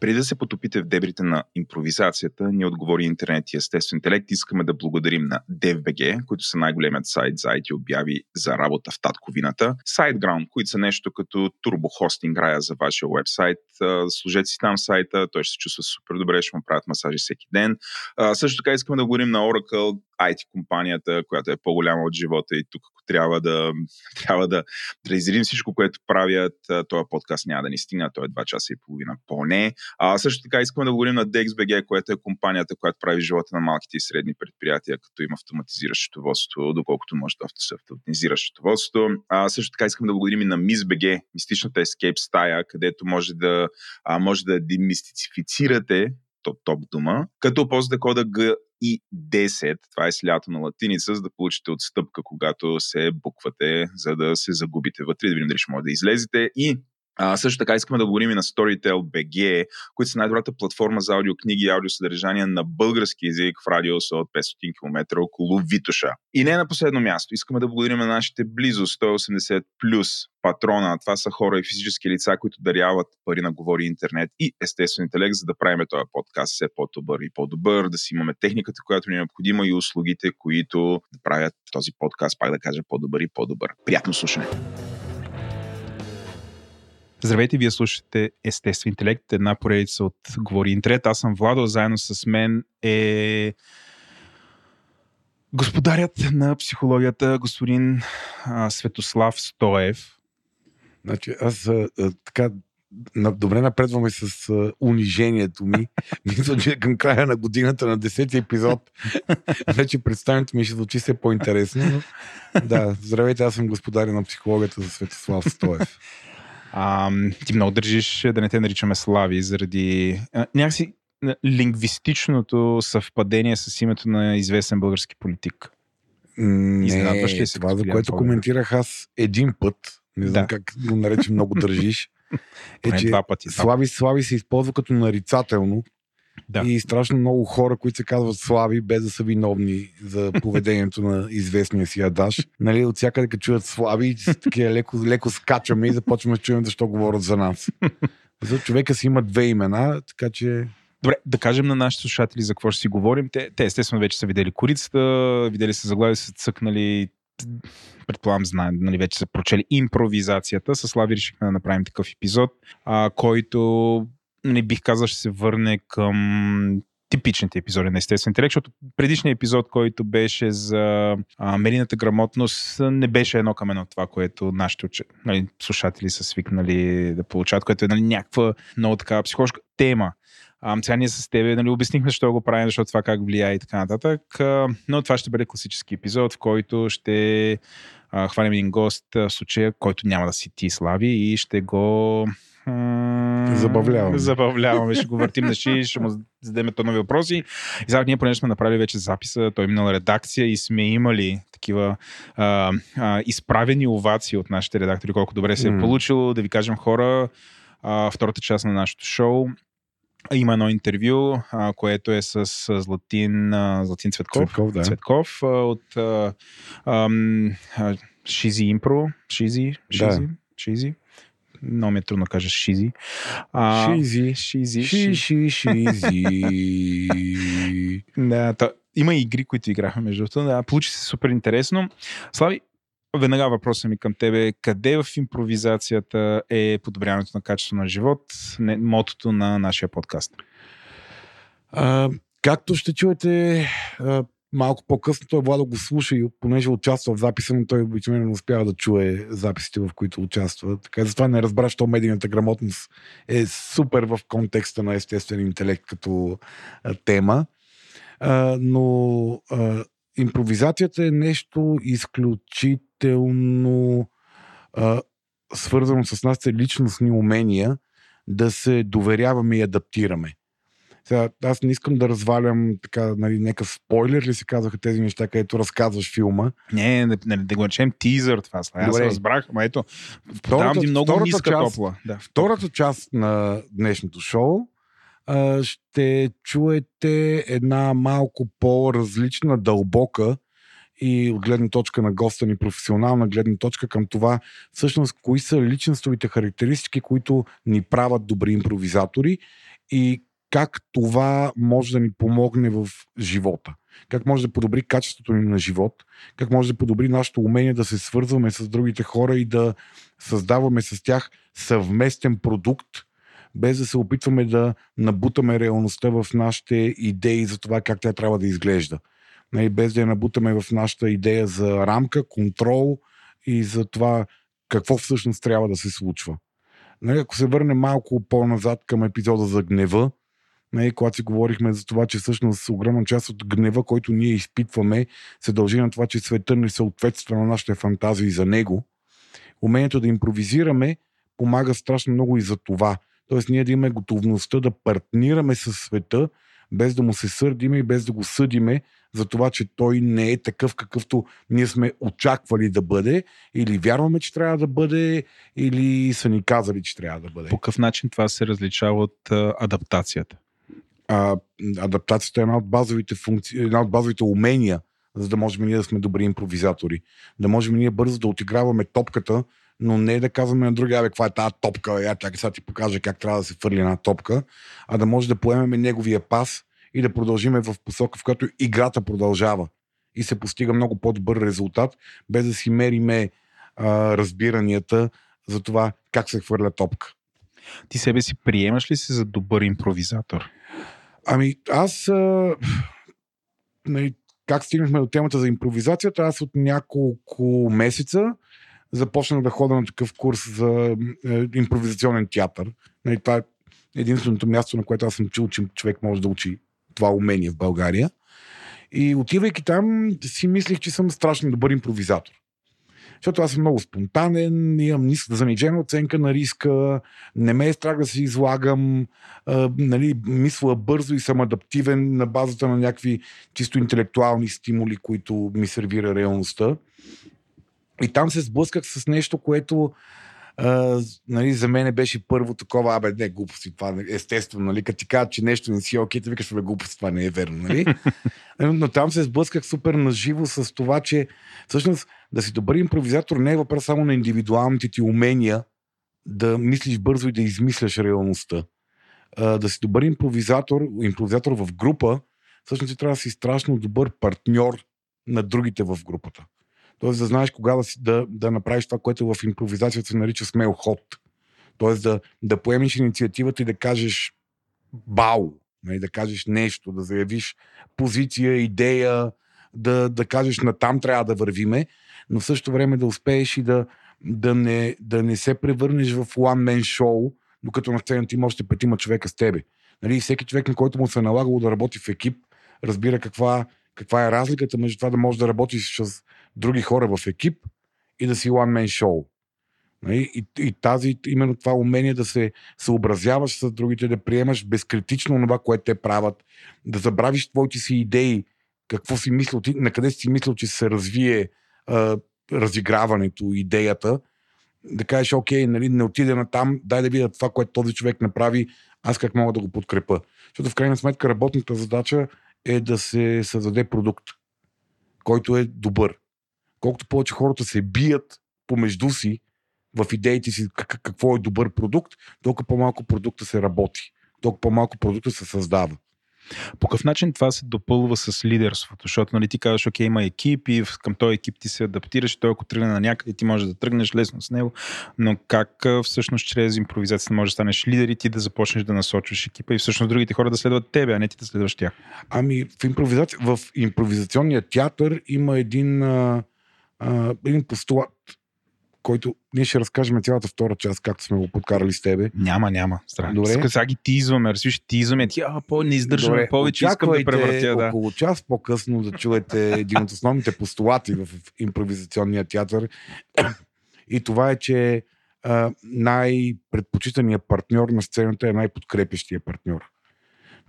Преди да се потопите в дебрите на импровизацията, ни отговори интернет и естествен интелект. Искаме да благодарим на DevBG, които са най-големият сайт за IT обяви за работа в татковината. SiteGround, които са нещо като турбохостинг рая за вашия вебсайт. Служете си там сайта, той ще се чувства супер добре, ще му правят масажи всеки ден. Също така искаме да благодарим на Oracle, IT компанията, която е по-голяма от живота и тук ако трябва да, трябва да, да изредим всичко, което правят, този подкаст няма да ни стигна, той е 2 часа и половина поне. А също така искаме да говорим на DXBG, която е компанията, която прави живота на малките и средни предприятия, като има автоматизиращо счетоводство, доколкото може да се автоматизира счетоводство. А също така искаме да благодарим и на MISBG, мистичната Escape стая, където може да, а, може да демистицифицирате топ, топ дума, като ползвате кода 10, това е слято на латиница, за да получите отстъпка, когато се буквате, за да се загубите вътре, да видим дали ще може да излезете. И а, също така искаме да говорим и на Storytel BG, които са най-добрата платформа за аудиокниги и аудиосъдържания на български язик в радиуса от 500 км около Витоша. И не на последно място, искаме да благодарим на нашите близо 180 плюс патрона. Това са хора и физически лица, които даряват пари на Говори Интернет и естествен интелект, за да правим този подкаст все по-добър и по-добър, да си имаме техниката, която ни е необходима и услугите, които да правят този подкаст, пак да кажа, по-добър и по-добър. Приятно слушане! Здравейте, вие слушате Естествен интелект, една поредица от Говори Интернет. Аз съм Владо, заедно с мен е господарят на психологията, господин а, Светослав Стоев. Значи, аз а, а, така добре напредваме с а, унижението ми. Мисля, че към края на годината на 10 епизод вече представянето ми ще звучи все по-интересно. Но, да, здравейте, аз съм господаря на психологията за Светослав Стоев. А, ти много държиш да не те наричаме Слави заради а, някакси лингвистичното съвпадение с името на известен български политик. Не, ли се, това, за което коментирах аз един път, не знам да. как го нарече много държиш, е, че два пъти, Слави, Слави се използва като нарицателно да. И страшно много хора, които се казват слави, без да са виновни за поведението на известния си Адаш. Нали, от всякъде като чуят слави, такива леко, леко скачаме и започваме да чуем защо говорят за нас. За човека си има две имена, така че Добре, да кажем на нашите слушатели за какво ще си говорим. Те, те естествено вече са видели корицата, видели са заглавие, са цъкнали предполагам, знаем, нали, вече са прочели импровизацията. С Слави решихме да направим такъв епизод, а, който не бих казал, ще се върне към типичните епизоди на естествен интелект, защото предишният епизод, който беше за а, медийната грамотност, не беше едно към едно това, което нашите нали, слушатели са свикнали да получават, което е нали, някаква много така психологическа тема. А, сега ние с тебе нали, обяснихме, защо го правим, защото това как влияе и така нататък. А, но това ще бъде класически епизод, в който ще а, хванем един гост в случая, който няма да си ти слави и ще го Забавляваме. Забавляваме, ще го въртим на ши, ще му зададем то нови въпроси. И сега ние, понеже сме направили вече записа, той е минал редакция и сме имали такива а, а, изправени овации от нашите редактори, колко добре се е mm. получило. Да ви кажем хора, а, втората част на нашото шоу има едно интервю, а, което е с, с Златин, а, Златин Цветков, Цветков, да. Цветков а, от а, а, Шизи Импро. Шизи? Шизи? Да. Шизи? Много ми е трудно да кажа шизи. А, шизи. Шизи. Ши, ши, шизи. да, та, има игри, които играхме между другото. Да, получи се супер интересно. Слави, веднага въпросът ми към тебе. Къде в импровизацията е подобряването на качество на живот? Не, мотото на нашия подкаст. А, както ще чуете, а, малко по-късно той Владо го слуша и понеже участва в записа, но той обичайно не успява да чуе записите, в които участва. Така затова не разбра, що медийната грамотност е супер в контекста на естествен интелект като а, тема. А, но а, импровизацията е нещо изключително а, свързано с нашите личностни умения да се доверяваме и адаптираме. Сега, аз не искам да развалям така, нали, нека спойлер ли се казаха тези неща, където разказваш филма. Не, не, не да го начнем тизър това. Аз Добре. разбрах, ама ето, втората, ти много ниска част, топла. Да, втората част на днешното шоу ще чуете една малко по-различна, дълбока и от гледна точка на госта ни, професионална гледна точка към това, всъщност, кои са личностовите характеристики, които ни правят добри импровизатори и как това може да ни помогне в живота. Как може да подобри качеството ни на живот, как може да подобри нашето умение да се свързваме с другите хора и да създаваме с тях съвместен продукт, без да се опитваме да набутаме реалността в нашите идеи за това как тя трябва да изглежда. Нали, без да я набутаме в нашата идея за рамка, контрол и за това какво всъщност трябва да се случва. Нали, ако се върнем малко по-назад към епизода за гнева, нали, когато си говорихме за това, че всъщност огромна част от гнева, който ние изпитваме, се дължи на това, че света не съответства на нашите фантазии за него. Умението да импровизираме помага страшно много и за това. Тоест ние да имаме готовността да партнираме с света, без да му се сърдиме и без да го съдиме за това, че той не е такъв, какъвто ние сме очаквали да бъде, или вярваме, че трябва да бъде, или са ни казали, че трябва да бъде. По какъв начин това се различава от адаптацията? А, адаптацията е една от базовите функции, една от базовите умения, за да можем ние да сме добри импровизатори. Да можем ние бързо да отиграваме топката, но не да казваме на другия, бе, каква е тази топка, я чакай сега ти покажа как трябва да се фърли една топка, а да може да поемеме неговия пас и да продължиме в посока, в която играта продължава и се постига много по-добър резултат, без да си мериме а, разбиранията за това как се хвърля топка. Ти себе си приемаш ли се за добър импровизатор? Ами, аз. А, нали, как стигнахме до темата за импровизацията? Аз от няколко месеца започнах да ходя на такъв курс за е, импровизационен театър. Нали, това е единственото място, на което аз съм чул, че човек може да учи това умение в България. И отивайки там, си мислих, че съм страшно добър импровизатор. Защото аз съм много спонтанен, имам ниска занижена оценка на риска, не ме е страх да се излагам, а, нали, мисля бързо и съм адаптивен на базата на някакви чисто интелектуални стимули, които ми сервира реалността. И там се сблъсках с нещо, което а, нали, за мен беше първо такова, абе, не, глупости, това естествено, нали, като ти кажат, че нещо не си окей, ти викаш, бе, глупости, това не е верно, нали? Но там се сблъсках супер наживо с това, че всъщност да си добър импровизатор не е въпрос само на индивидуалните ти умения да мислиш бързо и да измисляш реалността. А, да си добър импровизатор, импровизатор в група, всъщност ти трябва да си страшно добър партньор на другите в групата. Тоест да знаеш кога да, си, да, да направиш това, което в импровизацията се нарича смел ход. Тоест да, да поемеш инициативата и да кажеш бау, нали, да кажеш нещо, да заявиш позиция, идея, да, да кажеш на там трябва да вървиме, но в същото време да успееш и да, да, не, да не се превърнеш в one-man show, докато на сцената има още петима човека с тебе. Нали, всеки човек, на който му се е налагало да работи в екип, разбира каква, каква е разликата между това да можеш да работиш с други хора в екип и да си one-man show. Нали? И, и тази, именно това умение да се съобразяваш с другите, да приемаш безкритично това, което те правят, да забравиш твоите си идеи, какво си мислил, на къде си мислил, че се развие а, разиграването, идеята, да кажеш, окей, нали, не отиде на там, дай да видя това, което този човек направи, аз как мога да го подкрепа. Защото в крайна сметка работната задача е да се създаде продукт, който е добър колкото повече хората се бият помежду си в идеите си какво е добър продукт, толкова по-малко продукта се работи, толкова по-малко продукта се създава. По какъв начин това се допълва с лидерството? Защото нали, ти казваш, окей, има екип и към този екип ти се адаптираш, той ако тръгне на някъде, ти можеш да тръгнеш лесно с него, но как всъщност чрез импровизацията може да станеш лидер и ти да започнеш да насочваш екипа и всъщност другите хора да следват тебе, а не ти да следваш тях? Ами в, импровизация, в импровизационния театър има един а, а, един постулат, който ние ще разкажем цялата втора част, както сме го подкарали с тебе. Няма, няма. Странно. Добре. Сега ги тизваме, развиш, тизваме, ти, а, по, не издържаме Добре. повече, искам да превъртя. Да. около час по-късно да чуете един от основните постулати в импровизационния театър. И това е, че най-предпочитаният партньор на сцената е най-подкрепящия партньор.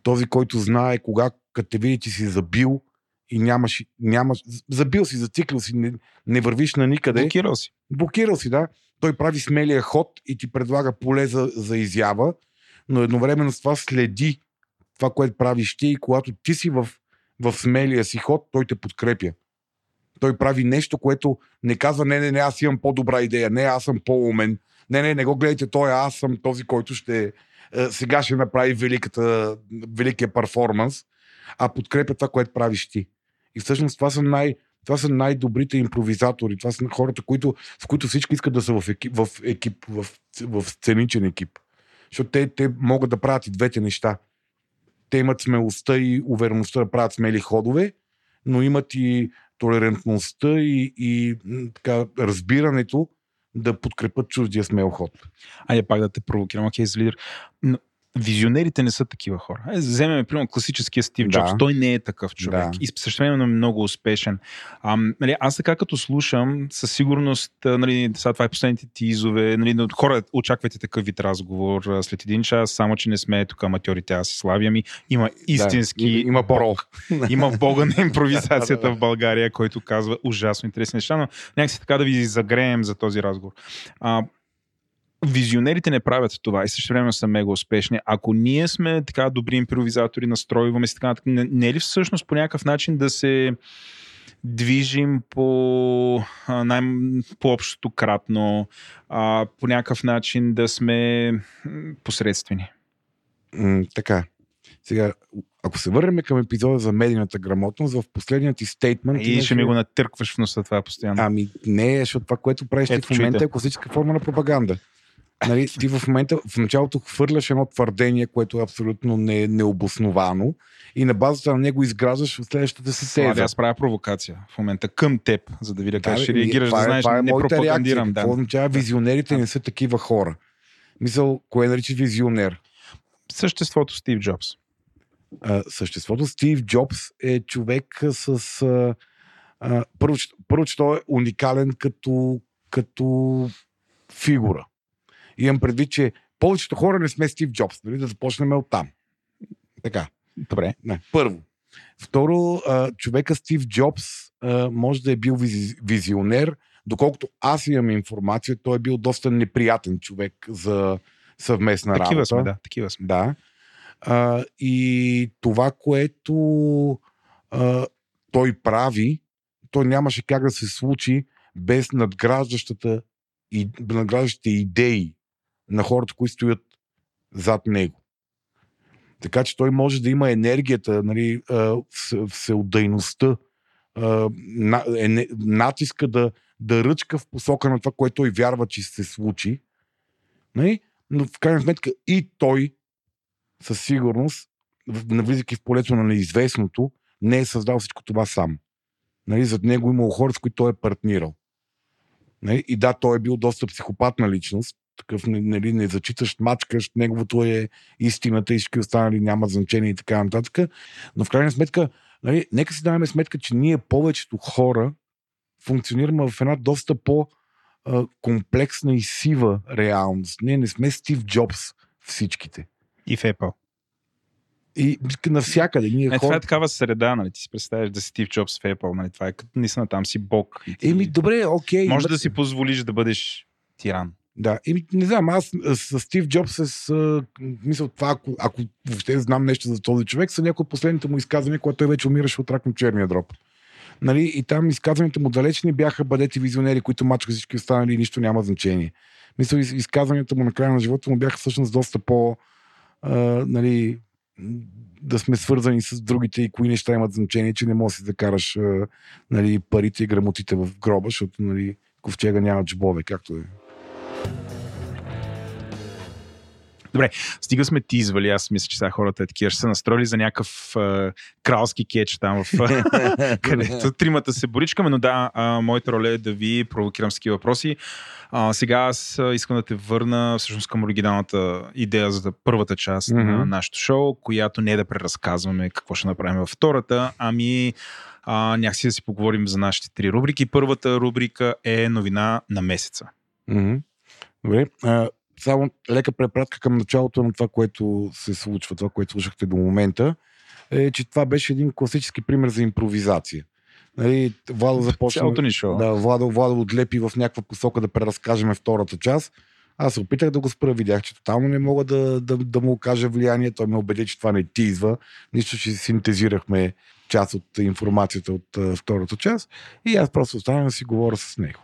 Този, който знае кога, като те види, че си забил и нямаш, нямаш забил си, зациклил си, не, не вървиш на никъде. Блокирал си. Блокирал си, да. Той прави смелия ход и ти предлага поле за, за изява, но едновременно с това следи това, което правиш ти и когато ти си в, в смелия си ход, той те подкрепя. Той прави нещо, което не казва, не, не, не, аз имам по-добра идея, не, аз съм по-умен, не, не, не го гледайте, той аз съм този, който ще е, сега ще направи великата, великия перформанс, а подкрепя това, което правиш ти. И всъщност това са най- това са най-добрите импровизатори. Това са хората, които, с които всички искат да са в екип, в, екип, в, в сценичен екип. Защото те, те могат да правят и двете неща. Те имат смелостта и увереността да правят смели ходове, но имат и толерантността и, и така, разбирането да подкрепят чуждия смел ход. Айде пак да те провокирам, окей, okay, лидер. Визионерите не са такива хора. Е, вземем, примерно, класическия Стив Джобс. Да. Той не е такъв човек. Да. И също време е много успешен. А, нали, аз така като слушам, със сигурност, нали, сега това е последните тизове, нали, хора, очаквайте такъв вид разговор след един час, само че не сме тук аматьорите, аз и Славия ми. Има истински... Да, има бог. има бога на импровизацията в България, който казва ужасно интересни неща, но някакси така да ви загреем за този разговор. А, визионерите не правят това и също време са мега успешни. Ако ние сме така добри импровизатори, настройваме се така, не, не е ли всъщност по някакъв начин да се движим по, най- общото кратно, а, по някакъв начин да сме посредствени? М, така. Сега, ако се върнем към епизода за медийната грамотност, в последният ти стейтмент... И ще ми го натъркваш в носа това постоянно. Ами не, защото това, което правиш Ето, в момента е класическа форма на пропаганда. Нали, ти в момента, в началото хвърляш едно твърдение, което е абсолютно не, необосновано и на базата на него изграждаш следващата си теза. аз правя провокация в момента към теб, за да видя как да, ще реагираш, да е- знаеш, това е не пропагандирам. Да. означава визионерите не са такива хора? Мисъл, кое нарича визионер? Съществото Стив Джобс. А, съществото Стив Джобс е човек с... А, а, първо, първо, че той е уникален като, като фигура. Имам предвид, че повечето хора не сме Стив Джобс, нали? да започнем от там. Така. Добре. Не, първо. Второ, човека Стив Джобс може да е бил визионер, доколкото аз имам информация, той е бил доста неприятен човек за съвместна такива работа. Сме, да, такива сме. Да. А, и това, което а, той прави, то нямаше как да се случи без надграждащата и надграждащите идеи на хората, които стоят зад него. Така че той може да има енергията, нали, всеотдайността, натиска да, да ръчка в посока на това, което той вярва, че се случи. Нали? Но в крайна сметка и той със сигурност, навлизайки в полето на неизвестното, не е създал всичко това сам. Нали? Зад него имало хора, с които той е партнирал. Нали? И да, той е бил доста психопатна личност, такъв нали, не зачитащ, мачкащ, неговото е истината и всички останали нямат значение и така нататък. Но в крайна сметка, нали, нека си даваме сметка, че ние повечето хора функционираме в една доста по- комплексна и сива реалност. Ние не сме Стив Джобс всичките. И в Apple. И навсякъде. Ние е, хор... Това е такава среда, нали? Ти си представяш да си Стив Джобс в Apple, нали? Това е като наистина там си бог. Ти... Еми, добре, окей. Може да си позволиш да бъдеш тиран. Да, и не знам, аз с Стив Джобс с мисля това, ако, ако въобще знам нещо за този човек, са някои от последните му изказвания, когато той вече умираше от рак на черния дроб. Нали? И там изказването му далеч не бяха бъдете визионери, които мачка всички останали и нищо няма значение. Мисля, изказванията му на края на живота му бяха всъщност доста по а, нали, да сме свързани с другите и кои неща имат значение, че не можеш да закараш а, нали, парите и грамотите в гроба, защото нали, ковчега няма джобове, както е. Добре, стига сме ти извали. Аз мисля, че сега хората е такива. Ще се настроили за някакъв а, кралски кетч там, в, където тримата се боричкаме. Но да, а, моята роля е да ви провокирам с такива въпроси. А, сега аз искам да те върна всъщност към оригиналната идея за първата част mm-hmm. на нашото шоу, която не е да преразказваме какво ще направим във втората, ами а, някакси да си поговорим за нашите три рубрики. Първата рубрика е новина на месеца. Mm-hmm. Добре. А, само лека препратка към началото на това, което се случва, това, което слушахте до момента, е, че това беше един класически пример за импровизация. Нали, Владо започна. Да, Владо, Владо отлепи в някаква посока да преразкажем втората част. Аз се опитах да го спра, видях, че тотално не мога да, да, да му окажа влияние. Той ме убеди, че това не тизва. Нищо, че синтезирахме част от информацията от uh, втората част. И аз просто останах да си говоря с него.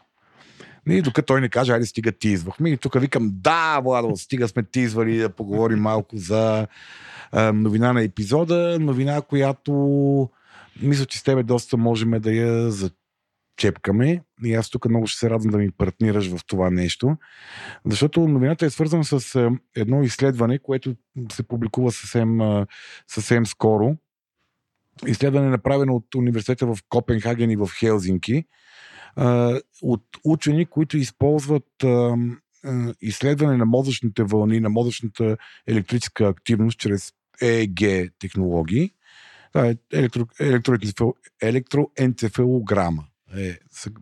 И докато той не каже, айде стига тизвахме. И тук викам, да, Владо, стига сме тизвали да поговорим малко за а, новина на епизода. Новина, която мисля, че с тебе доста можем да я зачепкаме. И аз тук много ще се радвам да ми партнираш в това нещо. Защото новината е свързана с едно изследване, което се публикува съвсем, съвсем скоро. Изследване направено от университета в Копенхаген и в Хелзинки от учени, които използват изследване на мозъчните вълни, на мозъчната електрическа активност чрез ЕЕГ технологии. Това е електро, електро, електроенцефалограма е,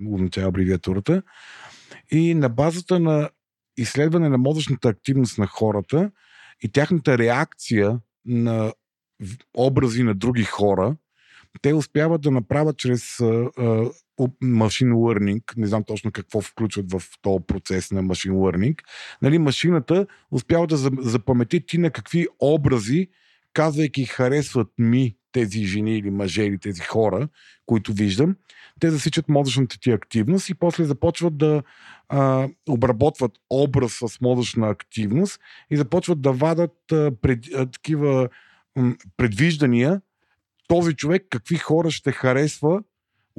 означава абревиатурата. И на базата на изследване на мозъчната активност на хората и тяхната реакция на образи на други хора, те успяват да направят чрез машин learning, не знам точно какво включват в този процес на машин learning, нали, машината успява да запамети ти на какви образи, казвайки харесват ми тези жени или мъже или тези хора, които виждам, те засичат мозъчната ти активност и после започват да а, обработват образ с мозъчна активност и започват да вадат а, пред, а, такива м, предвиждания. Този човек какви хора ще харесва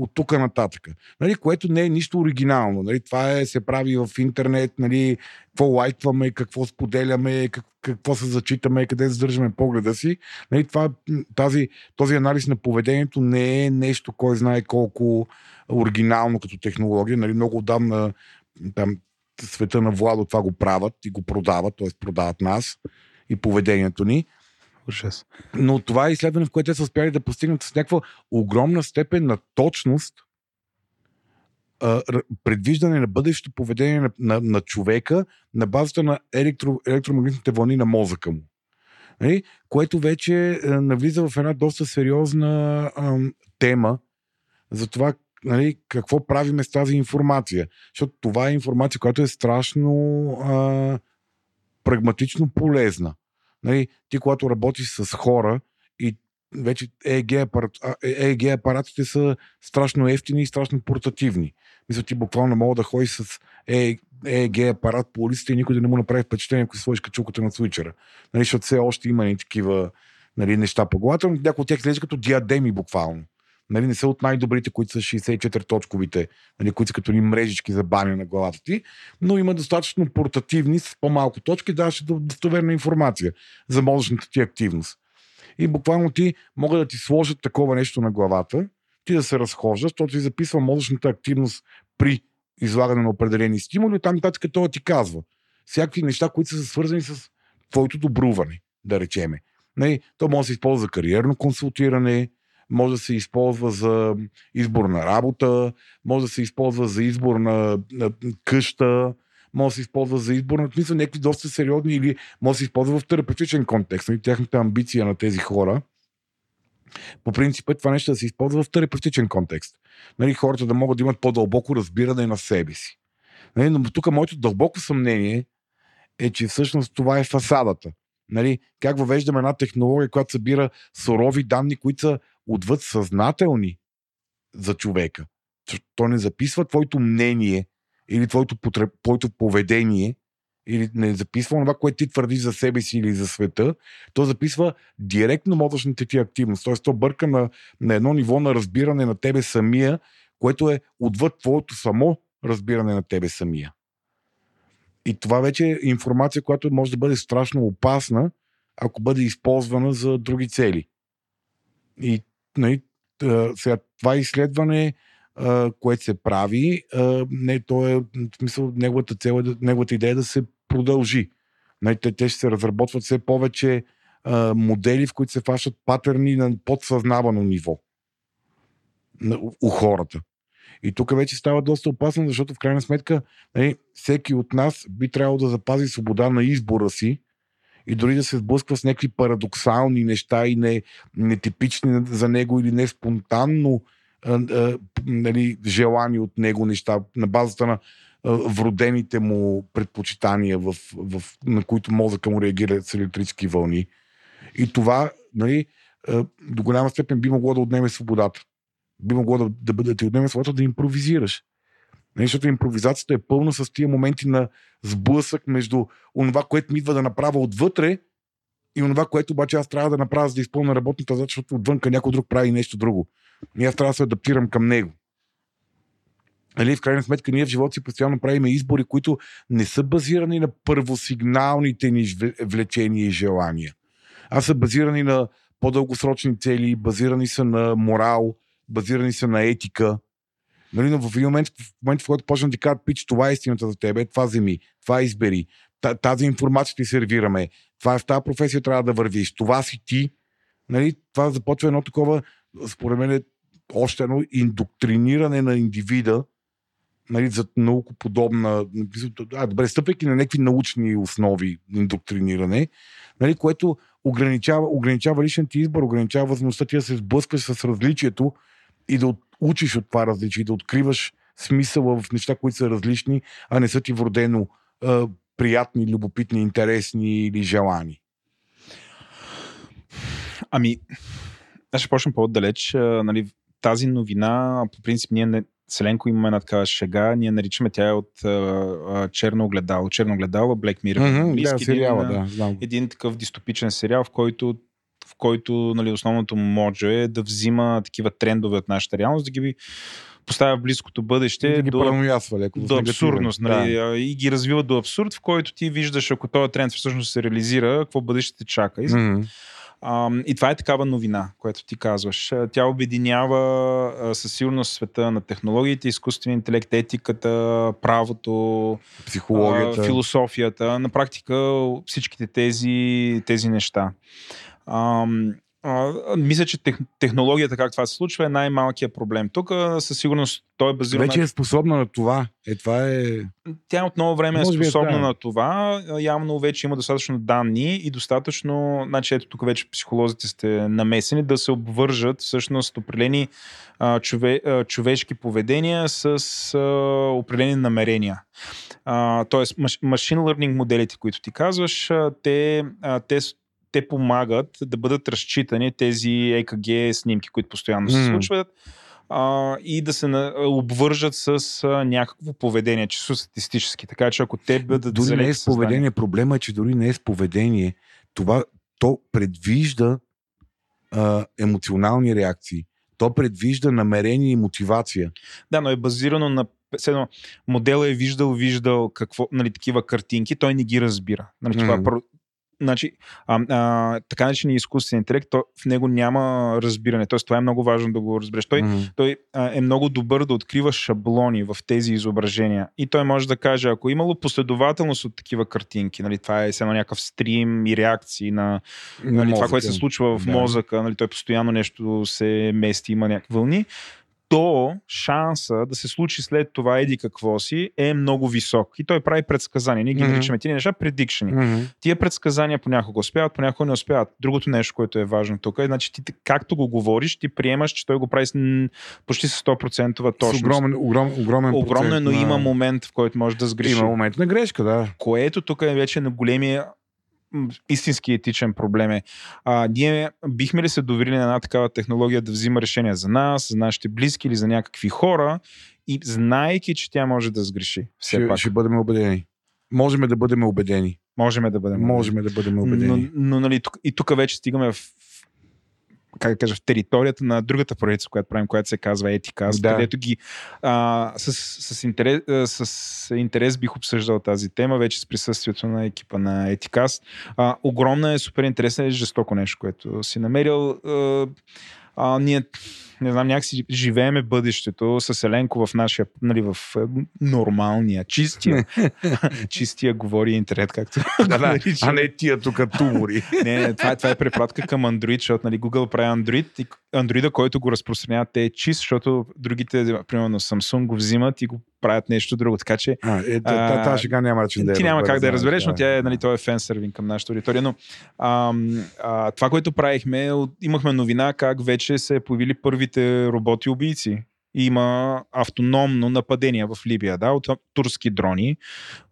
от тук нататък. Нали, което не е нищо оригинално. Нали, това е, се прави в интернет, нали, какво лайкваме, какво споделяме, как, какво се зачитаме, къде задържаме погледа си. Нали, това, тази, този анализ на поведението не е нещо, кой знае колко оригинално като технология. Нали, много отдавна там, света на Владо това го правят и го продават, т.е. продават нас и поведението ни. Но това е изследване, в което те са успяли да постигнат с някаква огромна степен на точност предвиждане на бъдещето поведение на, на, на човека на базата на електро, електромагнитните вълни на мозъка му. Нали? Което вече а, навлиза в една доста сериозна а, тема за това нали, какво правиме с тази информация. Защото това е информация, която е страшно а, прагматично полезна. Нали, ти, когато работиш с хора и вече ЕЕГ, апарат, ЕЕГ апаратите са страшно ефтини и страшно портативни. Мисля, ти буквално мога да ходиш с ЕЕГ апарат по улицата и никой да не му направи впечатление, ако си сложиш качулката на свичера. Нали, защото все още има и такива нали, неща по главата, но някои от тях изглежда като диадеми буквално нали, не са от най-добрите, които са 64-точковите, нали, които са като ни мрежички за баня на главата ти, но има достатъчно портативни с по-малко точки, даваше достоверна информация за мозъчната ти активност. И буквално ти могат да ти сложат такова нещо на главата, ти да се разхождаш, защото ти записва мозъчната активност при излагане на определени стимули, там нататък това ти казва. Всякакви неща, които са свързани с твоето добруване, да речеме. Нали, то може да се използва за кариерно консултиране, може да се използва за избор на работа, може да се използва за избор на, на къща, може да се използва за избор на смисъл някакви доста сериозни или може да се използва в терапевтичен контекст. Нали, тяхната амбиция на тези хора. По принцип е това нещо да се използва в терапевтичен контекст. Нали, хората да могат да имат по-дълбоко разбиране на себе си. Нали, но тук моето дълбоко съмнение е, че всъщност това е фасадата. Нали, как въвеждаме една технология, която събира сурови данни, които са отвъд съзнателни за човека. То не записва твоето мнение или твоето, потреб... твоето поведение, или не записва това, което ти твърдиш за себе си или за света, то записва директно мозъчната ти активност. Тоест, то бърка на, на едно ниво на разбиране на тебе самия, което е отвъд твоето само разбиране на тебе самия. И това вече е информация, която може да бъде страшно опасна, ако бъде използвана за други цели. И нали, сега, това изследване, което се прави, не, то е, в смисъл, неговата цел е, неговата идея е да се продължи. Нали, те, те ще се разработват все повече модели, в които се фащат патърни на подсъзнавано ниво у хората. И тук вече става доста опасно, защото в крайна сметка нали, всеки от нас би трябвало да запази свобода на избора си и дори да се сблъсква с някакви парадоксални неща и не, нетипични за него или не спонтанно нали, желани от него неща на базата на вродените му предпочитания, в, в, на които мозъка му реагира с електрически вълни. И това нали, до голяма степен би могло да отнеме свободата. Би могло да, да, да ти отнеме свободата да импровизираш. Нали, защото импровизацията е пълна с тия моменти на сблъсък между онова, което ми идва да направя отвътре и онова, което обаче аз трябва да направя, за да изпълня работната задача, защото отвънка някой друг прави нещо друго. И аз трябва да се адаптирам към него. Нали, в крайна сметка, ние в живота си постоянно правим избори, които не са базирани на първосигналните ни влечения и желания, а са базирани на по-дългосрочни цели, базирани са на морал, базирани са на етика. Нали, но в един момент, в момент, в който почна да кажат, пич, това е истината за тебе, това вземи, това избери, тази информация ти сервираме, това, в тази професия трябва да вървиш, това си ти, нали, това започва едно такова, според мен, още едно индоктриниране на индивида, нали, за наукоподобна, а, добре, стъпвайки на някакви научни основи индоктриниране, нали, което ограничава, ограничава личен ти избор, ограничава възможността ти да се сблъскаш с различието и да учиш от това различие, да откриваш смисъла в неща, които са различни, а не са ти вродено а, приятни, любопитни, интересни или желани. Ами, аз ще почна по-отдалеч. Нали, тази новина, по принцип, ние не, Селенко имаме една такава шега, ние наричаме тя е от а, черно огледало. Черно огледало, Black Mirror. Mm-hmm, да, сериала, един, да, знам. един такъв дистопичен сериал, в който в който нали, основното му може е да взима такива трендове от нашата реалност, да ги поставя в близкото бъдеще да ги до, леко, до абсурдност. Нали, да. И ги развива до абсурд, в който ти виждаш, ако този тренд всъщност се реализира, какво бъдеще те чака. И, mm-hmm. А, и това е такава новина, която ти казваш. Тя обединява а, със сигурност света на технологиите, изкуствения интелект, етиката, правото, психологията, а, философията. На практика всичките тези, тези неща. А, а, мисля, че тех, технологията, как това се случва, е най-малкият проблем. Тук със сигурност той е базиран. Вече е способна на това. Е, това е... Тя от много време е е способна е на това. Явно вече има достатъчно данни и достатъчно. Значи, ето тук вече психолозите сте намесени да се обвържат всъщност определени а, чове, а, човешки поведения с а, определени намерения. А, тоест, машин learning моделите, които ти казваш, те, а, те те помагат да бъдат разчитани тези ЕКГ снимки, които постоянно се случват а, и да се на, обвържат с а, някакво поведение, чисто статистически. Така че ако те бъдат Дори не е с поведение, проблема е, че дори не е с поведение. Това, то предвижда а, емоционални реакции. То предвижда намерение и мотивация. Да, но е базирано на Седно, модела е виждал, виждал какво, нали, такива картинки, той не ги разбира. Нали, това mm. Значи, а, а, така наречения изкуствен интелект, то, в него няма разбиране. Тоест, това е много важно да го разбереш. Той, mm-hmm. той а, е много добър да открива шаблони в тези изображения. И той може да каже, ако е имало последователност от такива картинки, нали, това е само някакъв стрим и реакции на, на нали, това, което се случва в да. мозъка, нали, той постоянно нещо се мести, има някакви вълни то шанса да се случи след това еди какво си е много висок. И той прави предсказания. Ние ги mm-hmm. наричаме тези неща предикшени. Mm-hmm. Тия предсказания понякога успяват, понякога не успяват. Другото нещо, което е важно тук е, значи ти както го говориш, ти приемаш, че той го прави с, почти с 100% точност. С огромен, огром, огромен Огромно но на... има момент, в който може да сгреши. Има момент на грешка, да. Което тук е вече на големия истински етичен проблем е. А, ние бихме ли се доверили на една такава технология да взима решения за нас, за нашите близки или за някакви хора и знаейки, че тя може да сгреши. Все ще, пак. ще бъдем убедени. Можеме да бъдем убедени. Можем да бъдем. Можем да бъдем убедени. Но, но нали, тук, и тук вече стигаме в как да кажа, в територията на другата поредица, която правим, която се казва Етикас, да. където ги а, с, с, интерес, с интерес бих обсъждал тази тема, вече с присъствието на екипа на Етикас. А, огромна е, супер интересна и жестоко нещо, което си намерил. А, а, ние не знам, някакси живееме бъдещето с Еленко в нашия, нали, в е, нормалния, чистия, чистия говори интернет, както да, да, а не тия тук тумори. не, не, това, това е препратка към Android, защото нали, Google прави Android и, андроида, който го разпространява, те е чист, защото другите, примерно Samsung го взимат и го правят нещо друго. Така че. А, е, а, тази шега няма начин да Ти няма как да я разбереш, но тя е, нали, той е фен сервинг към нашата аудитория. Но а, а, това, което правихме, имахме новина как вече се появили първите роботи-убийци. Има автономно нападение в Либия, да, от турски дрони,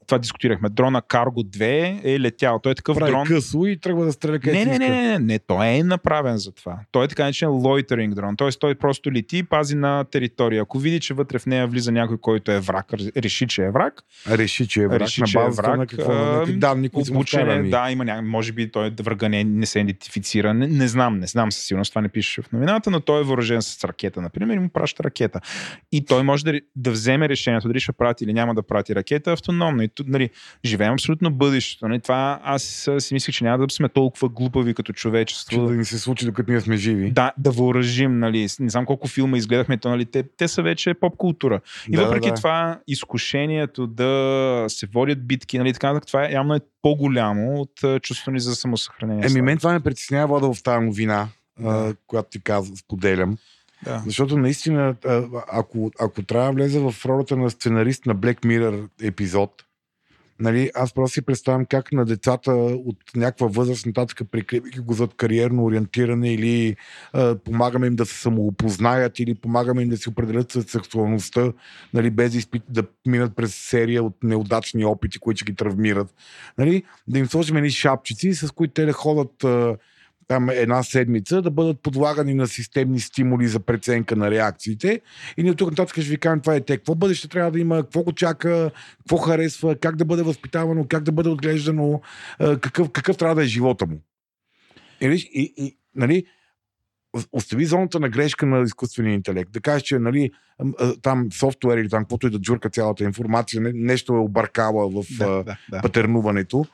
това дискутирахме. Дрона Cargo 2 е летял. Той е такъв Прави дрон. късо и тръгва да стреля не, не, не, не, не, не, той е направен за това. Той е така наречен loitering дрон. Т.е. той просто лети и пази на територия. Ако види, че вътре в нея влиза някой, който е враг, реши, че е враг. Реши, че е враг. Реши, че е враг. На какво, на данни, които обучение, да, има ня... може би той врага не, не се идентифицира. Не, не, знам, не знам със сигурност, това не пише в новината, но той е въоръжен с ракета, например, и му праща ракета. И той може да, да вземе решението дали ще прати или няма да прати ракета автономно. И нали, живеем абсолютно бъдещето. Не? Това аз си мислих, че няма да сме толкова глупави като човечество. Че да ни се случи, докато ние сме живи. Да, да въоръжим. Нали. Не знам колко филма изгледахме, то, нали, те, те са вече поп култура. И да, въпреки да, това, изкушението да се водят битки, нали, така, това е, явно е по-голямо от чувството ни за самосъхранение. Еми, мен това ме притеснява да в тази новина, да. която ти казвам, споделям. Да. Защото наистина, ако, ако трябва да влезе в ролята на сценарист на Black Mirror епизод, Нали, аз просто си представям как на децата от някаква възраст нататък, прикривайки го зад кариерно ориентиране или а, помагаме им да се самоопознаят или помагаме им да си определят сексуалността, нали, без изпит, да минат през серия от неудачни опити, които ги травмират. Нали, да им сложим едни шапчици, с които те да ходят а, там една седмица, да бъдат подлагани на системни стимули за преценка на реакциите. И ние тук нататък ще ви кажем това е те. Какво бъдеще трябва да има, какво го чака, какво харесва, как да бъде възпитавано, как да бъде отглеждано, какъв, какъв трябва да е живота му. И, и, и нали, остави зоната на грешка на изкуствения интелект. Да кажеш, че нали, там софтуер или там каквото и да джурка цялата информация, нещо е объркала в да, да, да. патернуването.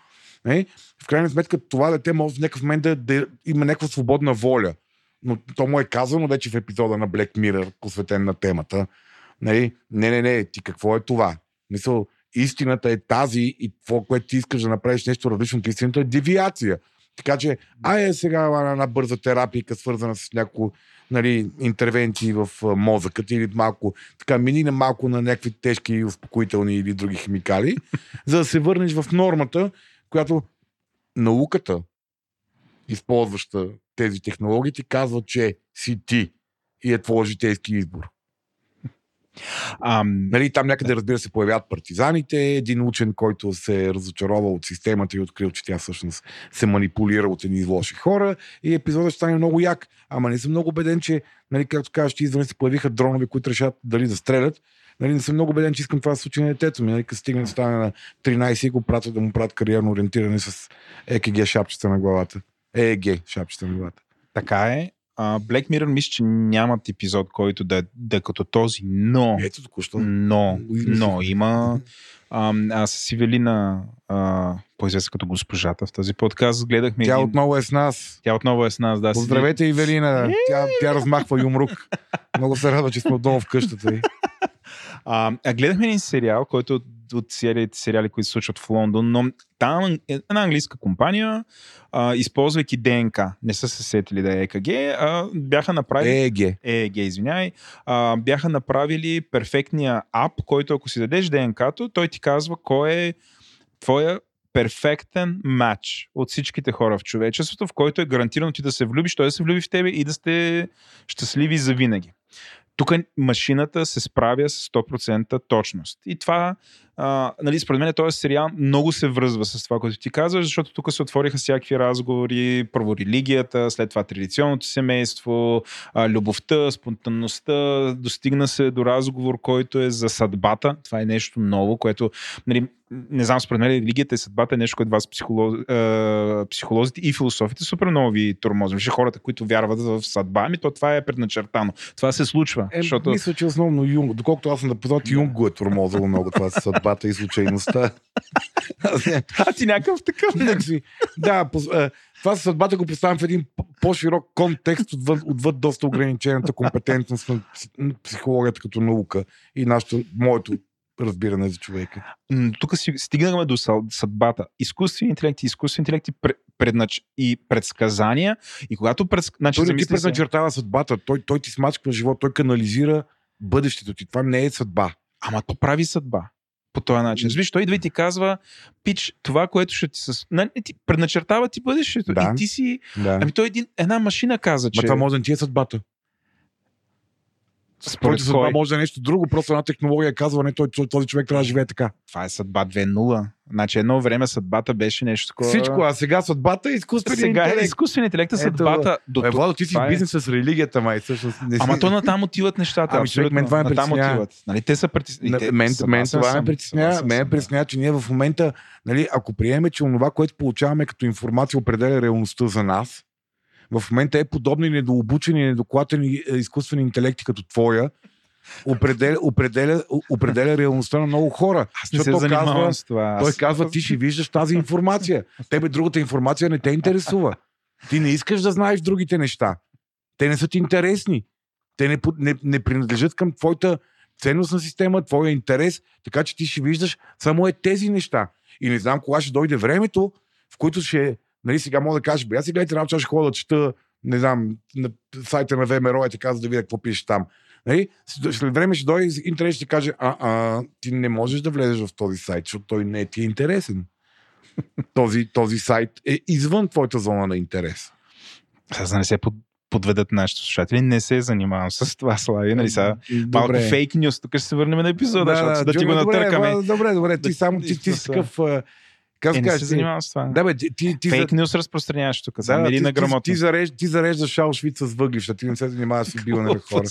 Не? В крайна сметка това дете може в някакъв момент да, да има някаква свободна воля. Но то му е казано вече в епизода на Black Mirror, посветен на темата. Не, Не, не, не, ти какво е това? Мисъл, истината е тази и това, което ти искаш да направиш нещо различно от истината е девиация. Така че, ай сега на една бърза терапия, свързана с някои нали, интервенции в мозъкът или малко, така мини на малко на някакви тежки успокоителни или други химикали, за да се върнеш в нормата която науката, използваща тези технологии, ти казва, че си ти и е твой житейски избор. Ам... Нали, там някъде, разбира се, появяват партизаните. Един учен, който се е разочаровал от системата и открил, че тя всъщност се манипулира от едни лоши хора. И епизодът ще стане много як. Ама не съм много убеден, че, нали, както кажеш, извън се появиха дронови, които решат дали да стрелят. Нали, не съм много убеден, че искам това да случи на детето ми. Нали, като стигне да стане на 13 и го пратят да му правят кариерно ориентиране с ЕКГ шапчета на главата. ЕЕГ шапчета на главата. Така е. Uh, Black Mirror мисля, че нямат епизод, който да, да е като този, но... Ето току-що. Но, но има... Аз с Ивелина, uh, по-известна като госпожата в този подкаст, гледахме... Тя един... отново е с нас. Тя отново е с нас, да. Поздравете, Ивелина. Тя, тя размахва юмрук. Много се радва, че сме отново в къщата. А, а гледахме един сериал, който е от, от сериалите, сериали, които се случват в Лондон, но там е една английска компания, а, използвайки ДНК, не са се сетили да е ЕКГ, а бяха направили... ЕЕГ. ЕЕГ, извиняй. А, бяха направили перфектния ап, който ако си дадеш ДНК-то, той ти казва кой е твоя перфектен матч от всичките хора в човечеството, в който е гарантирано ти да се влюбиш, той да се влюби в тебе и да сте щастливи за винаги. Тук машината се справя с 100% точност. И това, а, нали, според мен, този сериал много се връзва с това, което ти казваш, защото тук се отвориха всякакви разговори, първо религията, след това традиционното семейство, а, любовта, спонтанността, достигна се до разговор, който е за съдбата. Това е нещо ново, което нали, не знам, според мен религията и съдбата е нещо, което вас психолоз, е, психолозите и философите супер много ви тормозим. Вижте хората, които вярват в съдба, ами то това е предначертано. Това се случва. Е, защото... Мисля, че основно Юнг, доколкото аз съм да познат, Юнг го е тормозил много това с съдбата и случайността. а ти някакъв такъв. да, това съдбата го поставям в един по-широк контекст отвъд, отвъд доста ограничената компетентност на психологията като наука и нашето, моето разбиране за човека. Тук си стигнахме до съдбата. Изкуствен интелект и изкуствен интелект преднач... и предсказания. И когато пред... значи, той ти предначертава съдбата, той, той ти смачква живот, той канализира бъдещето ти. Това не е съдба. Ама то прави съдба по този начин. Виж, той идва и ти казва, пич, това, което ще ти с... Не, ти предначертава ти бъдещето. Да. И ти си... Да. Ами той един, една машина каза, че... Ма това може да ти е съдбата. Според съдба може да е нещо друго, просто една технология казва, не, той, този човек трябва да живее така. Това е съдба 2.0. Значи едно време съдбата беше нещо такова. Всичко, а сега съдбата е изкуственият сега интелект. Сега е изкуственият интелект, е съдбата. До е, Владо, ти си в е- бизнес с религията, май. Всъщност, не си... Ама то натам отиват нещата. Ами, човек, мен това ме притеснява. Нали, те са притеснява. Мен, мен това ме притеснява. Мен ме притеснява, че ние в момента, нали, ако приеме, че онова, което получаваме като информация, определя реалността за нас, в момента е подобни недообучени, недоклатени изкуствени интелекти като твоя, определя, определя, определя реалността на много хора. Аз не се казва, с това. Той казва, ти ще виждаш тази информация. Тебе другата информация не те интересува. Ти не искаш да знаеш другите неща. Те не са ти интересни. Те не, не, не принадлежат към твоята ценностна система, твоя интерес, така че ти ще виждаш само е тези неща. И не знам кога ще дойде времето, в което ще, нали сега мога да кажеш, бе, аз си гледайте работа, ще ходя да чета, не знам, на сайта на ВМРО е така, за да видя какво пишеш там. Нали? След време ще дойде интернет ще каже, а, а, ти не можеш да влезеш в този сайт, защото той не ти е интересен. този, този сайт е извън твоята зона на интерес. Аз да не се под, подведат нашите слушатели. Не се занимавам с това, Слави. Нали, сега, малко фейк нюс. Тук ще се върнем на епизода, да, защото да, да ти го натъркаме. Добре, добре. Ти само ти, ти си такъв как е, не се занимавам с това. Да, бе, ти, ти, ти Фейк нюс разпространяваш тук. Да, да, ти, на грамотно. Ти, ти, зарежд, ти зареждаш Шаушвиц с въглища. Ти не се занимаваш с убиване на хора.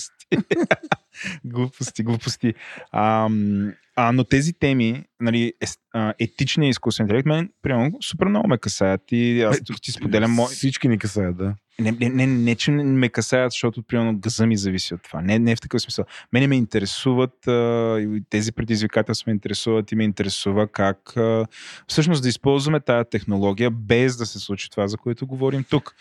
Глупости, глупости. А, а, но тези теми, нали, е, етичния изкуствен интелект, мен, примерно, супер много ме касаят и аз тук ти споделям... Мо... Всички ни касаят, да. Не, не, не, не, че ме касаят, защото, примерно, газа ми зависи от това. Не, не е в такъв смисъл. Мене ме интересуват, а, тези предизвикателства ме интересуват и ме интересува как а, всъщност да използваме тая технология без да се случи това, за което говорим тук.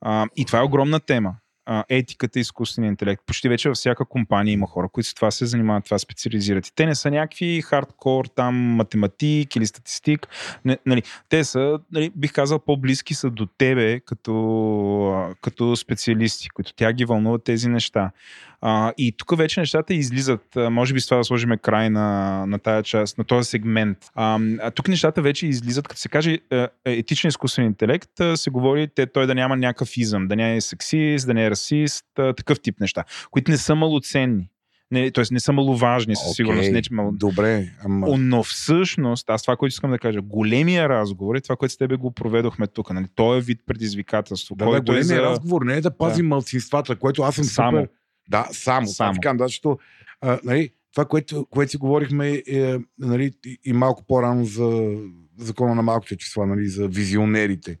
А, и това е огромна тема а, етиката и изкуствения интелект. Почти вече във всяка компания има хора, които с това се занимават, това специализират. И те не са някакви хардкор, там математик или статистик. Не, нали, те са, нали, бих казал, по-близки са до тебе като, като специалисти, които тя ги вълнуват тези неща. А, и тук вече нещата излизат. А, може би с това да сложим край на, на тази част, на този сегмент. А, а тук нещата вече излизат, като се каже е, е, етичен изкуствен интелект, се говори те, той да няма някакъв изъм, да не е сексист, да не е расист, такъв тип неща, които не са малоценни. Не, т.е. не са маловажни със okay, сигурност. Не, че мало... Добре. Ама... Но всъщност, аз това, което искам да кажа, големия разговор е това, което с тебе го проведохме тук. Нали? Той е вид предизвикателство. Да, който да, големия е за... разговор не е да пазим да. малцинствата, което аз съм Само. супер да, само. само. Така, да, защото а, нали, това, което, което си говорихме е, нали, и малко по-рано за закона на малките числа, нали, за визионерите.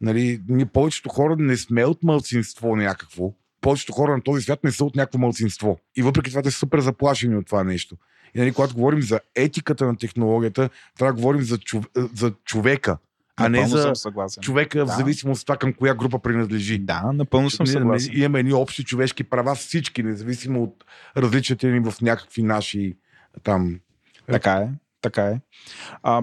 Нали, ние повечето хора не сме от мълцинство някакво. Повечето хора на този свят не са от някакво мълцинство. И въпреки това те са супер заплашени от това нещо. И нали, когато говорим за етиката на технологията, трябва да говорим за, чов... за човека а не за човека да. в зависимост от това към коя група принадлежи. Да, напълно съм съгласен. Ние, имаме едни общи човешки права всички, независимо от различията ни в някакви наши там. Така е, така е. А,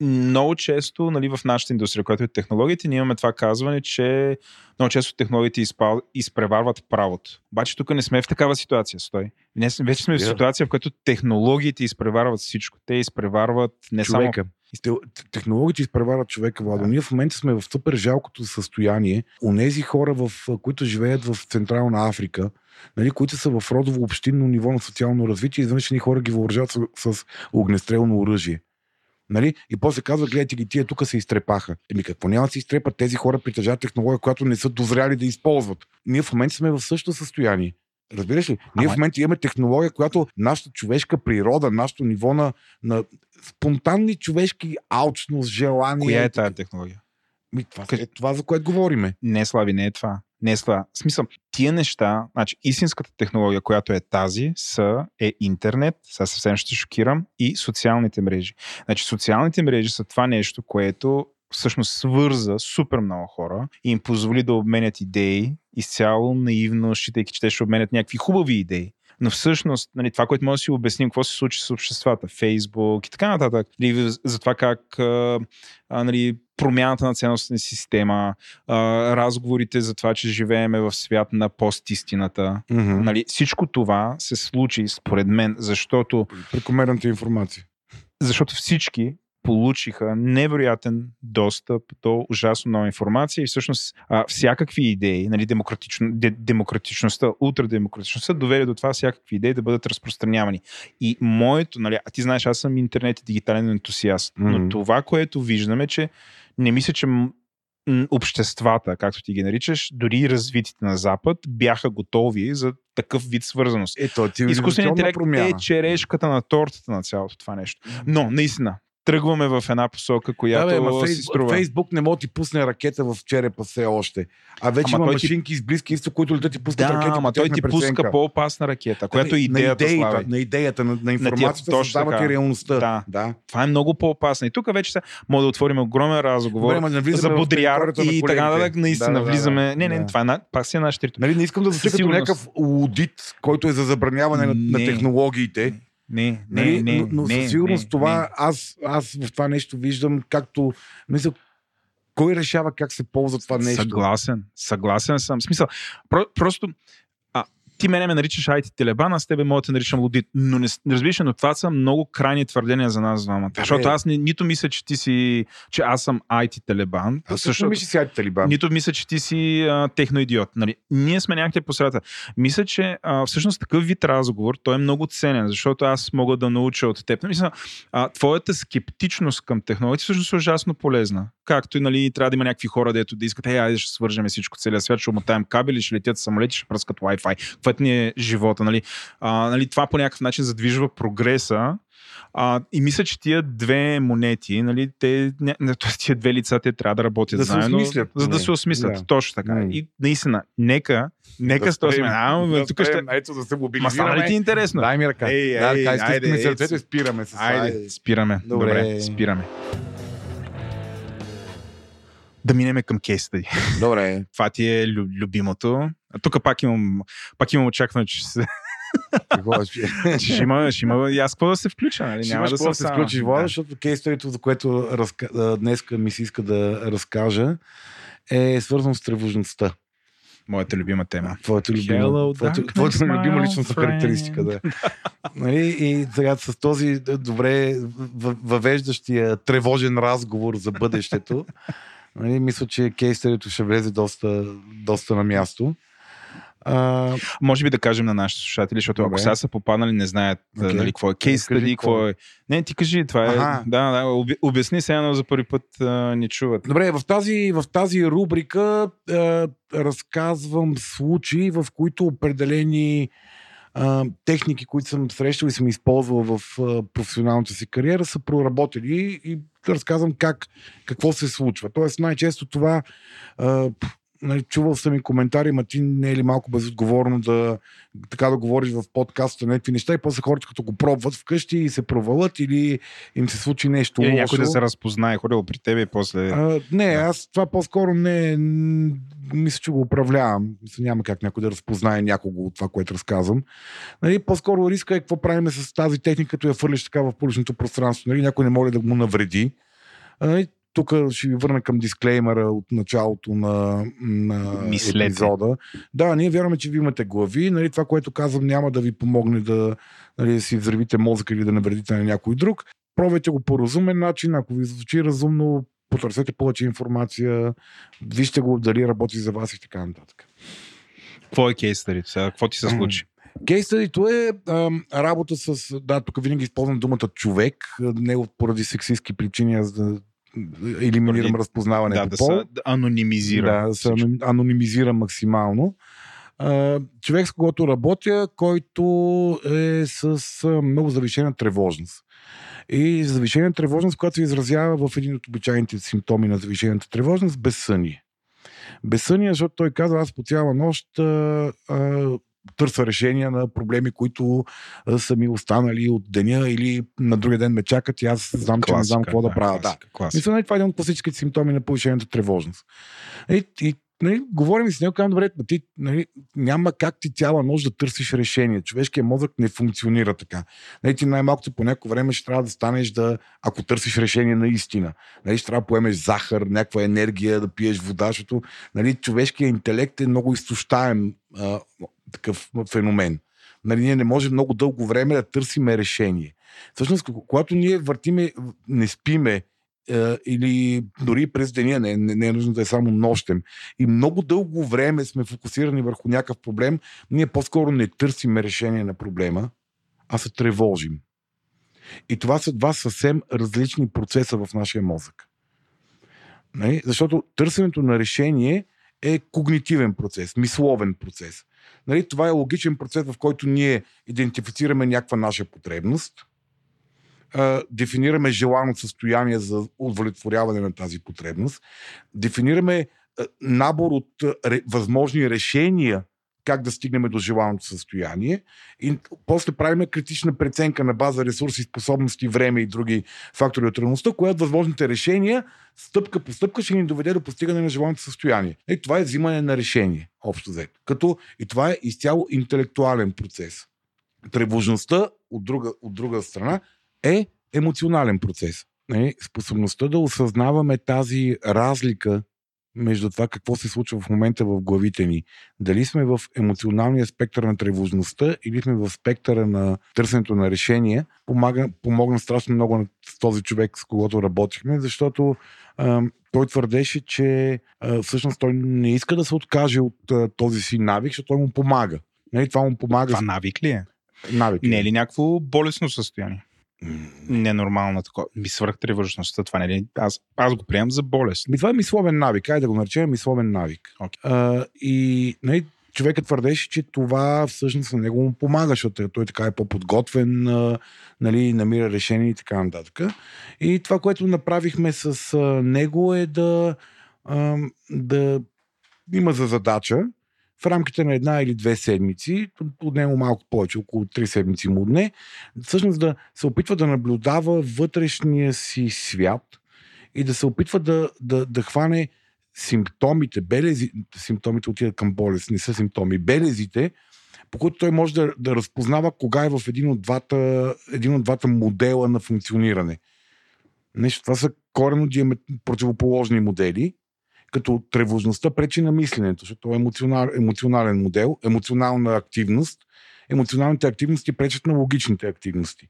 много често нали, в нашата индустрия, която е технологиите, ние имаме това казване, че много често технологиите изпал, изпреварват правото. Обаче тук не сме в такава ситуация, стой. Днес вече сме в ситуация, в която технологиите изпреварват всичко. Те изпреварват не Човека. само технологиите изпреварват човека, Владо. Да. Ние в момента сме в супер жалкото състояние. Онези хора, в, които живеят в Централна Африка, нали, които са в родово общинно ниво на социално развитие, изведнъж хора ги въоръжават с, с огнестрелно оръжие. Нали? И после казва, гледайте ги, тия тук се изтрепаха. Еми какво няма да се изтрепат? Тези хора притежават технология, която не са дозряли да използват. Ние в момента сме в същото състояние. Разбираш ли? Ние Ама... в момента имаме технология, която нашата човешка природа, нашето ниво на, на спонтанни човешки алчност, желание. Коя е тази технология? Ми, това е това, за което говориме. Не, Слави, не е това. Не е това. В смисъл, тия неща, значи истинската технология, която е тази, са е интернет, сега съвсем ще шокирам, и социалните мрежи. Значи социалните мрежи са това нещо, което всъщност свърза супер много хора и им позволи да обменят идеи изцяло наивно, считайки, че те ще обменят някакви хубави идеи. Но всъщност, нали, това, което може да си обясним, какво се случи с обществата, Фейсбук и така нататък, нали, за това как а, нали, промяната на ценностна система, а, разговорите за това, че живееме в свят на постистината. Mm-hmm. Нали, всичко това се случи, според мен, защото... Прекомерната информация. Защото всички получиха невероятен достъп до ужасно нова информация и всъщност а, всякакви идеи, нали, демократично, де, демократичността, ултрадемократичността доведе до това всякакви идеи да бъдат разпространявани. И моето, нали, а ти знаеш, аз съм интернет и дигитален ентусиаст, mm-hmm. но това, което виждаме, че не мисля, че обществата, както ти ги наричаш, дори развитите на Запад, бяха готови за такъв вид свързаност. Ето, Изкуственият интелект промяна. е черешката на тортата на цялото това нещо. Но, наистина, тръгваме в една посока, която да, бе, си струва. Фейсбук не може да ти пусне ракета в черепа все още. А вече ама има машинки ти... с близки изток, които летят ти пускат да, ракети. Ама той ти пуска по-опасна ракета, която е идеята. На идеята, на, идеята на, на информацията, на създава ти реалността. Да. да. Това е много по-опасно. И тук вече се може да отворим огромен разговор Добре, за Бодрияр и така нататък. Наистина да, влизаме. Не, не, това е пак си е наш Нали, не искам да като някакъв аудит, който е за забраняване на технологиите не, не, нали? не. Но, но не, със сигурност не, това, не. Аз, аз в това нещо виждам както, мисля, кой решава как се ползва това нещо? Съгласен, съгласен съм. В смисъл, про, просто ти мене ме наричаш IT телебан, аз тебе мога да те наричам лудит. Но не, не разбираш, но това са много крайни твърдения за нас двамата. Защото аз не, нито мисля, че ти си, че аз съм IT телебан. Аз също мисля, че си IT телебан. Нито мисля, че ти си а, техноидиот. Нали? Ние сме някъде по средата. Мисля, че а, всъщност такъв вид разговор, той е много ценен, защото аз мога да науча от теб. Мисля, а, твоята скептичност към технологията всъщност е ужасно полезна. Както и нали, трябва да има някакви хора, дето да искат, ей, айде ще свържеме всичко, целия свят, ще омотаем кабели, ще летят самолети, ще пръскат Wi-Fi какъв ни е живота. Нали? А, нали, това по някакъв начин задвижва прогреса. А, и мисля, че тия две монети, нали, те, не, тия две лица, те трябва да работят да заедно, осмислят, за да се осмислят. Да. Точно така. Mm. И наистина, нека, нека да с този а, да тук ще... Ето да се мобилизираме. Ма стана ли ти интересно? Дай ми ръка. Ей, ей, ей, айде, айде, спираме с Айде, спираме. Добре. Добре, спираме да минеме към кейста Добре. Това ти е любимото. А тук пак имам, пак имам очакване, че се... ще има, ще има и аз какво да се включа. Нали? Няма да, да се включиш, Влада, да. защото кейсторито, за което разка... днес ми се иска да разкажа, е свързано с тревожността. Моята любима тема. Твоята любима, твоята, твоята любима личностна характеристика, да. нали? И сега с този добре въвеждащия тревожен разговор за бъдещето, Нали, мисля, че кейстерито ще влезе доста, доста на място. А... Може би да кажем на нашите слушатели, защото Добре. ако сега са попаднали, не знаят okay. нали, какво е кейс стади, какво е. Не, ти кажи, това е. Ага. Да, да, обясни се, едно за първи път а, ни чуват. Добре, в тази, в тази рубрика а, разказвам случаи, в които определени техники, които съм срещал и съм използвал в а, професионалната си кариера, са проработили и да разказвам как, какво се случва. Тоест най-често това а, нали, чувал съм и коментари, ма ти не е ли малко безотговорно да така да говориш в подкаста някакви неща и после хората като го пробват вкъщи и се провалят или им се случи нещо Или някой да се разпознае, ходил при тебе и после... А, не, да. аз това по-скоро не мисля, че го управлявам. Мисля, няма как някой да разпознае някого от това, което разказвам. Нали, по-скоро риска е какво правим с тази техника, като я фърлиш така в публичното пространство. Нали, някой не може да му навреди. Нали, тук ще ви върна към дисклеймера от началото на, на епизода. Да, ние вярваме, че ви имате глави. Нали, това, което казвам, няма да ви помогне да, нали, си взривите мозъка или да навредите на някой друг. Пробвайте го по разумен начин. Ако ви звучи разумно, потърсете повече информация, вижте го дали работи за вас и така нататък. Какво е кейс Сега, какво ти се случи? Кейстърито е а, работа с... Да, тук винаги използвам думата човек, не поради сексистски причини, за да елиминирам Поради... разпознаването да, да пол. Да, анонимизира. Да, да се анонимизира максимално. А, човек, с когото работя, който е с много завишена тревожност. И завишена тревожност, която се изразява в един от обичайните симптоми на завишената тревожност, безсъние. Безсъние, защото той казва, аз по цяла нощ а, а, търся решения на проблеми, които са ми останали от деня или на другия ден ме чакат и аз знам, класика, че не знам какво да, да правя. Да. Мисля, това е един от класическите симптоми на повишената тревожност. И, и нали, говорим с него, казвам, добре, ти, нали, няма как ти цяла нощ да търсиш решение. Човешкият мозък не функционира така. Нали, ти най-малкото по някое време ще трябва да станеш да, ако търсиш решение наистина. Нали, ще трябва да поемеш захар, някаква енергия, да пиеш вода, защото нали, човешкият интелект е много изтощаем а, такъв феномен. Нали, ние не можем много дълго време да търсиме решение. Всъщност, когато ние въртиме, не спиме, е, или дори през деня, не, не, не е нужно да е само нощем. И много дълго време сме фокусирани върху някакъв проблем, ние по-скоро не търсим решение на проблема, а се тревожим. И това са два съвсем различни процеса в нашия мозък. Нали? Защото търсенето на решение е когнитивен процес, мисловен процес. Нали? Това е логичен процес, в който ние идентифицираме някаква наша потребност – дефинираме желано състояние за удовлетворяване на тази потребност, дефинираме набор от възможни решения как да стигнем до желаното състояние и после правим критична преценка на база ресурси, способности, време и други фактори от реалността, която възможните решения стъпка по стъпка ще ни доведе до постигане на желаното състояние. И това е взимане на решение, общо взето. Като и това е изцяло интелектуален процес. Тревожността, от друга, от друга страна, е емоционален процес. Нали? Способността да осъзнаваме тази разлика между това какво се случва в момента в главите ни. Дали сме в емоционалния спектър на тревожността или сме в спектъра на търсенето на решения, помага, помогна страшно много на този човек, с когото работихме, защото а, той твърдеше, че а, всъщност той не иска да се откаже от а, този си навик, защото той му помага. Нали, това му помага. Това навик ли е? Навик. Не е ли някакво болесно състояние? Ненормална такова. Ми свръхтревожността, това не е. Аз, аз го приемам за болест. Ми това е мисловен навик. Айде да го наречем мисловен навик. Okay. А, и нали, човекът твърдеше, че това всъщност на него му помага, защото той така е по-подготвен, нали, намира решение и така нататък. И това, което направихме с него е да, да има за задача в рамките на една или две седмици, отнема малко повече, около три седмици му дне, всъщност да се опитва да наблюдава вътрешния си свят и да се опитва да, да, да хване симптомите, белези, симптомите отиват към болест, не са симптоми, белезите, по които той може да, да разпознава кога е в един от двата, един от двата модела на функциониране. Нещо, това са корено противоположни модели като тревожността пречи на мисленето, защото е емоционал, емоционален модел, емоционална активност. Емоционалните активности пречат на логичните активности.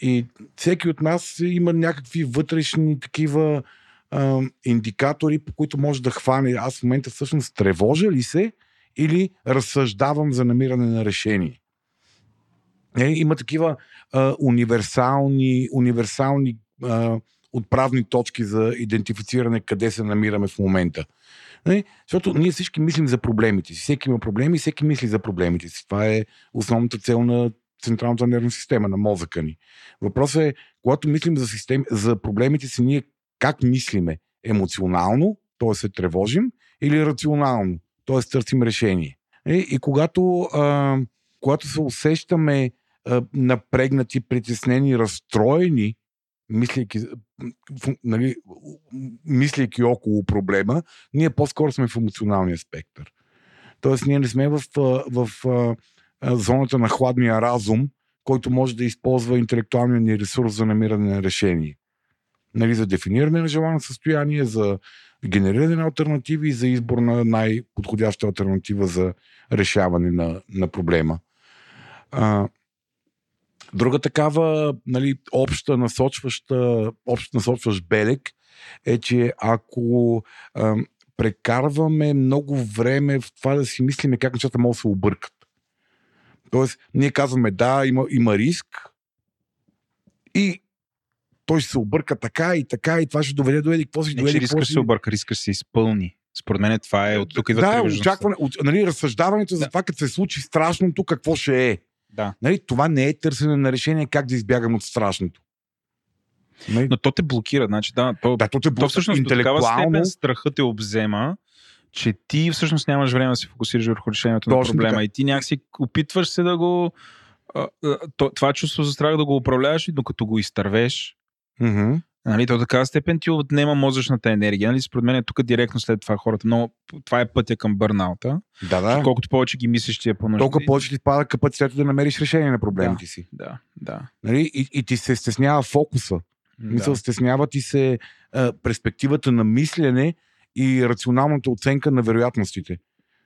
И всеки от нас има някакви вътрешни такива а, индикатори, по които може да хване. Аз в момента всъщност тревожа ли се или разсъждавам за намиране на решение. Е, има такива а, универсални, универсални а, отправни точки за идентифициране къде се намираме в момента. Не? Нали? Защото ние всички мислим за проблемите си. Всеки има проблеми, всеки мисли за проблемите си. Това е основната цел на централната нервна система, на мозъка ни. Въпросът е, когато мислим за, систем, за проблемите си, ние как мислиме? Емоционално, т.е. се тревожим, или рационално, т.е. търсим решение. И, нали? и когато, а, когато се усещаме а, напрегнати, притеснени, разстроени, мислейки, нали, мислейки около проблема, ние по-скоро сме в емоционалния спектър. Тоест, ние не сме в, в, в зоната на хладния разум, който може да използва интелектуалния ни ресурс за намиране на решение. Нали, за дефиниране на желано състояние, за генериране на альтернативи и за избор на най-подходяща альтернатива за решаване на, на проблема. А, Друга такава нали, обща насочваща, общ насочващ белег е, че ако а, прекарваме много време в това да си мислиме как нещата могат да се объркат. Тоест, ние казваме да, има, има риск и той ще се обърка така и така и това ще доведе до еди какво си доведе. риска ще се обърка, риска ще се изпълни. Според мен това е от тук идва Да, очакване, от, нали, разсъждаването да. за това, като се случи страшното, какво ще е. Да. Нали, това не е търсене на решение как да избягам от страшното. Нали? Но то те блокира. Значи, да, то, да, то те блокира. То всъщност интелектуално... до степен страхът те обзема, че ти всъщност нямаш време да се фокусираш върху решението Точно на проблема. Така. И ти някакси опитваш се да го. Това чувство за страх да го управляваш и докато го изтървеш, mm-hmm. Нали, то така степен ти отнема мозъчната енергия. Нали, според мен е тук директно след това хората. Но това е пътя към бърнаута. Да, да. Колкото повече ги мислиш, ти е по Толкова повече ти пада капацитета да намериш решение на проблемите да, си. Да, да. Нали, и, и ти се стеснява фокуса. Да. Мисъл, стеснява ти се а, перспективата на мислене и рационалната оценка на вероятностите.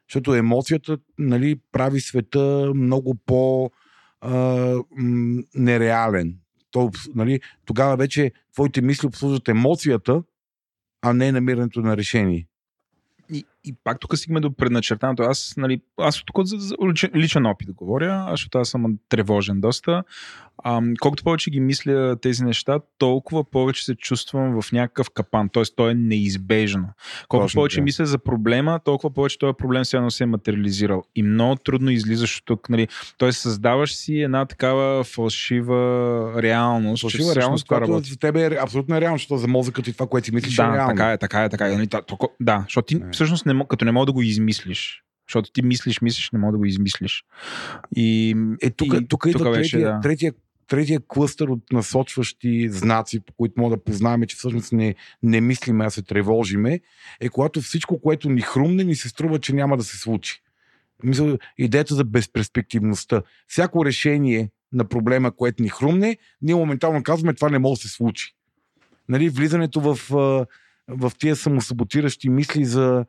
Защото емоцията нали, прави света много по- а, м- нереален. То, нали, тогава вече твоите мисли обслужват емоцията, а не намирането на решение. И, и пак тук стигаме до предначертаното. Аз, нали, аз тук за, за личен, опит говоря, защото аз съм тревожен доста. А, колкото повече ги мисля тези неща, толкова повече се чувствам в някакъв капан. Т.е. то е неизбежно. Колкото Точно, повече да. мисля за проблема, толкова повече този проблем сега се е материализирал. И много трудно излизаш тук. Нали. Т.е. създаваш си една такава фалшива реалност. Фалшива реалност, която за теб е абсолютно реално, защото за мозъкът и това, което си мислиш да, е реално. така е, така е, така е. Нали, да, защото ти не. всъщност не, като не мога да го измислиш. Защото ти мислиш, мислиш, не мога да го измислиш. И, е, тук, и, тук идва третия, да. третия, третия клъстър от насочващи знаци, по които мога да познаваме, че всъщност не, не мислиме, а се тревожиме, е когато всичко, което ни хрумне, ни се струва, че няма да се случи. Мисля, идеята за безперспективността. Всяко решение на проблема, което ни хрумне, ние моментално казваме, това не може да се случи. Нали, влизането в, в тия самосаботиращи мисли за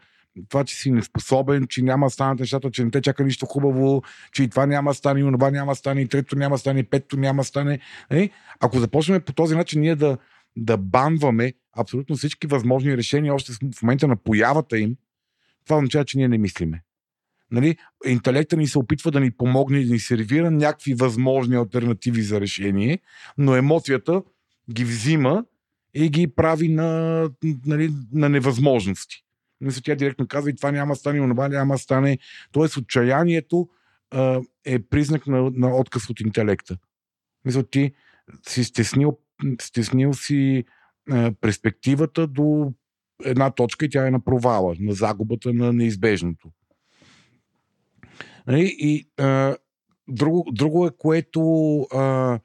това, че си неспособен, че няма да станат нещата, че не те чака нищо хубаво, че и това няма да стане, и това няма да стане, и трето няма да стане, и пето няма да стане. Нали? Ако започнем по този начин ние да, да банваме абсолютно всички възможни решения още в момента на появата им, това означава, че ние не мислиме. Нали? Интелекта ни се опитва да ни помогне да ни сервира някакви възможни альтернативи за решение, но емоцията ги взима и ги прави на, нали, на невъзможности. Мисля, тя директно казва и това няма стане, и това няма стане. Тоест, отчаянието а, е признак на, на отказ от интелекта. Мисля, ти си стеснил, стеснил си а, перспективата до една точка и тя е на провала, на загубата на неизбежното. Нали, и а, друго, друго е, което а,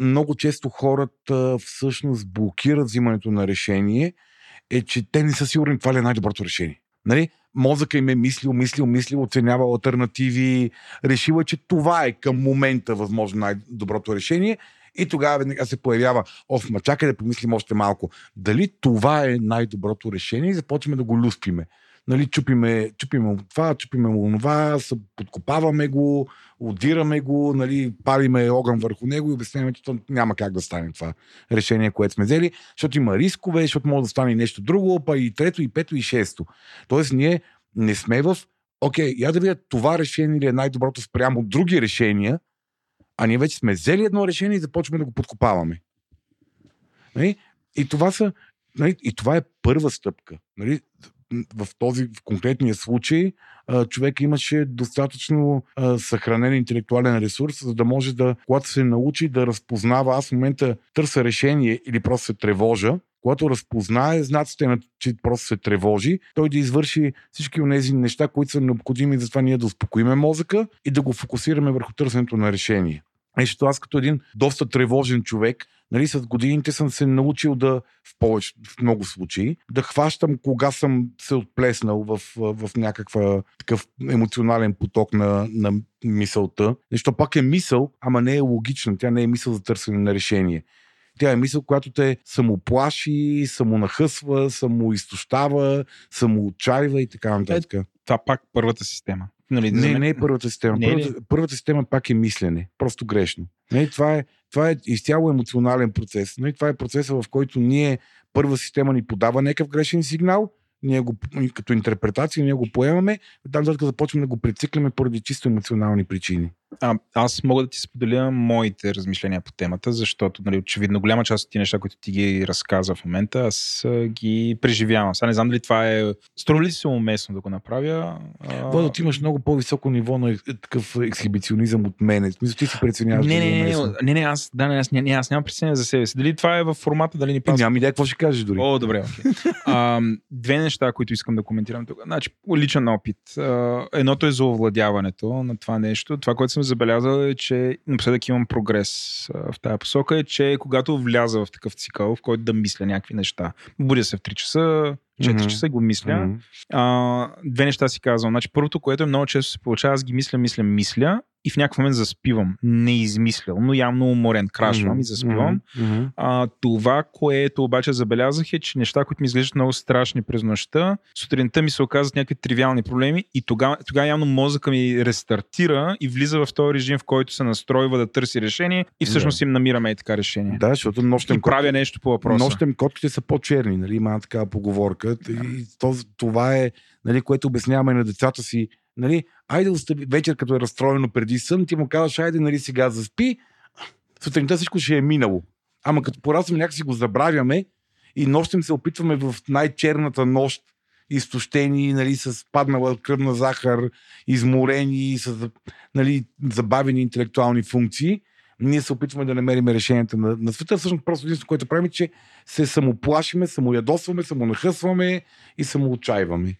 много често хората всъщност блокират взимането на решение – е, че те не са сигурни това ли е най-доброто решение. Нали? Мозъка им е мислил, мислил, мислил, оценява альтернативи, решила, че това е към момента възможно най-доброто решение и тогава веднага се появява, оф, ма чакай да помислим още малко. Дали това е най-доброто решение и започваме да го люспиме нали, чупиме, чупиме това, чупиме му това, подкопаваме го, удираме го, нали, палиме огън върху него и обясняваме, че то няма как да стане това решение, което сме взели, защото има рискове, защото може да стане нещо друго, па и трето, и пето, и шесто. Тоест ние не сме в окей, я да видя това решение ли е най-доброто спрямо други решения, а ние вече сме взели едно решение и започваме да го подкопаваме. Нали? И това са нали, и това е първа стъпка. Нали? В този в конкретния случай човек имаше достатъчно съхранен интелектуален ресурс, за да може да, когато се научи да разпознава, аз в момента търся решение или просто се тревожа, когато разпознае знаците на, че просто се тревожи, той да извърши всички от тези неща, които са необходими за това ние да успокоиме мозъка и да го фокусираме върху търсенето на решение. Защото аз като един доста тревожен човек, нали, с годините съм се научил да, в, повече, в много случаи, да хващам кога съм се отплеснал в, в някаква такъв емоционален поток на, на мисълта. Нещо пак е мисъл, ама не е логична. Тя не е мисъл за търсене на решение. Тя е мисъл, която те самоплаши, самонахъсва, самоизтощава, самоотчаива и така нататък. Е, това пак първата система. Нали, не, не е първата система. Не, първата, не. първата система пак е мислене. Просто грешно. Нали, това, е, това е изцяло емоционален процес. Нали, това е процеса, в който ние първа система ни подава някакъв грешен сигнал, ние го, като интерпретация, ние го поемаме, там затова започваме да го прецикляме поради чисто емоционални причини. А, аз мога да ти споделя моите размишления по темата, защото нали, очевидно голяма част от ти неща, които ти ги разказа в момента, аз ги преживявам. Сега не знам дали това е... Струва ли се уместно да го направя? Водо, ти имаш много по-високо ниво на такъв ексхибиционизъм от мен. Смисъл, ти си преценяваш. Не, не, не, не, не, аз, да, не, аз, не, аз нямам преценя за себе си. Дали това е в формата, дали ни паса? Нямам идея какво ще кажеш дори. О, добре. Okay. две неща, които искам да коментирам тук. Значи, личен опит. Едното е за овладяването на това нещо. Това, което съм забелязал е, че напоследък имам прогрес в тази посока, е, че когато вляза в такъв цикъл, в който да мисля някакви неща, будя се в 3 часа, 4 mm-hmm. часа го мисля. Mm-hmm. А, две неща си казвам. Значи, първото, което е много често се получава, аз ги мисля, мисля, мисля и в някакъв момент заспивам. Не измислял, но явно уморен. Крашвам mm-hmm. и заспивам. Mm-hmm. А, това, което обаче забелязах е, че неща, които ми изглеждат много страшни през нощта, сутринта ми се оказват някакви тривиални проблеми и тогава, тогава явно мозъка ми рестартира и влиза в този режим, в който се настройва да търси решение и всъщност yeah. им намираме и така решение. Да, защото нощем и правя нещо по въпроса. Нощем котките са по-черни, нали? Има такава поговорка. Yeah. И то, това е, нали, което обясняваме на децата си нали, айде остъпи, вечер като е разстроено преди сън, ти му казваш, айде, нали, сега заспи, сутринта всичко ще е минало. Ама като порастваме, някакси го забравяме и нощем се опитваме в най-черната нощ, изтощени, нали, с паднала кръвна захар, изморени, с нали, забавени интелектуални функции. Ние се опитваме да намерим решенията на, на света. Всъщност, просто единството, което правим, е, че се самоплашиме, самоядосваме, самонахъсваме и самоотчаиваме.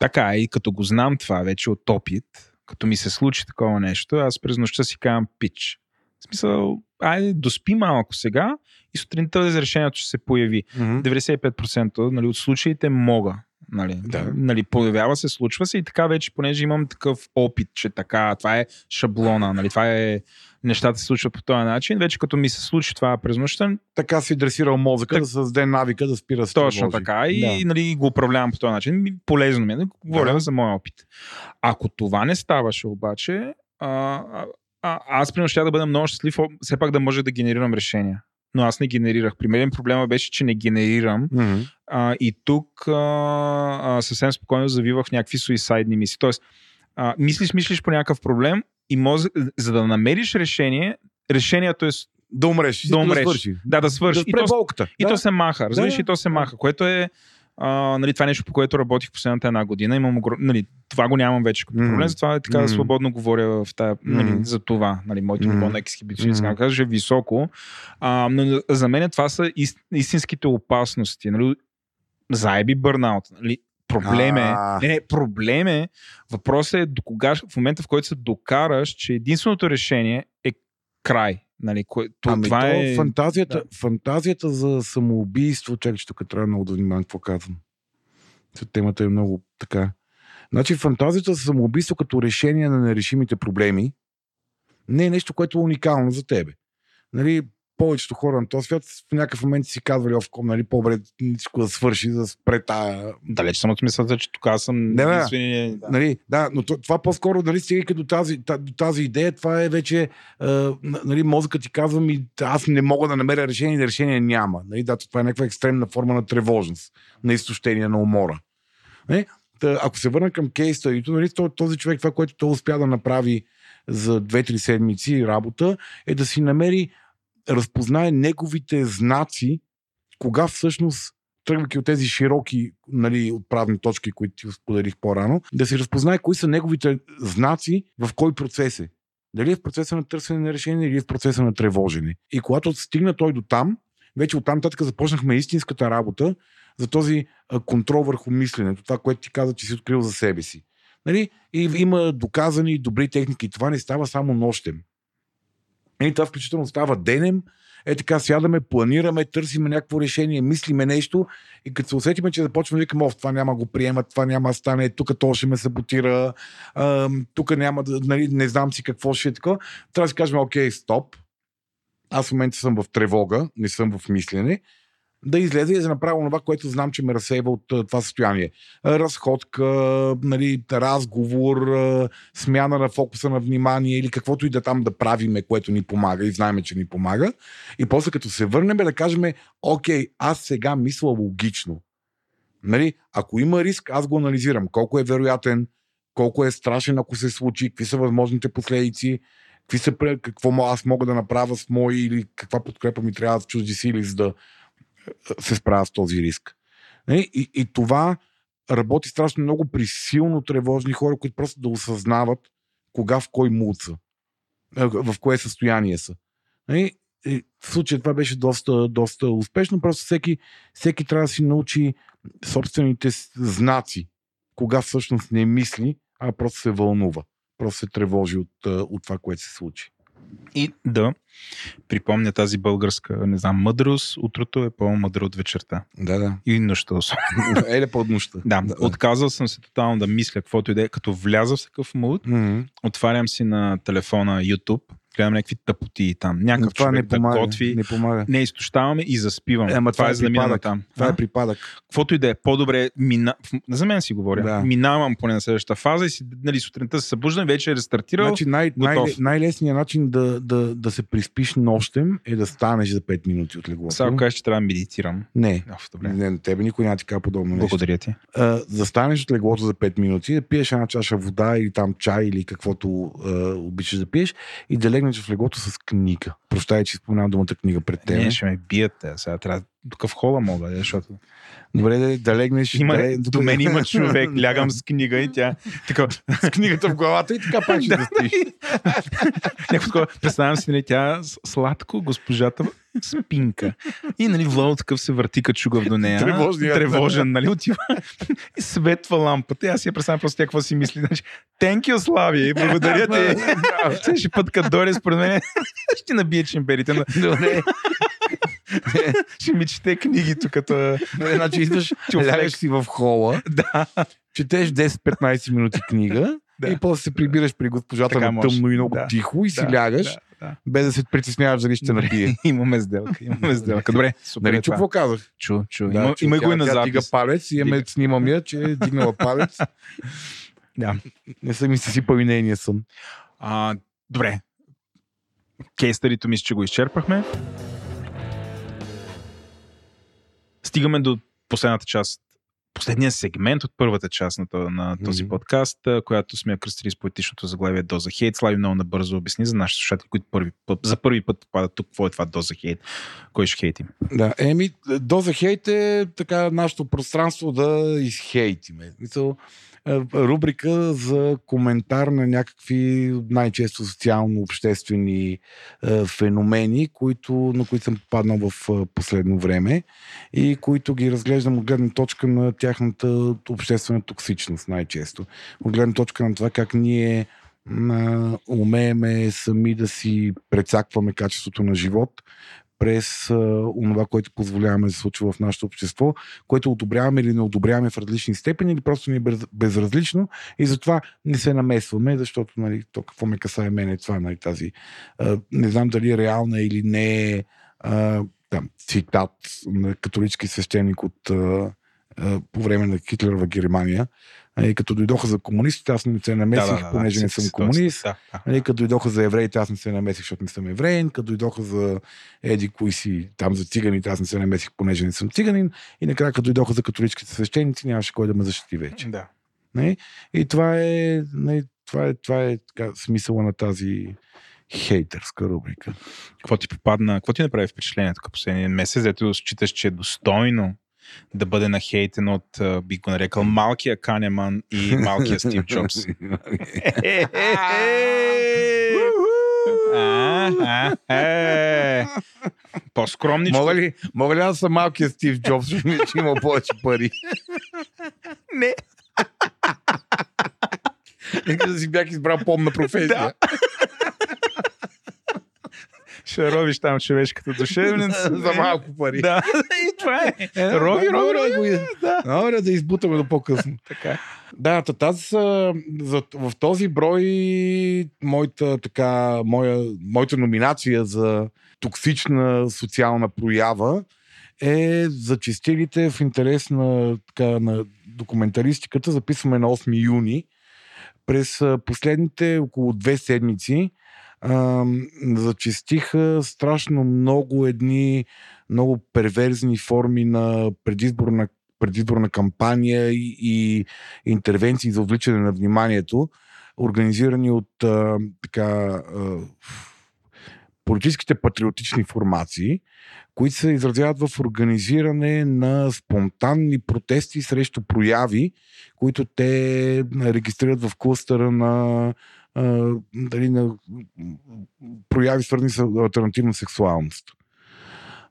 Така, и като го знам това вече от опит, като ми се случи такова нещо, аз през нощта си казвам пич. В смисъл, айде, доспи малко сега и сутринта разрешението ще се появи. Mm-hmm. 95% нали, от случаите мога. Нали, да. нали, появява се, случва се и така вече, понеже имам такъв опит, че така, това е шаблона, нали, това е нещата се случват по този начин. Вече като ми се случи това през нощта. Така си дресирал мозъка так... да създаде навика да спира с Точно тревожи. така. И да. нали, го управлявам по този начин. Полезно ми е. Говоря да. за моя опит. Ако това не ставаше обаче, а, а, аз примерно ще да бъда много щастлив, все пак да може да генерирам решения. Но аз не генерирах. При мен проблема беше, че не генерирам. Mm-hmm. А, и тук а, а, съвсем спокойно завивах някакви суисайдни мисли. Тоест, а, мислиш, мислиш по някакъв проблем и мозък, за да намериш решение, решението е да умреш. Да умреш. Да свърши. Да, да свърши. Да и, то, и то се маха. Разбираш, да, и то се маха, което е а, нали, това е нещо, по което работих последната една година. Имам, нали, това го нямам вече като проблем, mm. затова е така mm. свободно говоря в тая, нали, mm. за това. Нали, моето ниво mm. на ексхибиционизъм, mm. кажа, е високо. А, но за мен това са ист, истинските опасности. Нали, заеби бърнаут. Нали, Проблем е, не, не, проблем е, въпросът е до кога, в момента в който се докараш, че единственото решение е край. Нали, кое, то, ами това то, е... фантазията, да. фантазията за самоубийство, чакай, че тук трябва много да внимавам какво казвам. Темата е много така. Значи фантазията за самоубийство като решение на нерешимите проблеми не е нещо, което е уникално за тебе. Нали, повечето хора на този свят в някакъв момент си казвали овком, нали, по-добре всичко да свърши, да спре тая... Далеч съм от мисълта, че тук аз съм не, единствени... Да. Нали, да, но това по-скоро, нали, стига до тази, до тази идея, това е вече, а, нали, мозъкът ти казва ми, аз не мога да намеря решение, и решение няма. Нали, да, това е някаква екстремна форма на тревожност, на изтощение, на умора. Нали? ако се върна към кейс нали, този човек, това, което той успя да направи за 2-3 седмици работа, е да си намери разпознае неговите знаци, кога всъщност тръгвайки от тези широки нали, отправни точки, които ти споделих по-рано, да си разпознае кои са неговите знаци в кой процес е. Дали е в процеса на търсене на решение или е в процеса на тревожене. И когато стигна той до там, вече оттам нататък започнахме истинската работа за този контрол върху мисленето, това, което ти каза, че си открил за себе си. Нали? И има доказани добри техники. Това не става само нощем. И това включително става денем, е така, сядаме, планираме, търсиме някакво решение, мислиме нещо и като се усетиме, че започваме викаме, това няма го приемат, това няма да стане, тук то ще ме саботира, тук няма нали, не знам си какво ще е така, трябва да си кажем, окей, стоп, аз в момента съм в тревога, не съм в мислене да излезе и да направя това, което знам, че ме разсейва от това състояние. Разходка, нали, разговор, смяна на фокуса на внимание или каквото и да там да правиме, което ни помага и знаеме, че ни помага. И после като се върнем да кажем, окей, аз сега мисля логично. Нали, ако има риск, аз го анализирам. Колко е вероятен, колко е страшен, ако се случи, какви са възможните последици, какви са, какво аз мога да направя с мои или каква подкрепа ми трябва в чужди сили, за да се справя с този риск. Нали? И, и това работи страшно много при силно тревожни хора, които просто да осъзнават кога в кой мут са, в кое състояние са. Нали? е, в случая това беше доста, доста успешно. Просто всеки, всеки трябва да си научи собствените знаци, кога всъщност не мисли, а просто се вълнува. Просто се тревожи от, от това, което се случи. И да припомня тази българска, не знам, мъдрост. Утрото е по-мъдро от вечерта. Да, да. И нощта особено. Еле под нощта. Да, да, отказал съм се тотално да мисля каквото и да е. Като вляза в такъв муд, mm-hmm. отварям си на телефона YouTube гледам някакви тъпоти там. Някакъв това човек не помага, да готви. Не помага. Не изтощаваме и заспиваме. Е, ама това, това е за да мина там. Това а? е припадък. Каквото и да е, по-добре мина... За мен си говоря. Да. Минавам поне на следващата фаза и си, нали, сутринта се събуждам, вече е рестартирал. Значи най- най- най-лесният начин да, да, да се приспиш нощем е да станеш за 5 минути от леглото. Сега кажеш, че трябва да медитирам. Не. Оф, добре. Не, на тебе никой няма ти казва подобно нещо. Благодаря ти. А, да станеш от леглото за 5 минути, да пиеш една чаша вода или там чай или каквото а, обичаш да пиеш и да легнеш в леглото с книга. Прощай, че споменавам думата книга пред теб. Не, ще ме бият. Сега трябва тук в хола мога, защото... Добре, да, да легнеш. Има, да, до мен има човек, лягам с книга и тя така, с книгата в главата и така пак ще да спиш. Някакво представям си, нали, тя сладко, госпожата спинка. И нали, Владо такъв се върти като шугав до нея. Тревожен, тревожен нали, отива и светва лампата. И аз си я представям просто тя какво си мисли. Значи, Thank you, Слави, благодаря ти. Следващия път, като дойде според мен, ще набие чемперите. Добре. ще ми чете книги тук. Като... Значи идваш, лягаш си в хола, да. четеш 10-15 минути книга да. и после се прибираш при госпожата така на тъмно и много да. тихо и си да, лягаш. Да да. без да се притесняваш дали ще напие. имаме сделка, имаме сделка. Добре, супер. Нали е чу какво казах? Чу, чу. Да, има, чу, има го и на запис. Дига палец, имаме, снимам я, че е дигнала палец. да. Не съм и съсипал и нейния сън. А, добре. Кейстарито мисля, че го изчерпахме. Стигаме до последната част последния сегмент от първата част на, на този mm-hmm. подкаст, която сме кръстили с поетичното заглавие Доза хейт. Слави много набързо обясни за нашите слушатели, които първи път, за първи път попадат тук. Какво е това Доза хейт? Кой ще хейтим? Да, еми, Доза хейт е така нашето пространство да изхейтиме. Мисъл, рубрика за коментар на някакви най-често социално-обществени е, феномени, които, на които съм попаднал в е, последно време и които ги разглеждам от гледна точка на тяхната обществена токсичност най-често. От гледна точка на това как ние умееме сами да си прецакваме качеството на живот, през а, онова, което позволяваме да се случва в нашето общество, което одобряваме или не одобряваме в различни степени, или просто ни е без, безразлично и затова не се намесваме, защото нали, то какво ме касае мене това, нали, тази а, не знам дали е реална или не е там, цитат на католически свещеник от а, по време на Хитлерова Германия, Нали, като дойдоха за комунистите, аз не се намесих, да, да, понеже да, не съм комунист. Да, да. Нали, като дойдоха за евреите, аз не се намесих, защото не съм евреин. Като дойдоха за еди кои си, там за циганите, аз не се намесих, понеже не съм циганин. И накрая, като дойдоха за католическите свещеници, нямаше кой да ме защити вече. Да. Не? И това е, не, това е, това е така, смисъла на тази хейтърска рубрика. Какво ти попадна, какво ти направи впечатление тук последния месец, ето считаш, че е достойно да бъде нахейтен от, би го нарекал, малкия Канеман и малкия Стив Джобс. По-скромничко. Мога ли, мога ли да съм малкия Стив Джобс, че има повече пари? Не. Нека да си бях избрал помна професия. Да ще ровиш там човешката душевница. За малко пари. Да, и това е. е рови, рови, рови. да. Добре, да избутаме до по-късно. така. Да, тази са, за, в този брой моята, така, моя, моята номинация за токсична социална проява е за чистилите в интерес на, така, на документаристиката. Записваме на 8 юни. През последните около две седмици зачистиха страшно много едни много перверзни форми на предизборна, предизборна кампания и, и интервенции за отвличане на вниманието, организирани от а, така а, политическите патриотични формации, които се изразяват в организиране на спонтанни протести срещу прояви, които те регистрират в клъстъра на а, дали, на прояви свързани с альтернативна сексуалност.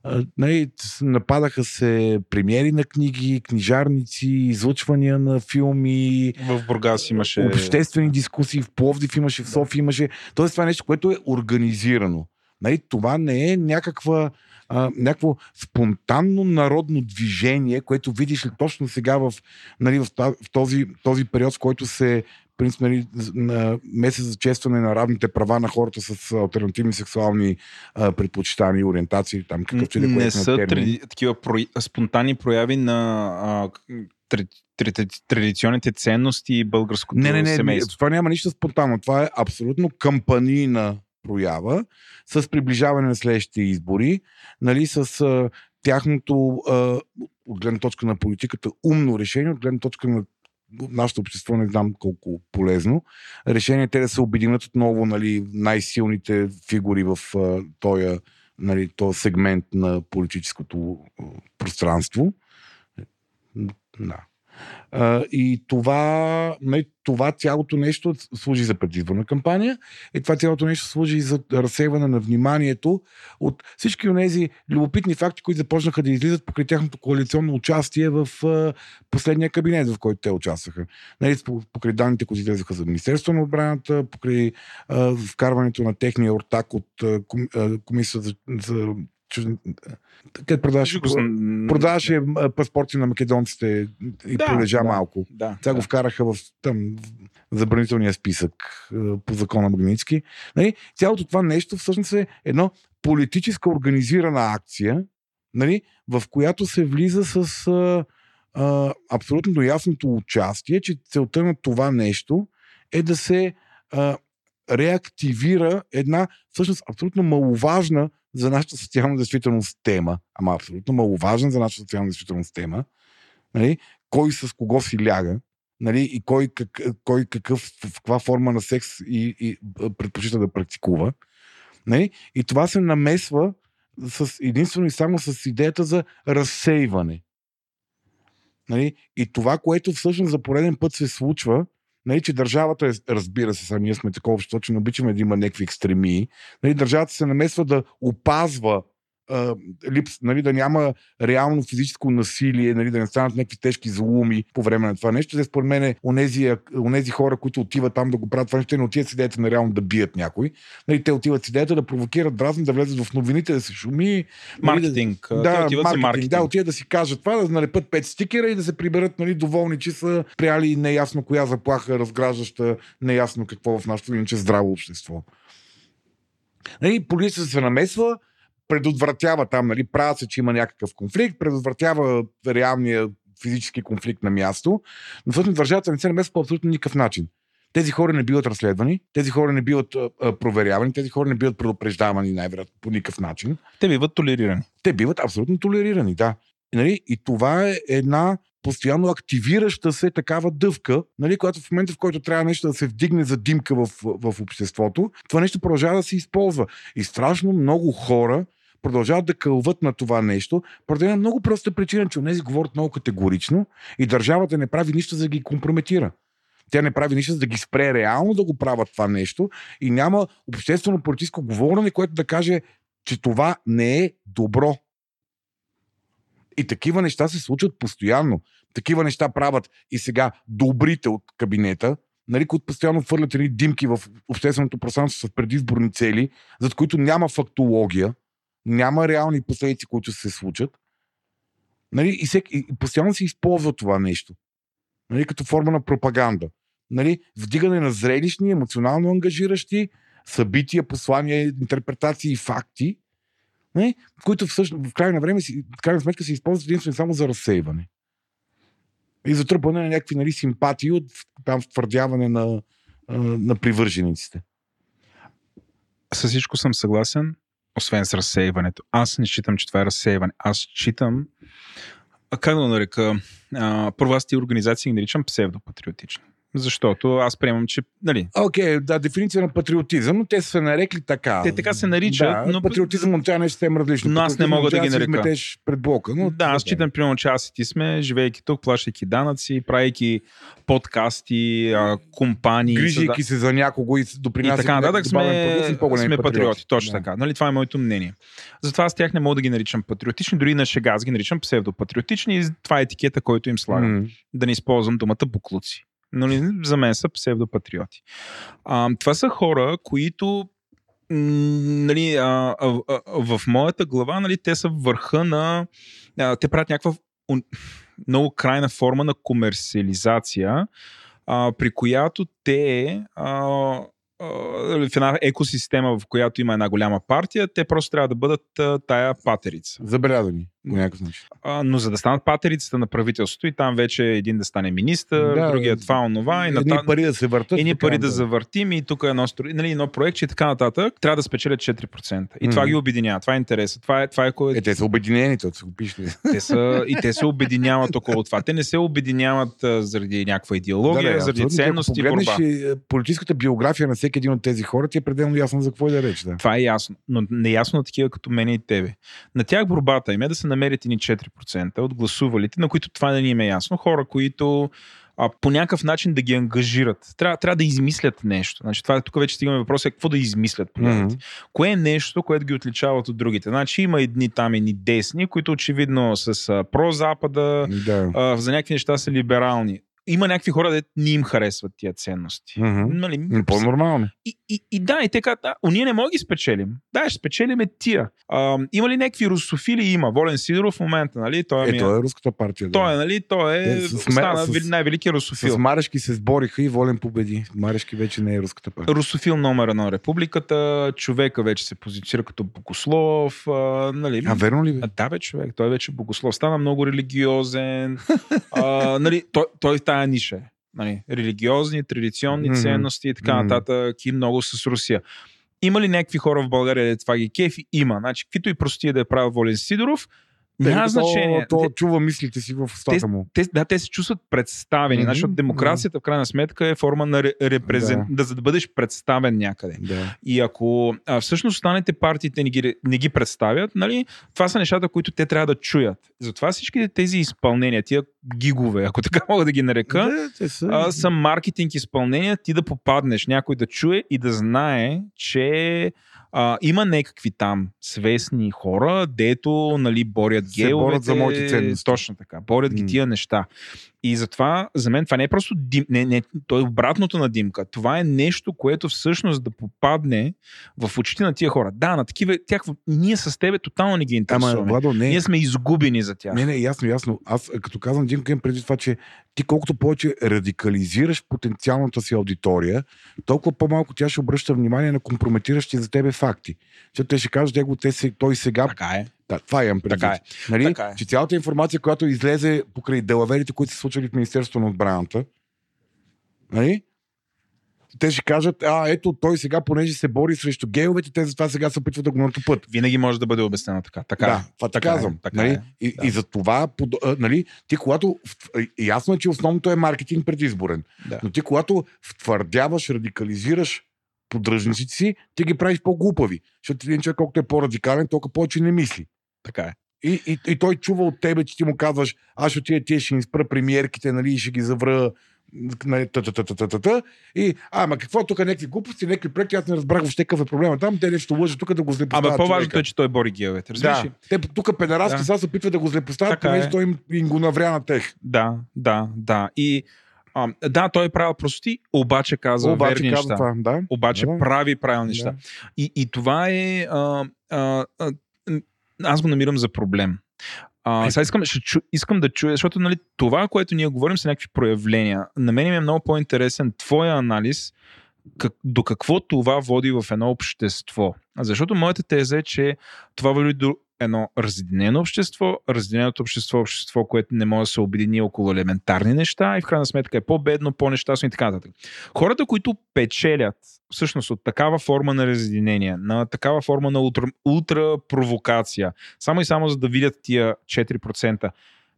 А, нали, нападаха се премиери на книги, книжарници, излъчвания на филми. В Бургас имаше. Обществени дискусии, в Пловдив имаше, в София имаше. Тоест това е нещо, което е организирано. Нали, това не е някаква а, някакво спонтанно народно движение, което видиш ли точно сега в, нали, в, този, този период, в който се принцип, нали, на месец за честване на равните права на хората с альтернативни сексуални а, предпочитания и ориентации, там какъвто и да Не са тради, такива про, спонтанни прояви на а, традиционните ценности и българското не, не, не, семейство. Това няма нищо спонтанно. Това е абсолютно кампанийна проява с приближаване на следващите избори, нали, с а, тяхното а, от гледна точка на политиката умно решение, от гледна точка на нашето общество не знам колко полезно. Решение те да се обединят отново нали, най-силните фигури в този нали, сегмент на политическото пространство. Да. И това, това цялото нещо служи за предизборна кампания и това цялото нещо служи за разсейване на вниманието от всички от тези любопитни факти, които започнаха да излизат покрай тяхното коалиционно участие в последния кабинет, в който те участваха. Нали, покрай данните, които излезаха за Министерство на отбраната, покрай вкарването на техния ортак от Комисията за където продаваше, продаваше паспорти на македонците и да, пролежа да, малко. Да, Сега да. го вкараха в, там, в забранителния списък по закона Магницки. Нали? Цялото това нещо всъщност е едно политическа организирана акция, нали? в която се влиза с а, а, абсолютно ясното участие, че целта на това нещо е да се а, реактивира една всъщност абсолютно маловажна за нашата социална действителност тема, ама абсолютно маловажна за нашата социална действителност тема, нали, кой с кого си ляга, нали, и кой, как, кой какъв, в каква форма на секс и, и предпочита да практикува. Нали, и това се намесва с, единствено и само с идеята за разсейване. Нали, и това, което всъщност за пореден път се случва, Нали, че държавата е, разбира се, сега ние сме такова общество, че не обичаме да има някакви екстремии. Нали, държавата се намесва да опазва липс, нали, да няма реално физическо насилие, нали, да не станат някакви тежки зломи по време на това нещо. Според мен, онези, онези хора, които отиват там да го правят това нещо, те не отиват с идеята на реално да бият някой. Нали, те отиват с идеята да провокират дразни, да влезат в новините, да се шуми. Маркетинг. Нали, да, отиват маркетинг, маркетинг. Да, отиват да си кажат това, да налепят пет стикера и да се приберат нали, доволни, че са прияли неясно коя заплаха, разграждаща неясно какво в нашето иначе здраво общество. Нали, полицията се намесва, предотвратява там, нали, правят се, че има някакъв конфликт, предотвратява реалния физически конфликт на място, но всъщност държавата не се намесва по абсолютно никакъв начин. Тези хора не биват разследвани, тези хора не биват а, проверявани, тези хора не биват предупреждавани най-вероятно по никакъв начин. Те биват толерирани. Те биват абсолютно толерирани, да. И, нали, и това е една постоянно активираща се такава дъвка, нали, която в момента, в който трябва нещо да се вдигне за димка в, в обществото, това нещо продължава да се използва. И страшно много хора продължават да кълват на това нещо, поради една много проста причина, че онези говорят много категорично и държавата не прави нищо за да ги компрометира. Тя не прави нищо за да ги спре реално да го правят това нещо и няма обществено политическо говорене, което да каже, че това не е добро. И такива неща се случват постоянно. Такива неща правят и сега добрите от кабинета, нали, които постоянно фърлят едни димки в общественото пространство с предизборни цели, зад които няма фактология, няма реални последици, които се случат. Нали, и, всек, и постоянно се използва това нещо. Нали, като форма на пропаганда. Нали, вдигане на зрелищни, емоционално ангажиращи събития, послания, интерпретации и факти, нали, които всъщност в крайна, време, в крайна сметка се използват единствено само за разсейване. И за тръпване на някакви нали, симпатии от там твърдяване на, на привържениците. С всичко съм съгласен освен с разсейването. Аз не считам, че това е разсейване. Аз считам, а как да нарека, а, първо аз ти организации ги наричам псевдопатриотични. Защото аз приемам, че. Нали... Окей, okay, да, дефиниция на патриотизъм, но те са нарекли така. Те така се наричат. Да, но... Патриотизъм от тя не е съвсем различно. Но аз не мога да ги нарека. пред блока. Но... Да, аз считам, примерно, че аз и ти сме, живейки тук, плащайки данъци, правейки подкасти, а, компании. Грижайки се за някого и допринасяйки. И така нататък сме, сме патриоти. патриоти. Точно да. така. Нали, това е моето мнение. Затова аз тях не мога да ги наричам патриотични, дори на шега аз ги наричам псевдопатриотични и това е етикета, който им слагам. Mm. Да не използвам думата буклуци но за мен са псевдопатриоти. А, това са хора, които нали, а, а, а, в моята глава нали, те са върха на... А, те правят някаква много крайна форма на комерциализация, а, при която те а, в една екосистема, в която има една голяма партия, те просто трябва да бъдат тая патерица. Забелязани по някакъв начин. А, но за да станат патерицата на правителството и там вече един да стане министър, да, другия това, онова. И едни пари да се въртат. Едни пари да, да завъртим и тук е едно, нали, едно проект и така нататък. Трябва да спечелят 4%. И mm-hmm. това ги обединява. Това е интереса. Това е, това е, кое... е, те са обединени, то са го пишли. Те са, и те се обединяват около това. Те не се обединяват а, заради някаква идеология, да, да, заради ценности. Ако борба. Е, политическата биография на всеки един от тези хора, ти е пределно ясно за какво е да реч. Да. Това е ясно. Но неясно на такива като мен и тебе. На тях борбата им е да се намерят и ни 4% от гласувалите, на които това не ни им е ясно. Хора, които а, по някакъв начин да ги ангажират. Трябва, трябва да измислят нещо. Значи, това тук вече стигаме въпроса е какво да измислят. Mm-hmm. Кое е нещо, което ги отличава от другите? Значи има едни там, едни десни, които очевидно с а, про-запада, да. а, за някакви неща са либерални има някакви хора, де не им харесват тия ценности. Mm-hmm. Нали? По-нормално. И, и, и да, и така, да, ние не можем да ги спечелим. Да, ще спечелиме тия. А, има ли някакви русофили? Има. Волен Сидоров в момента, нали? Той е, е, той е руската партия. Той е, нали? Той е, е с, стана с, най-великият русофил. С Марешки се сбориха и Волен победи. Марешки вече не е руската партия. Русофил номер на републиката. Човека вече се позиционира като богослов. А, нали? а верно ли? Бе? А, да, бе, човек. Той вече богослов. Стана много религиозен. а, нали? Той, той в тая ниша е нали, религиозни, традиционни mm-hmm. ценности и така mm-hmm. нататък и много с Русия. Има ли някакви хора в България, да това ги кефи? Има. Значи, каквито и простия да е правил Волен Сидоров, няма значение. То, то чува мислите си в устата му. Те, да, те се чувстват представени. Mm-hmm. Защото демокрацията, в крайна сметка, е форма на репрезент... Да. да, да бъдеш представен някъде. Да. И ако а, всъщност останете партиите не ги, не ги представят, нали, това са нещата, които те трябва да чуят. Затова всички тези изпълнения, тия гигове, ако така мога да ги нарека, да, те са... А, са маркетинг изпълнения, ти да попаднеш, някой да чуе и да знае, че а, има някакви там свестни хора, дето нали, борят геовете. борят за моите ценности. Точно така. Борят ги тия неща. И затова, за мен, това не е просто дим, не, не, то е обратното на димка. Това е нещо, което всъщност да попадне в очите на тия хора. Да, на такива, тях, ние с тебе тотално не ги интересуваме. Ама, Владо, не. Ние сме изгубени за тях. Не, не, ясно, ясно. Аз като казвам димка, имам преди това, че ти колкото повече радикализираш потенциалната си аудитория, толкова по-малко тя ще обръща внимание на компрометиращи за тебе факти. Защото те ще кажат, него, те се, той сега така е. Да, това имам предвид. Така е. Нали? Така е. Че цялата информация, която излезе покрай делаверите, които се случвали в Министерството на отбраната, нали? те ще кажат, а, ето той сега, понеже се бори срещу гейовете, те затова сега се опитват да го натопът. Винаги може да бъде обяснено така. така да, е. това така казвам. Е, така нали? е, и, да. и за това, нали, ти когато, ясно е, че основното е маркетинг предизборен, да. но ти когато втвърдяваш, радикализираш поддръжниците си, ти ги правиш по-глупави. Защото един човек, колкото е по-радикален, толкова повече не мисли. Така е. И, и, и той чува от тебе, че ти му казваш, аз ще отида тия ще им спра премиерките, нали, и ще ги завра нали, и, а, ма какво тук някакви глупости, някакви проекти, аз не разбрах въобще какъв е проблема. Там те нещо лъжат тук да го злепоставят. Ама по-важното е, че той бори геовете. Да. Те тук педераски да. сега се опитват да го злепоставят, понеже е. той им, им, го навря на тех. Да, да, да. И а, да, той е правил прости, обаче казва обаче верни казва неща. Това, да. Обаче да. прави правилни да. неща. И, и това е... А, а, аз го намирам за проблем. А, сега искам, ще чу, искам да чуя, защото нали, това, което ние говорим, са някакви проявления. На мен ми е много по-интересен твоя анализ как, до какво това води в едно общество. Защото моята теза е, че това води до едно разединено общество, разединеното общество е общество, което не може да се обедини около елементарни неща и в крайна сметка е по-бедно, по-нещастно и така нататък. Хората, които печелят всъщност от такава форма на разединение, на такава форма на ултра, ултра провокация, само и само за да видят тия 4%,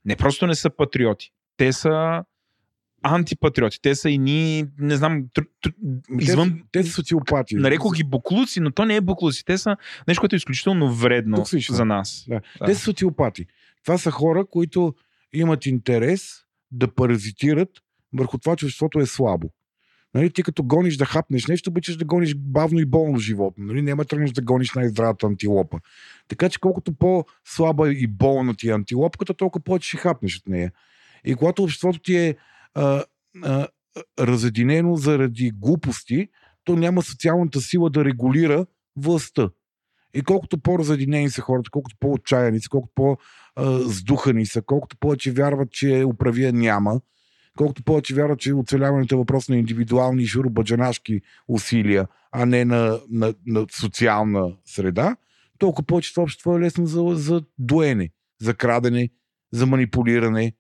не просто не са патриоти, те са антипатриоти. Те са и ни, не знам, тр, тр, извън... Те, те са социопати. Нареко ги буклуци, но то не е буклуци. Те са нещо, което е изключително вредно за нас. Да. Да. Те са социопати. Това са хора, които имат интерес да паразитират върху това, че обществото е слабо. Нали, ти като гониш да хапнеш нещо, обичаш да гониш бавно и болно животно. Нали? Няма тръгнеш да гониш най-здравата антилопа. Така че колкото по-слаба и болна ти е антилопката, толкова повече ще хапнеш от нея. И когато обществото ти е а, а, разединено заради глупости, то няма социалната сила да регулира властта. И колкото по-разединени са хората, колкото по-отчаяни са, колкото по-здухани са, колкото повече вярват, че управия няма, колкото повече вярват, че оцеляването е въпрос на индивидуални шурубаджанашки усилия, а не на, на, на социална среда, толкова повече това общество е лесно за, за доене, за крадене, за манипулиране.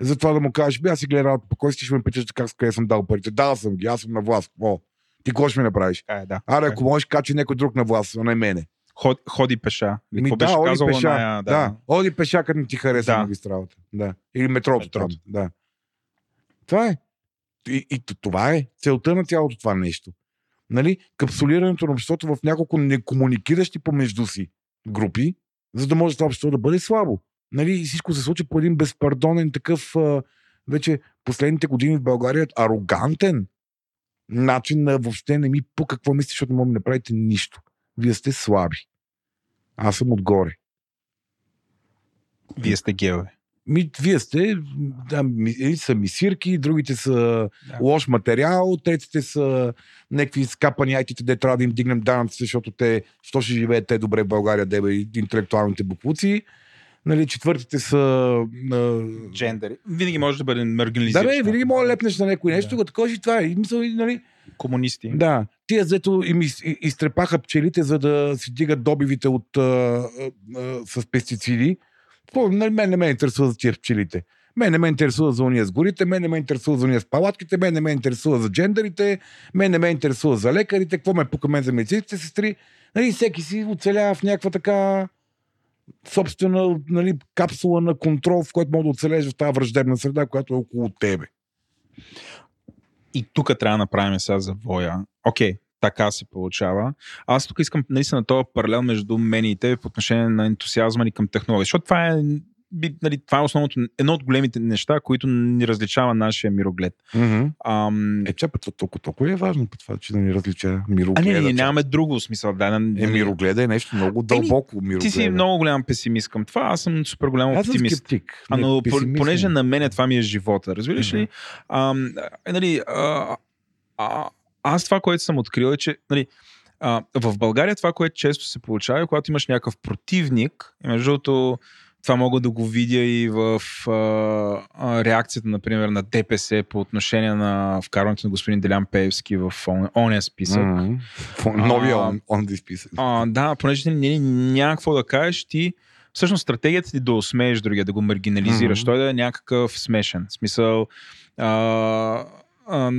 За това да му кажеш, аз си гледал, по кой си ще ме питаш как къде съм дал парите. Дал съм ги, аз съм на власт. О, ти какво ще ми направиш? Е, да. Аре, ако можеш, качи някой друг на власт, а не мене. Ход, ходи пеша. Ми, да, ходи пеша. Ная, да. да. Оди пеша, като не ти хареса да. магистралата. Да. Или метрото, метрото. там. Да. Това е. И, и това е целта на цялото това нещо. Нали? Капсулирането на обществото в няколко некомуникиращи помежду си групи, за да може това общество да бъде слабо. Нали? Всичко се случи по един безпардонен такъв а, вече последните години в България арогантен начин на въобще не ми по какво мислиш, защото не мога да направите нищо. Вие сте слаби. Аз съм отгоре. Вие сте геове. Ми, вие сте, да, ми, са мисирки, другите са да. лош материал, третите са някакви скапани айтите, де трябва да им дигнем данъци, защото те, що ще живеят те добре в България, дебе интелектуалните буклуци. Нали, четвъртите са... А... Джендери. Винаги може да бъде маргинализиран. Да, бе, винаги може да лепнеш на някой нещо, да. такова и това е. Мисъл, нали... Комунисти. Да. Тия, зето им из, изтрепаха пчелите, за да си дигат добивите от, а, а, а, с пестициди мен не ме интересува за тия пчелите. Мен не ме интересува за уния с горите, мен не ме интересува за уния с палатките, мен не ме интересува за джендерите, мен не ме интересува за лекарите, какво ме пука мен за медицинските сестри. Нали, всеки си оцелява в някаква така собствена нали, капсула на контрол, в който може да оцелееш в тази враждебна среда, която е около тебе. И тук трябва да направим сега за Воя. Окей, okay, така се получава. Аз тук искам наистина този паралел между мен и тебе по отношение на ентусиазма ни към технология, защото това е би, нали, това е основното, едно от големите неща, които ни различава нашия мироглед. Mm-hmm. Ам... Е, че път толкова, толкова е важно по това, че да ни различава мирогледа. А не, ние нямаме друго смисъл. Да, да, е, мирогледа е нещо много дълбоко. Мирогледа. Ти си много голям песимист към това, аз съм супер голям аз оптимист. Аз скептик. А, но понеже на мен това ми е живота, разбираш mm-hmm. ли? Ам, е, нали, а, а, аз това, което съм открил е, че нали, а, в България това, което често се получава, е когато имаш някакъв противник, и между другото, това мога да го видя и в а, а, реакцията, например, на ДПС по отношение на вкарването на господин Делян Пеевски в ония списък. Mm-hmm. Новия он, он списък. А, да, понеже ти няма какво да кажеш, ти всъщност стратегията ти да усмееш другия, да го маргинализираш, mm-hmm. той да е някакъв смешен. В смисъл, а, а,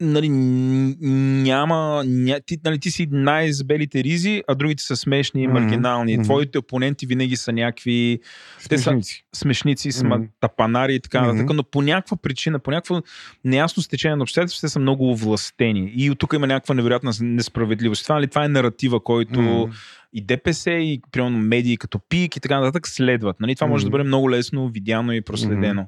нали, няма, ня, ти, нали, ти си най-избелите ризи, а другите са смешни и маргинални. Mm-hmm. Твоите опоненти винаги са някакви смешници, те са смешници mm-hmm. тапанари и така нататък, mm-hmm. но по някаква причина, по някакво неясно стечение на обстоятелствата, те са много овластени. И от тук има някаква невероятна несправедливост. Това, нали, това е наратива, който mm-hmm. и ДПС, и примерно медии като ПИК и така нататък следват. Нали, това mm-hmm. може да бъде много лесно видяно и проследено. Mm-hmm.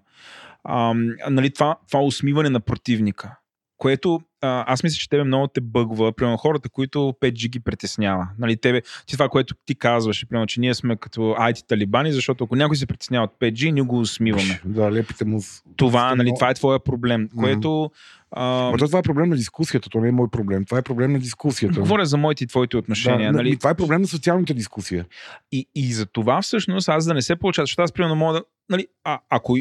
А, нали, това, това усмиване на противника което а, аз мисля, че тебе много те бъгва, примерно хората, които 5G ги притеснява. Нали, тебе, ти това, което ти казваш, примерно, че ние сме като IT талибани, защото ако някой се притеснява от 5G, ние го усмиваме. Да, лепите му. Това, нали, това е твоя проблем, mm-hmm. което... А... това е проблем на дискусията, то не е мой проблем. Това е проблем на дискусията. Говоря за моите и твоите отношения. Да, нали? Това е проблем на социалната дискусия. И, и за това всъщност аз да не се получава, защото аз примерно мога да. Нали, а, ако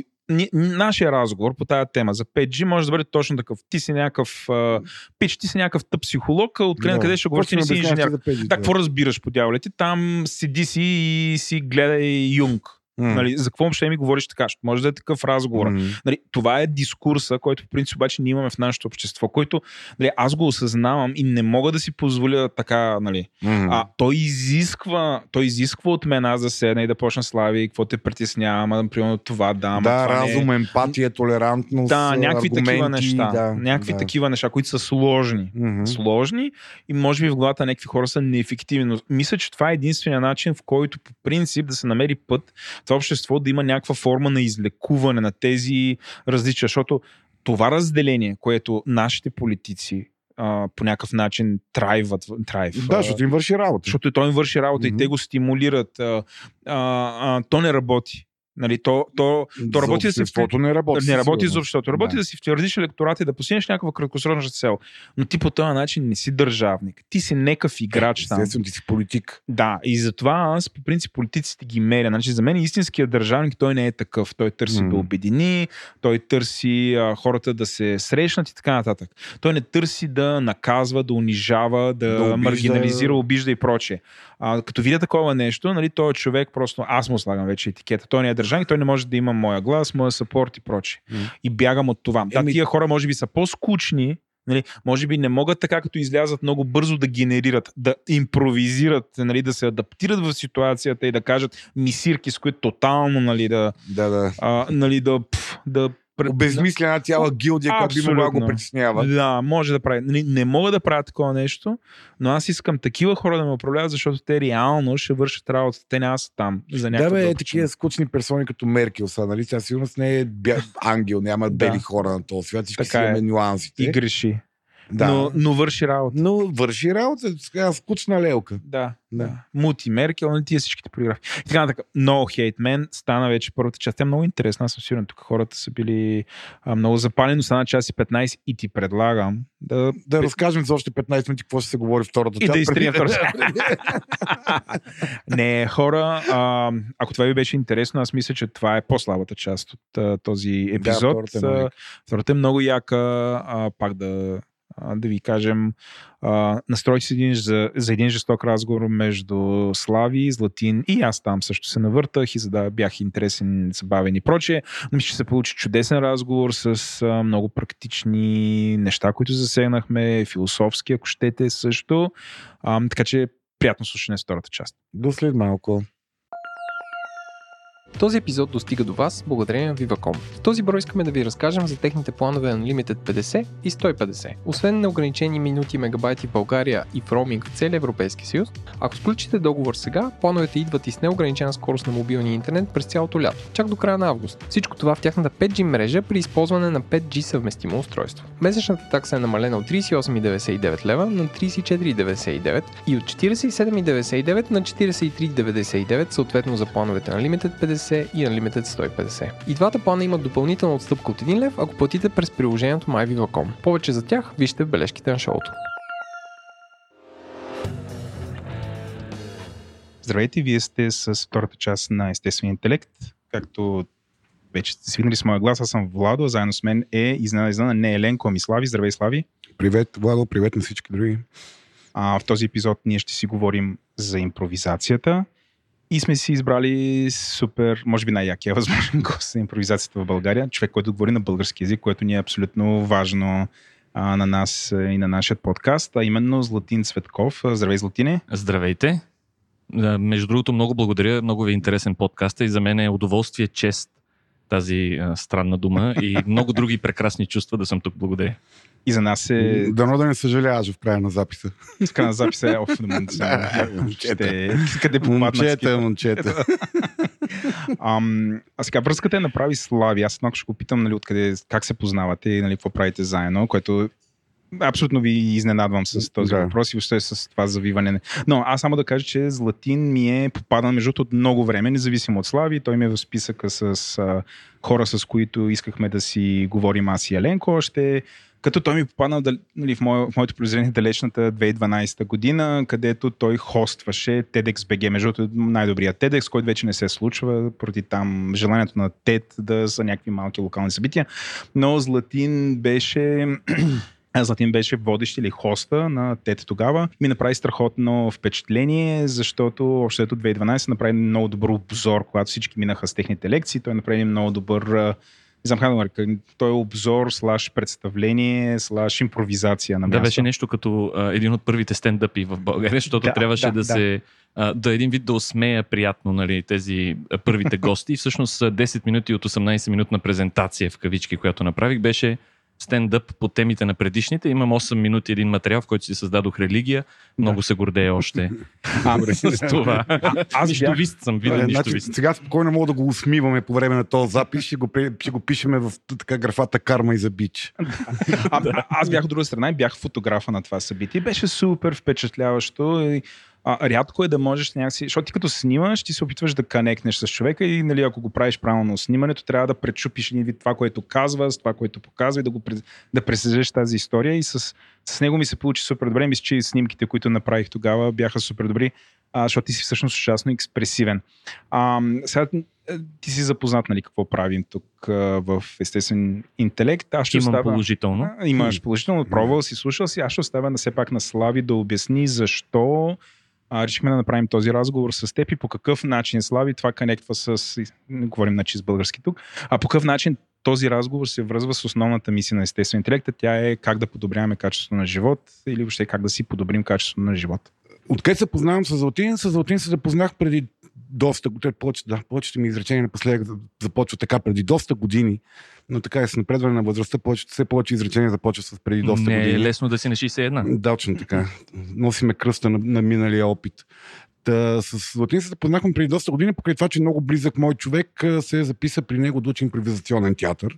нашия разговор по тази тема за 5G може да бъде точно такъв. Ти си някакъв а, пич, ти си някакъв тъп психолог, откъде да. къде ще говориш, ти не си инженер. Да, какво разбираш по дяволите? Там седи си и си гледай Юнг. Mm. Нали, за какво въобще ми говориш така? Ще може да е такъв разговор. Mm. Нали, това е дискурса, който в принцип обаче ние имаме в нашето общество, който нали, аз го осъзнавам и не мога да си позволя така. Нали. Mm. А, той, изисква, той изисква от мен аз да седна и да почна слави, какво те притеснява, ама, примерно това да. Да, това разум, не... емпатия, толерантност. Да, някакви такива неща. Да, някакви да. такива неща, които са сложни. Mm-hmm. Сложни и може би в главата някакви хора са неефективни. Но мисля, че това е единствения начин, в който по принцип да се намери път това общество да има някаква форма на излекуване на тези различия, защото това разделение, което нашите политици а, по някакъв начин трайват. Трайв, да, защото им върши работа. Защото той им върши работа mm-hmm. и те го стимулират. А, а, а, то не работи. Нали, то, то, то работи да си в... не работи. Не работи за обществото. Работи да. да си втвърдиш електорат и да постигнеш някаква краткосрочна цел. Но ти по този начин не си държавник. Ти си некъв играч там. Естествено, ти си политик. Да, и затова аз по принцип политиците ги меря. Значи, за мен истинският държавник той не е такъв. Той търси mm. да обедини, той търси а, хората да се срещнат и така нататък. Той не търси да наказва, да унижава, да, да обижда... маргинализира, обижда и прочее. А, като видя такова нещо, нали, той е човек просто, аз му слагам вече етикета. Той не е държавник, той не може да има моя глас, моя сапорт и прочее. Mm. И бягам от това. Да, тия хора може би са по-скучни, Нали, може би не могат така, като излязат много бързо да генерират, да импровизират, нали, да се адаптират в ситуацията и да кажат мисирки, с които тотално нали, да, да, да. А, нали, да, пф, да обезмислена цяла гилдия, която би могла го притеснява. Да, може да прави. Не, не мога да правя такова нещо, но аз искам такива хора да ме управляват, защото те реално ще вършат работа. Те няма са там за Да, бе, е такива скучни персони като Меркел са, нали? Тя сигурност не е ангел, няма бели хора на този свят, всички така си имаме е. нюансите. И греши. Да. Но, но върши работа. Но върши работа, сега скучна лелка. Да, да. Мути, Меркел, на нали, тия всичките прографи. И така така. No Hate Man стана вече първата част. Тя е много интересна, аз съм сигурен. Тук хората са били а, много запалени, но стана час и 15 и ти предлагам да... Да разкажем за още 15 минути какво ще се говори втората част. И да изтрием втората Не, хора, а, ако това ви беше интересно, аз мисля, че това е по-слабата част от а, този епизод. Да, втората, е втората е много яка. А, пак да да ви кажем, настройте се един, за, за един жесток разговор между Слави, Златин и аз там също се навъртах и за да бях интересен, забавен и прочее. Мисля, че се получи чудесен разговор с много практични неща, които засегнахме, философски, ако щете също. Така че приятно слушане с втората част. До след малко. Този епизод достига до вас благодарение на Viva.com. В този брой искаме да ви разкажем за техните планове на Limited 50 и 150. Освен неограничени минути и мегабайти в България и в роуминг в целия Европейски съюз, ако сключите договор сега, плановете идват и с неограничена скорост на мобилния интернет през цялото лято, чак до края на август. Всичко това в тяхната 5G мрежа при използване на 5G съвместимо устройство. Месечната такса е намалена от 38,99 лева на 34,99 и от 47,99 на 43,99 съответно за плановете на Limited 50 150 и Unlimited 150. И двата плана имат допълнителна отстъпка от 1 лев, ако платите през приложението MyViva.com. Повече за тях вижте в бележките на шоуто. Здравейте, вие сте с втората част на Естествения интелект. Както вече сте свиднали с моя глас, аз съм Владо, заедно с мен е изненада, изненада не Еленко, ами Слави. Здравей, Слави! Привет, Владо, привет на всички други. А, в този епизод ние ще си говорим за импровизацията, и сме си избрали супер, може би най-якия възможен гост на импровизацията в България. Човек, който говори на български язик, което ни е абсолютно важно а, на нас и на нашия подкаст, а именно Златин Цветков. Здравей, Златине! Здравейте! Между другото, много благодаря, много ви е интересен подкаст и за мен е удоволствие, чест тази а, странна дума и много други прекрасни чувства да съм тук. Благодаря. И за нас е... Дано да не съжаляваш в края на записа. В края на записа е оф, да, момчета. Къде Момчета, момчета. Ам, а сега връзката е направи Слави. Аз много ще го питам, нали, откъде, как се познавате и нали, какво правите заедно, което абсолютно ви изненадвам с този да. въпрос и въобще с това завиване. Но аз само да кажа, че Златин ми е попадан между от много време, независимо от Слави. Той ми е в списъка с а, хора, с които искахме да си говорим аз и Еленко още. Като той ми попадна нали, в, мое, в моето произведение далечната 2012 година, където той хостваше TEDxBG, между другото най-добрият TEDx, който вече не се случва, поради там желанието на TED да са някакви малки локални събития. Но Златин беше Златин беше водещ или хоста на тете тогава. Ми направи страхотно впечатление, защото още ето 2012 направи много добър обзор, когато всички минаха с техните лекции. Той направи много добър не знам как да нарека, той е обзор, слаш представление, слаш импровизация на място. Да, беше нещо като а, един от първите стендъпи в България, защото да, трябваше да, да, да се а, да един вид да усмея приятно нали, тези първите гости. Всъщност 10 минути от 18 минутна презентация в кавички, която направих, беше стендъп по темите на предишните. Имам 8 минути един материал, в който си създадох религия. Много да. се гордея още а, с това. Аз нищо съм, виден нищо значи, Сега спокойно мога да го усмиваме по време на този запис. Ще го, ще го пишеме в така графата карма и за бич. а, аз бях от друга страна и бях фотографа на това събитие. Беше супер впечатляващо. А, рядко е да можеш някакси, защото ти като снимаш, ти се опитваш да канекнеш с човека и нали, ако го правиш правилно снимането, трябва да пречупиш един вид това, което казва, с това, което показва и да, го, да пресежеш тази история и с, с него ми се получи супер добре. Мисля, че снимките, които направих тогава, бяха супер добри, а, защото ти си всъщност ужасно експресивен. А, сега е, ти си запознат, нали, какво правим тук а, в естествен интелект. Аз ще Имам остава... положително. А, имаш положително, пробвал си, слушал си. Аз ще оставя на все пак на Слави да обясни защо а, решихме да направим този разговор с теб и по какъв начин, Слави, това конектва с, не говорим на чист български тук, а по какъв начин този разговор се връзва с основната мисия на естествен интелект, тя е как да подобряваме качеството на живот или въобще как да си подобрим качеството на живот. Откъде се познавам с Златин? С Златин се запознах преди доста, повече, да, повечето ми изречения напоследък започва така преди доста години, но така е с напредване на възрастта, повече, все повече изречения започва с преди доста Не години. Не е лесно да си на 61. Точно така. Носиме кръста на, на миналия опит. Та, с Латин се запознахме преди доста години, покрай това, че много близък мой човек се записа при него да учи импровизационен театър.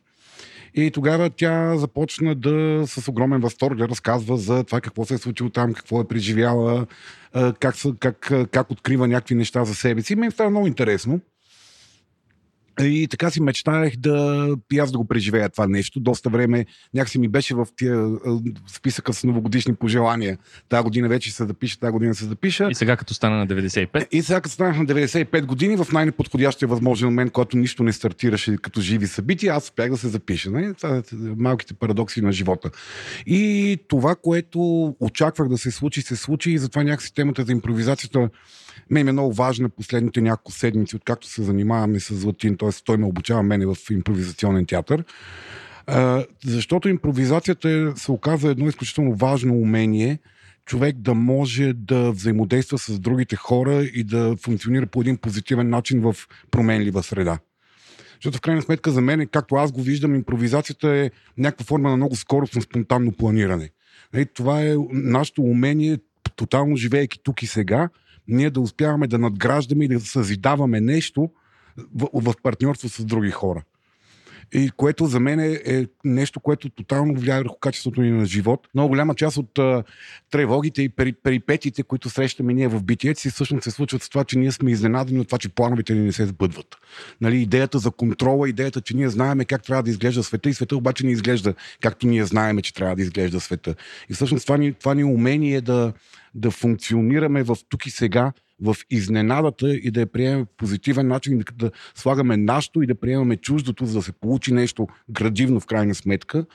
И тогава тя започна да с огромен възторг да разказва за това какво се е случило там, какво е преживяла, как, как, как открива някакви неща за себе си. Мен става много интересно. И така си мечтаех да и аз да го преживея това нещо. Доста време някакси ми беше в тия списъка с новогодишни пожелания. Тая година вече се запиша, тази година се запиша. И сега като стана на 95? И сега като станах на 95 години, в най-неподходящия възможен момент, когато нищо не стартираше като живи събития, аз успях да се запиша. Не? Това е малките парадокси на живота. И това, което очаквах да се случи, се случи и затова някакси темата за импровизацията мен е много важна последните няколко седмици, откакто се занимаваме с Златин, т.е. той ме обучава мене в импровизационен театър. А, защото импровизацията е, се оказва едно изключително важно умение, човек да може да взаимодейства с другите хора и да функционира по един позитивен начин в променлива среда. Защото в крайна сметка за мен, както аз го виждам, импровизацията е някаква форма на много скоростно спонтанно планиране. Нали, това е нашето умение, тотално живеейки тук и сега, ние да успяваме да надграждаме и да съзидаваме нещо в, в партньорство с други хора. И което за мен е, е нещо, което тотално влияе върху качеството ни на живот. Много голяма част от а, тревогите и пери, перипетите, които срещаме ние в битието си, всъщност се случват с това, че ние сме изненадани от това, че плановете ни не се сбъдват. Нали, идеята за контрола, идеята, че ние знаеме как трябва да изглежда света и света обаче не изглежда както ние знаеме, че трябва да изглежда света. И всъщност това ни, това ни умение да, да функционираме в тук и сега, в изненадата и да я приемем позитивен начин, да, слагаме нашето и да приемаме чуждото, за да се получи нещо градивно в крайна сметка.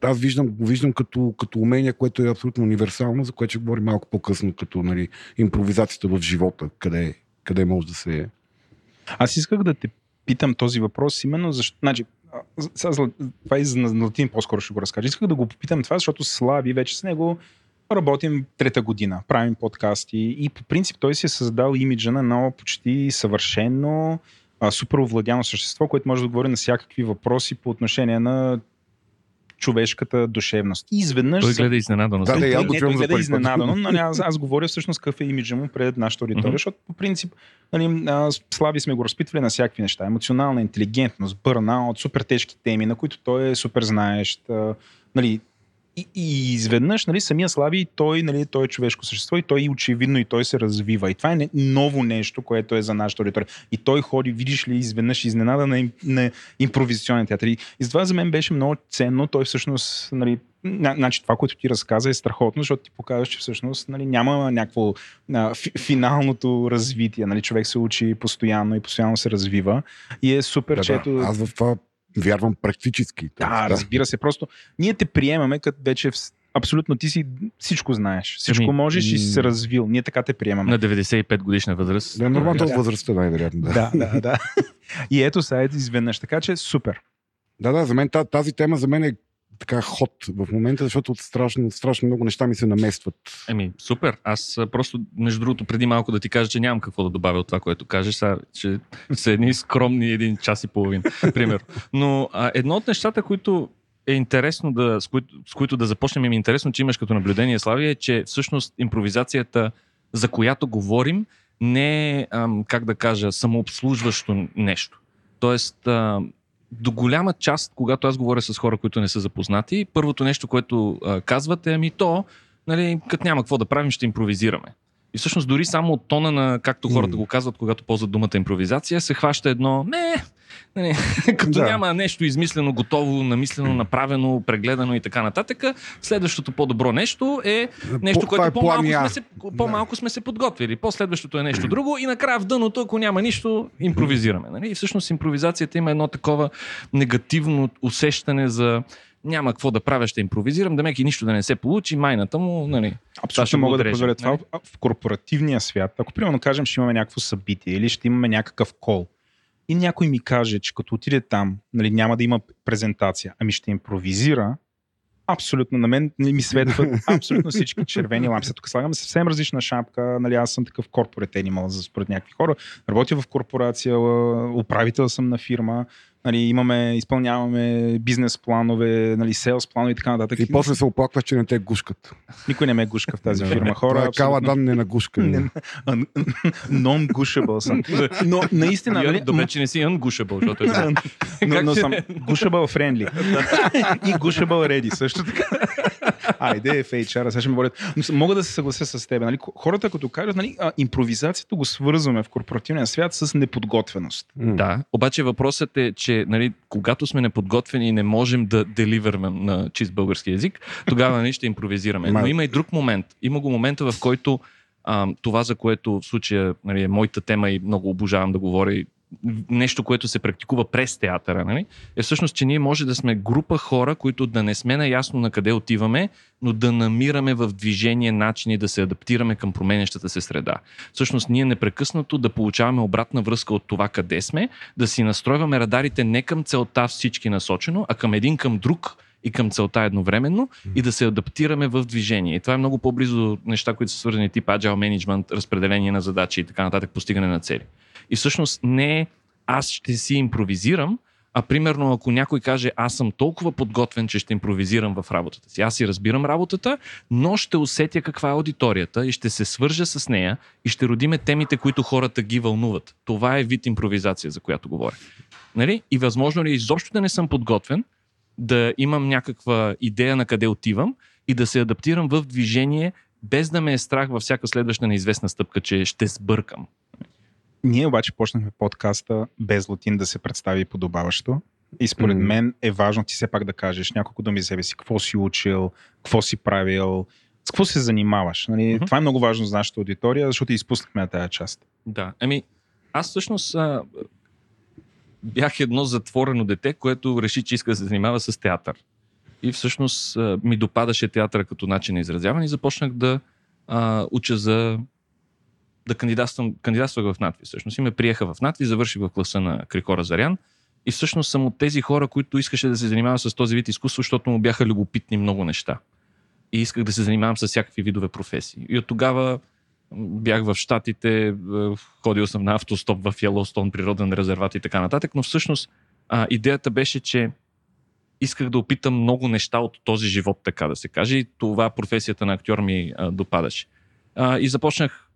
Аз виждам, го виждам като, като умение, което е абсолютно универсално, за което ще говорим малко по-късно, като нали, импровизацията в живота, къде, къде може да се е. Аз исках да те питам този въпрос именно защото, значи, това и за Латин по-скоро ще го разкажа. Исках да го попитам това, защото Слави вече с него Работим трета година, правим подкасти и по принцип той си е създал имиджа на едно почти съвършено, а, супер овладяно същество, което може да говори на всякакви въпроси по отношение на човешката душевност. И изведнъж. Той гледа изненадано. Да, да, я го чувам гледа изненадано, но аз, аз говоря всъщност какъв е имиджа му пред нашата аудитория, mm-hmm. защото по принцип нали, слаби сме го разпитвали на всякакви неща. Емоционална интелигентност, бърнаут, супер тежки теми, на които той е супер знаещ. Нали, и, и изведнъж, нали, самия Слави, той, нали, той е човешко същество и той очевидно и той се развива. И това е ново нещо, което е за нашата аудитория. И той ходи, видиш ли, изведнъж изненада на, на импровизационен театър. И, и това за мен беше много ценно. Той всъщност, нали, Значи това, което ти разказа е страхотно, защото ти показваш, че всъщност нали, няма някакво а, финалното развитие. Нали, човек се учи постоянно и постоянно се развива. И е супер, да, че ето... Аз в това вярвам практически. Да, да, разбира се. Просто ние те приемаме, като вече абсолютно ти си всичко знаеш. Всичко ами, можеш и си се развил. Ние така те приемаме. На 95 годишна възраст. Да, нормално да. възрастта най-вероятно. Да. да, да, да. И ето сега изведнъж. Така че супер. Да, да, за мен тази тема за мен е така ход в момента, защото страшно, страшно много неща ми се наместват. Еми, супер. Аз просто, между другото, преди малко да ти кажа, че нямам какво да добавя от това, което кажеш, сега, че са едни скромни един час и половин, пример. Но а, едно от нещата, които е интересно да, с, които, с които да започнем, е интересно, че имаш като наблюдение, Славия, е, че всъщност импровизацията, за която говорим, не е, ам, как да кажа, самообслужващо нещо. Тоест, а, до голяма част, когато аз говоря с хора, които не са запознати, първото нещо, което а, казвате, ами то, нали, като няма какво да правим, ще импровизираме. И всъщност дори само от тона на, както хората го казват, когато ползват думата импровизация, се хваща едно, не, не, като да. няма нещо измислено, готово, намислено, направено, прегледано и така нататък. Следващото по-добро нещо е нещо, което е по-малко, сме се, по-малко да. сме се подготвили. Последващото е нещо друго и накрая в дъното, ако няма нищо, импровизираме. Нали? И всъщност импровизацията има едно такова негативно усещане за няма какво да правя, ще импровизирам, да меки нищо да не се получи, майната му, нали. Абсолютно мога да позволя това нали? в корпоративния свят. Ако примерно кажем, ще имаме някакво събитие или ще имаме някакъв кол и някой ми каже, че като отиде там, нали, няма да има презентация, ами ще импровизира, абсолютно на мен нали, ми светват абсолютно всички червени лампи. Тук слагаме съвсем различна шапка. Нали, аз съм такъв корпорет анимал, за според някакви хора. Работя в корпорация, управител съм на фирма. Нали, имаме, изпълняваме бизнес планове, нали, селс планове и така нататък. И после се оплакваш, че не те гушкат. Никой не ме гушка в тази фирма. Хора, Това е кала дан не на гушка. Non-gushable съм. Но наистина... Нали, Добре, че не си ungushable, защото е... но, но съм gushable friendly. и gushable ready също така. Айде, в HR, сега ще ме борят. Но мога да се съглася с теб. Нали? Хората, като кажат, нали, а, импровизацията го свързваме в корпоративния свят с неподготвеност. Да, обаче въпросът е, че нали, когато сме неподготвени и не можем да деливерме на чист български язик, тогава нали, ще импровизираме. Но има и друг момент. Има го момента, в който а, това, за което в случая нали, е моята тема и много обожавам да говоря нещо, което се практикува през театъра, нали? е всъщност, че ние може да сме група хора, които да не сме наясно на къде отиваме, но да намираме в движение начини да се адаптираме към променящата се среда. Всъщност, ние непрекъснато да получаваме обратна връзка от това къде сме, да си настройваме радарите не към целта всички насочено, а към един към друг, и към целта едновременно и да се адаптираме в движение. И това е много по-близо до неща, които са свързани тип agile management, разпределение на задачи и така нататък, постигане на цели. И всъщност не аз ще си импровизирам, а примерно ако някой каже аз съм толкова подготвен, че ще импровизирам в работата си. Аз си разбирам работата, но ще усетя каква е аудиторията и ще се свържа с нея и ще родиме темите, които хората ги вълнуват. Това е вид импровизация, за която говоря. Нали? И възможно ли е изобщо да не съм подготвен, да имам някаква идея на къде отивам и да се адаптирам в движение, без да ме е страх във всяка следваща неизвестна стъпка, че ще сбъркам. Ние обаче почнахме подкаста без Латин да се представи подобаващо. И според mm-hmm. мен е важно ти все пак да кажеш няколко думи за себе си, какво си учил, какво си правил, с какво се занимаваш. Нали? Mm-hmm. Това е много важно за нашата аудитория, защото изпуснахме тази част. Да, ами аз всъщност а, бях едно затворено дете, което реши, че иска да се занимава с театър. И всъщност а, ми допадаше театъра като начин на изразяване и започнах да а, уча за да кандидатствам, кандидатствах в надви. Всъщност и ме приеха в надви, завърших в класа на Крикора Зарян. И всъщност съм от тези хора, които искаше да се занимавам с този вид изкуство, защото му бяха любопитни много неща. И исках да се занимавам с всякакви видове професии. И от тогава бях в Штатите, е, ходил съм на автостоп в Йеллоустон, природен резерват и така нататък, но всъщност а, идеята беше, че исках да опитам много неща от този живот, така да се каже, и това професията на актьор ми а, допадаше. А, и започнах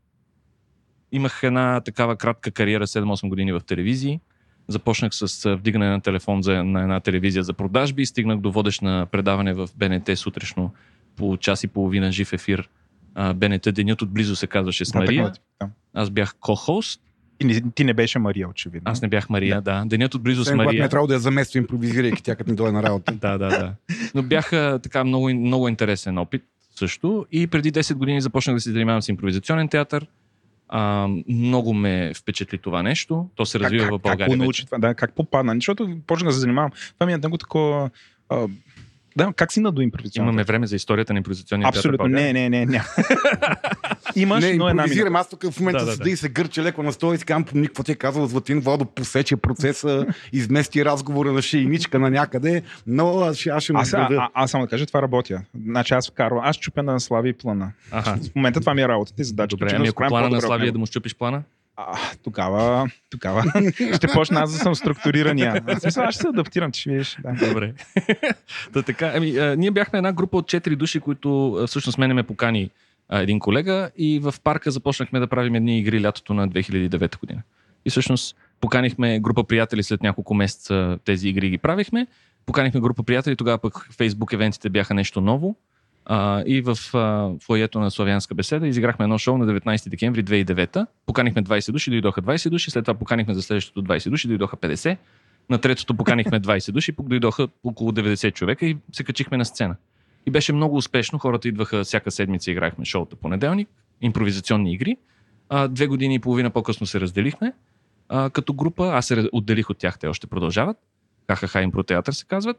имах една такава кратка кариера, 7-8 години в телевизии. Започнах с вдигане на телефон за, на една телевизия за продажби и стигнах до водещ на предаване в БНТ сутрешно по час и половина жив ефир. БНТ Денят отблизо се казваше с Мария. Да, Аз бях ко-хост. И не, ти не беше Мария, очевидно. Аз не бях Мария, да. да. Денят отблизо с Мария. не трябва да я замества, импровизирайки тя като не дойде на работа. да, да, да. Но бяха така много, много интересен опит също. И преди 10 години започнах да се занимавам с импровизационен театър А, много ме впечатли това нещо. То се развива как, в България. Как научи това? Да, как попадна? Защото почна да се занимавам. Това ми е много такова. Да, как си на до импровизационната? Имаме време за историята на импровизационния Абсолютно, не, не, не, не. Имаш, не, но една минута. Аз тук в момента да, да, да. и се гърча леко на стола и си казвам, помни какво ти е казал Златин Владо, посече процеса, измести разговора на шейничка на някъде, но аз ще, аз ще аз, а, а, аз само да кажа, това работя. Значи аз вкарвам, аз чупя на Слави плана. Ага. В момента това ми е работата и задачата. Добре, ами ако плана на Слави е да му щупиш плана? А, тогава, тогава ще почна аз да съм структурирания. Аз, аз ще се адаптирам, че ще видиш. Да. Добре. да, така, ами, ние бяхме една група от четири души, които всъщност мене ме покани един колега и в парка започнахме да правим едни игри лятото на 2009 година. И всъщност поканихме група приятели след няколко месеца тези игри ги правихме. Поканихме група приятели, тогава пък Facebook евентите бяха нещо ново. А, и в фоето на Славянска беседа изиграхме едно шоу на 19 декември 2009. Поканихме 20 души, дойдоха 20 души, след това поканихме за следващото 20 души, дойдоха 50. На третото поканихме 20 души, дойдоха около 90 човека и се качихме на сцена. И беше много успешно. Хората идваха всяка седмица, играхме шоута понеделник, импровизационни игри. А, две години и половина по-късно се разделихме а, като група. Аз се отделих от тях, те още продължават. ХХХ Импротеатър се казват.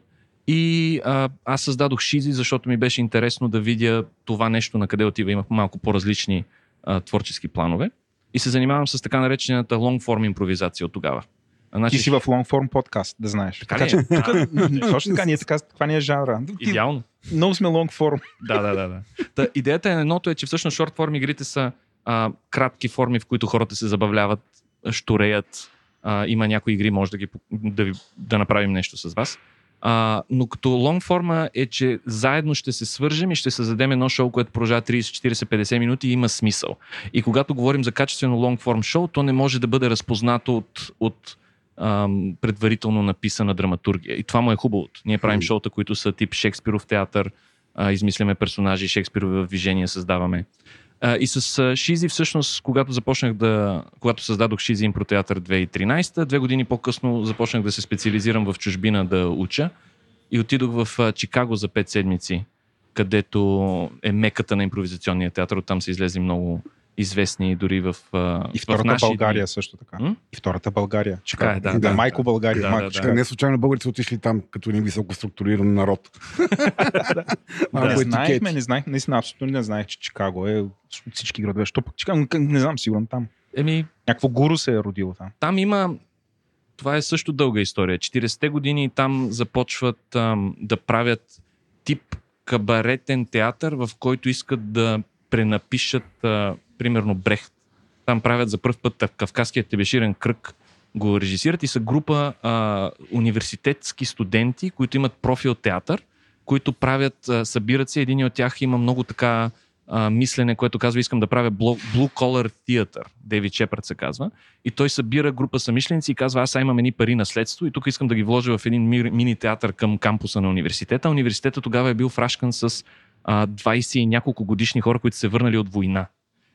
И а, аз създадох Шизи, защото ми беше интересно да видя това нещо на къде отива. Имах малко по-различни а, творчески планове. И се занимавам с така наречената form импровизация от тогава. Значи, Ти си в form подкаст, да знаеш. Така, така е? че, тук, точно така, ние така, това ни е жанра. Идеално. Много сме form. да, да, да. да. Та, идеята е едното е, че всъщност form игрите са а, кратки форми, в които хората се забавляват, штуреят. А, има някои игри, може да, ги, да, да направим нещо с вас. А, но като лонг форма е, че заедно ще се свържем и ще създадем едно шоу, което продължава 30, 40, 50 минути и има смисъл. И когато говорим за качествено лонг форм шоу, то не може да бъде разпознато от, от ам, предварително написана драматургия. И това му е хубавото. Ние правим шоута, които са тип Шекспиров театър, а, измисляме персонажи, Шекспирови в движение създаваме. А, и с Шизи, всъщност, когато започнах да. Когато създадох Шизи Импротеатър 2013, две години по-късно започнах да се специализирам в чужбина да уча. И отидох в Чикаго за 5 седмици, където е меката на импровизационния театър. Оттам са излезли много известни дори в. И втората в наши България дни. също така. М? И втората България. Чикаго. Така е, да, да, да, Майко България. Да, Майко, да, да. Не случайно българите отишли там като един високо структуриран народ. да, не знаехме, не знаех, наистина абсолютно не знаех, че Чикаго е от всички градове. Що пък Чикаго, не знам, сигурно там. Еми, Някакво гуру се е родило там. Там има това е също дълга история. 40-те години там започват ам, да правят тип кабаретен театър, в който искат да пренапишат а, примерно Брехт. Там правят за първ път Кавказският тебеширен кръг го режисират и са група а, университетски студенти, които имат профил театър, които правят, а, събират се. Един от тях има много така а, мислене, което казва, искам да правя Blue Collar Theater. Дейвид Шепард се казва. И той събира група самишленици и казва, аз имам едни пари наследство и тук искам да ги вложа в един мини театър към кампуса на университета. Университета тогава е бил фрашкан с а, 20 и няколко годишни хора, които се върнали от война.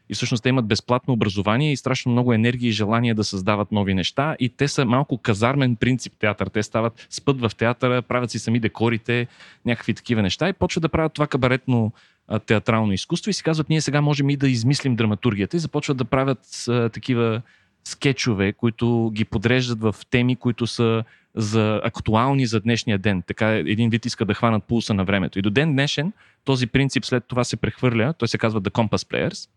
И всъщност те имат безплатно образование и страшно много енергия и желание да създават нови неща. И те са малко казармен принцип театър. Те стават спът в театъра, правят си сами декорите, някакви такива неща и почват да правят това кабаретно театрално изкуство и си казват, ние сега можем и да измислим драматургията и започват да правят а, такива скетчове, които ги подреждат в теми, които са за актуални за днешния ден. Така един вид иска да хванат пулса на времето. И до ден днешен този принцип след това се прехвърля, той се казва The Compass Players,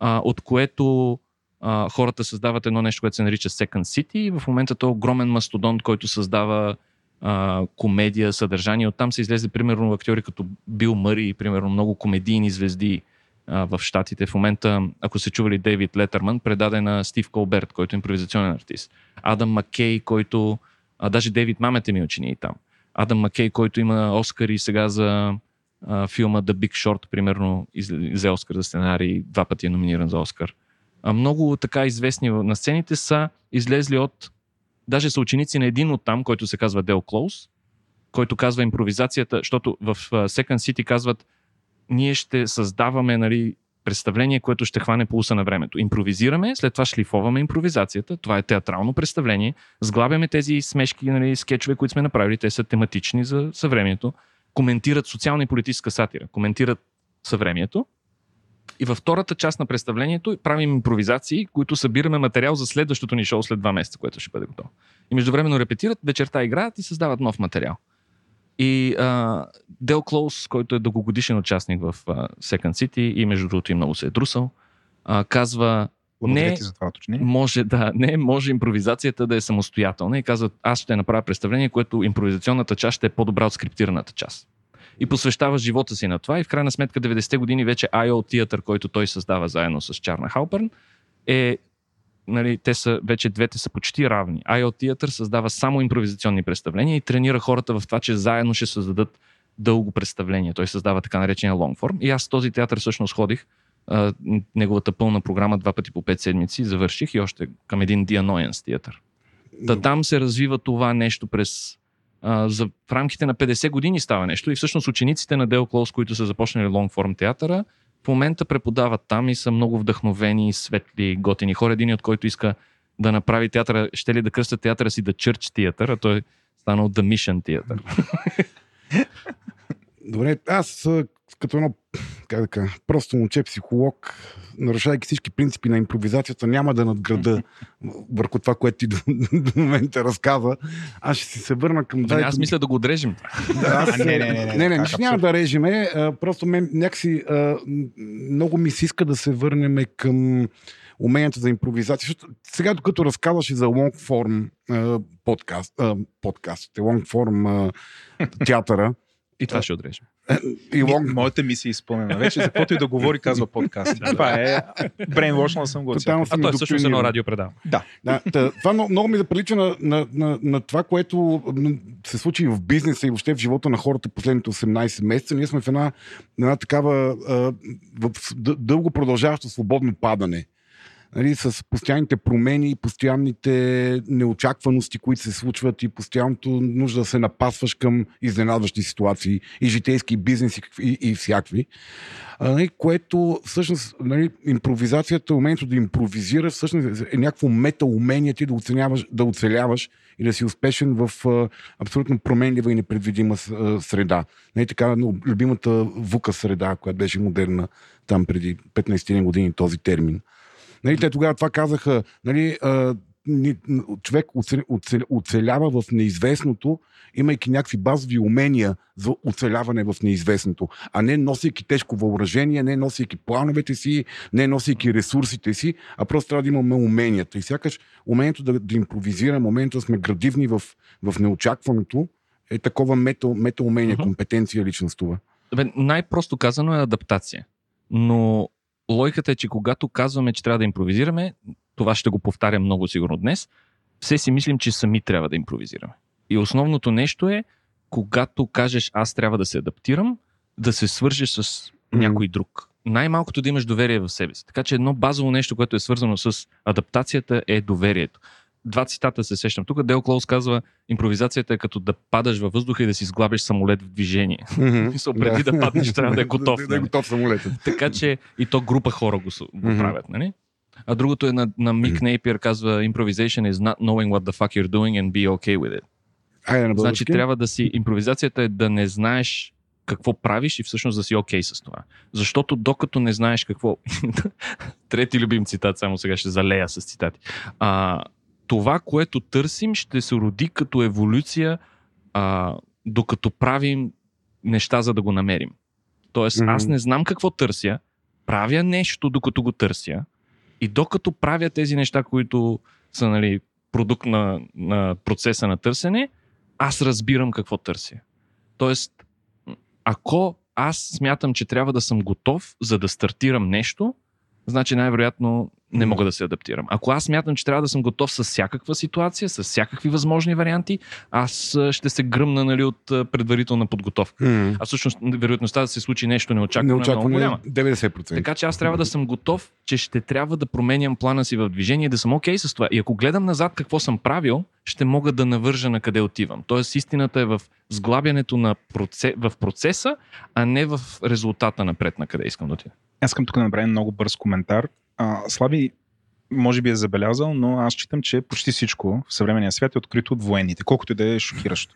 а, от което а, хората създават едно нещо, което се нарича Second City и в момента то е огромен мастодонт, който създава а, комедия, съдържание. Оттам се излезе примерно актьори като Бил Мъри, примерно много комедийни звезди а, в Штатите. В момента, ако се чували Дейвид Летърман, предаде на Стив Колберт, който е импровизационен артист. Адам Маккей, който... А, даже Дейвид Мамете ми учени и там. Адам Маккей, който има Оскари сега за филма The Big Short, примерно, взе Оскар за сценарий, два пъти е номиниран за Оскар. А, много така известни на сцените са излезли от Даже са ученици на един от там, който се казва Дел Клоус, който казва импровизацията, защото в Second City казват ние ще създаваме нали, представление, което ще хване пулса на времето. Импровизираме, след това шлифоваме импровизацията. Това е театрално представление. Сглабяме тези смешки, нали, скетчове, които сме направили. Те са тематични за съвремието. Коментират социална и политическа сатира. Коментират съвремието. И във втората част на представлението правим импровизации, които събираме материал за следващото ни шоу след два месеца, което ще бъде готово. И междувременно репетират, вечерта играят и създават нов материал. И а, Дел Клоус, който е дългогодишен участник в а, Second City и между другото и много се е друсал, а, казва не, за това може, да, не може импровизацията да е самостоятелна и казват, аз ще направя представление, което импровизационната част ще е по-добра от скриптираната част. И посвещава живота си на това и в крайна сметка 90-те години вече IO театър, който той създава заедно с Чарна Халпърн, е нали, те са, вече двете са почти равни. IO театър създава само импровизационни представления и тренира хората в това, че заедно ще създадат дълго представление. Той създава така наречения лонгформ. И аз този театър всъщност ходих а, неговата пълна програма два пъти по 5 седмици, завърших и още към един The Annoyance театър. Да, там се развива това нещо през а, за, в рамките на 50 години става нещо и всъщност учениците на Дел Клоус, които са започнали лонгформ театъра, в момента преподават там и са много вдъхновени, светли, готини хора. Един от който иска да направи театъра, ще ли да кръста театъра си да Church театър, а той е станал The Mission театър. Добре, аз като едно, как да кажа, просто момче психолог, нарушавайки всички принципи на импровизацията, няма да надграда върху това, което ти до, до момента разказа. Аз ще си се върна към... Да, аз мисля да го отрежем. Да, аз... не, не, не, не, не, не, нищо няма да режеме. Просто мен някакси много ми се иска да се върнем към уменията за импровизация. Защото сега, докато разказваш за long form подкаст, подкаст, long form театъра, и това ще отрежем. И лонг... Моята мисия е изпълнена. Вече за каквото и да говори, казва подкаст. това е... Брейнвошнал съм го. Тотално а той е всъщност едно радио предава. Да. да това много, много ми заприлича на, на, на, на това, което се случи в бизнеса и въобще в живота на хората последните 18 месеца. Ние сме в една, една такава в дълго продължаващо свободно падане нали, с постоянните промени, и постоянните неочакваности, които се случват и постоянното нужда да се напасваш към изненадващи ситуации и житейски бизнеси и, и всякакви. Нали, което всъщност нали, импровизацията, умението да импровизира, всъщност е някакво мета умение ти да, оценяваш, да оцеляваш и да си успешен в а, абсолютно променлива и непредвидима а, среда. Нали, така, любимата вука среда, която беше модерна там преди 15 години този термин. Нали, те тогава това казаха, нали, а, човек оцелява в неизвестното, имайки някакви базови умения за оцеляване в неизвестното, а не носейки тежко въоръжение, не носейки плановете си, не носейки ресурсите си, а просто трябва да имаме уменията. И сякаш умението да, да импровизираме, умението да сме градивни в, в неочакваното, е такова мета, мета умение, компетенция личностува. Най-просто казано е адаптация. Но логиката е, че когато казваме, че трябва да импровизираме, това ще го повтаря много сигурно днес, все си мислим, че сами трябва да импровизираме. И основното нещо е, когато кажеш аз трябва да се адаптирам, да се свържеш с някой друг. Най-малкото да имаш доверие в себе си. Така че едно базово нещо, което е свързано с адаптацията е доверието два цитата се сещам. Тук Дел Клоус казва, импровизацията е като да падаш във въздуха и да си сглабиш самолет в движение. Mm-hmm. преди да. да паднеш, трябва да е готов. да, е нали? готов самолетът. така че и то група хора го, го mm-hmm. правят. Нали? А другото е на, на Мик Нейпиер казва Improvisation is not knowing what the fuck you're doing and be okay with it. Айде, значи трябва да си... Импровизацията е да не знаеш какво правиш и всъщност да си окей okay с това. Защото докато не знаеш какво... Трети любим цитат, само сега ще залея с цитати. А, това, което търсим, ще се роди като еволюция, а, докато правим неща, за да го намерим. Тоест, mm-hmm. аз не знам какво търся, правя нещо, докато го търся, и докато правя тези неща, които са нали, продукт на, на процеса на търсене, аз разбирам какво търся. Тоест, ако аз смятам, че трябва да съм готов, за да стартирам нещо, значи най-вероятно не мога да се адаптирам. Ако аз мятам, че трябва да съм готов с всякаква ситуация, с всякакви възможни варианти, аз ще се гръмна нали, от предварителна подготовка. Mm. А всъщност вероятността да се случи нещо неочаквано, неочаквано е много голяма. 90%. Така че аз трябва да съм готов, че ще трябва да променям плана си в движение, да съм окей okay с това. И ако гледам назад какво съм правил, ще мога да навържа на къде отивам. Тоест истината е в сглабянето на процес, в процеса, а не в резултата напред на къде искам да отида. Аз искам тук да направя много бърз коментар. А, Слави, може би е забелязал, но аз считам, че почти всичко в съвременния свят е открито от военните, колкото и да е шокиращо.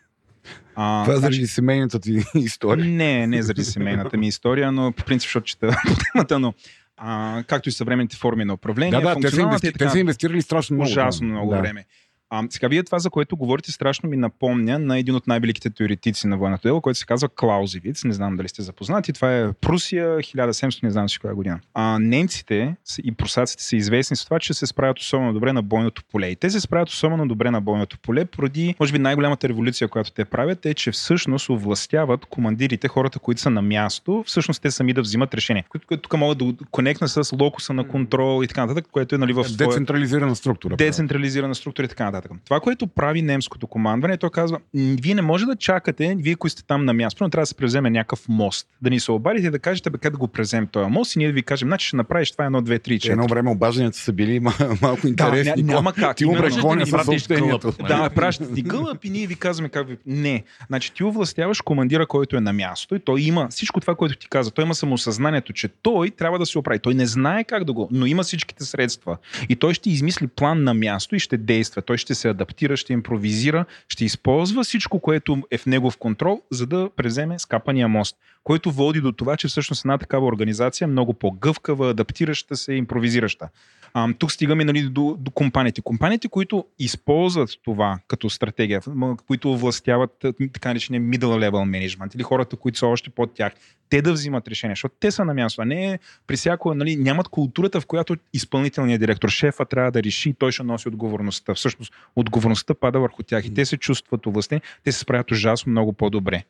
А, Това е заради значи... семейната ти история? Не, не заради семейната ми история, но по принцип, защото чета по темата, но а, както и съвременните форми на управление. Да, да, те са, инвести... те са инвестирали страшно много. Ужасно много да. време. А, сега вие това, за което говорите, страшно ми напомня на един от най-великите теоретици на военното дело, който се казва Клаузевиц. Не знам дали сте запознати. Това е Прусия, 1700, не знам си коя година. А немците и прусаците са известни с това, че се справят особено добре на бойното поле. И те се справят особено добре на бойното поле, поради, може би, най-голямата революция, която те правят, е, че всъщност овластяват командирите, хората, които са на място, всъщност те сами да взимат решение. Които тук могат да конекна с локуса на контрол и така нататък, което е нали, в. Децентрализирана структура. Децентрализирана структура и така нататък нататък. Това, което прави немското командване, то казва, вие не може да чакате, вие кои сте там на място, но трябва да се превземе някакъв мост. Да ни се обадите и да кажете, бе, къде да го презем този мост и ние да ви кажем, значи ще направиш това едно, две, три, четири. Едно време обажданията са били малко интересни. Да, няма как. Ти умреш коня с съобщението. Да, пращате ти гълъб и ние ви казваме как ви... Не. Значи ти овластяваш командира, който е на място и той има всичко това, което ти каза. Той има самосъзнанието, че той трябва да се оправи. Той не знае как да го, но има всичките средства. И той ще измисли план на място и ще действа. Той ще се адаптира, ще импровизира, ще използва всичко, което е в негов контрол, за да преземе скапания мост, който води до това, че всъщност една такава организация е много по-гъвкава, адаптираща се, импровизираща. А, тук стигаме нали, до, до компаниите. Компаниите, които използват това като стратегия, които властяват така наречения middle level management или хората, които са още под тях, те да взимат решение, защото те са на място, а не при всяко, нали, нямат културата, в която изпълнителният директор, шефа трябва да реши, той ще носи отговорността. Всъщност, отговорността пада върху тях и те се чувстват овластени, те се справят ужасно много по-добре.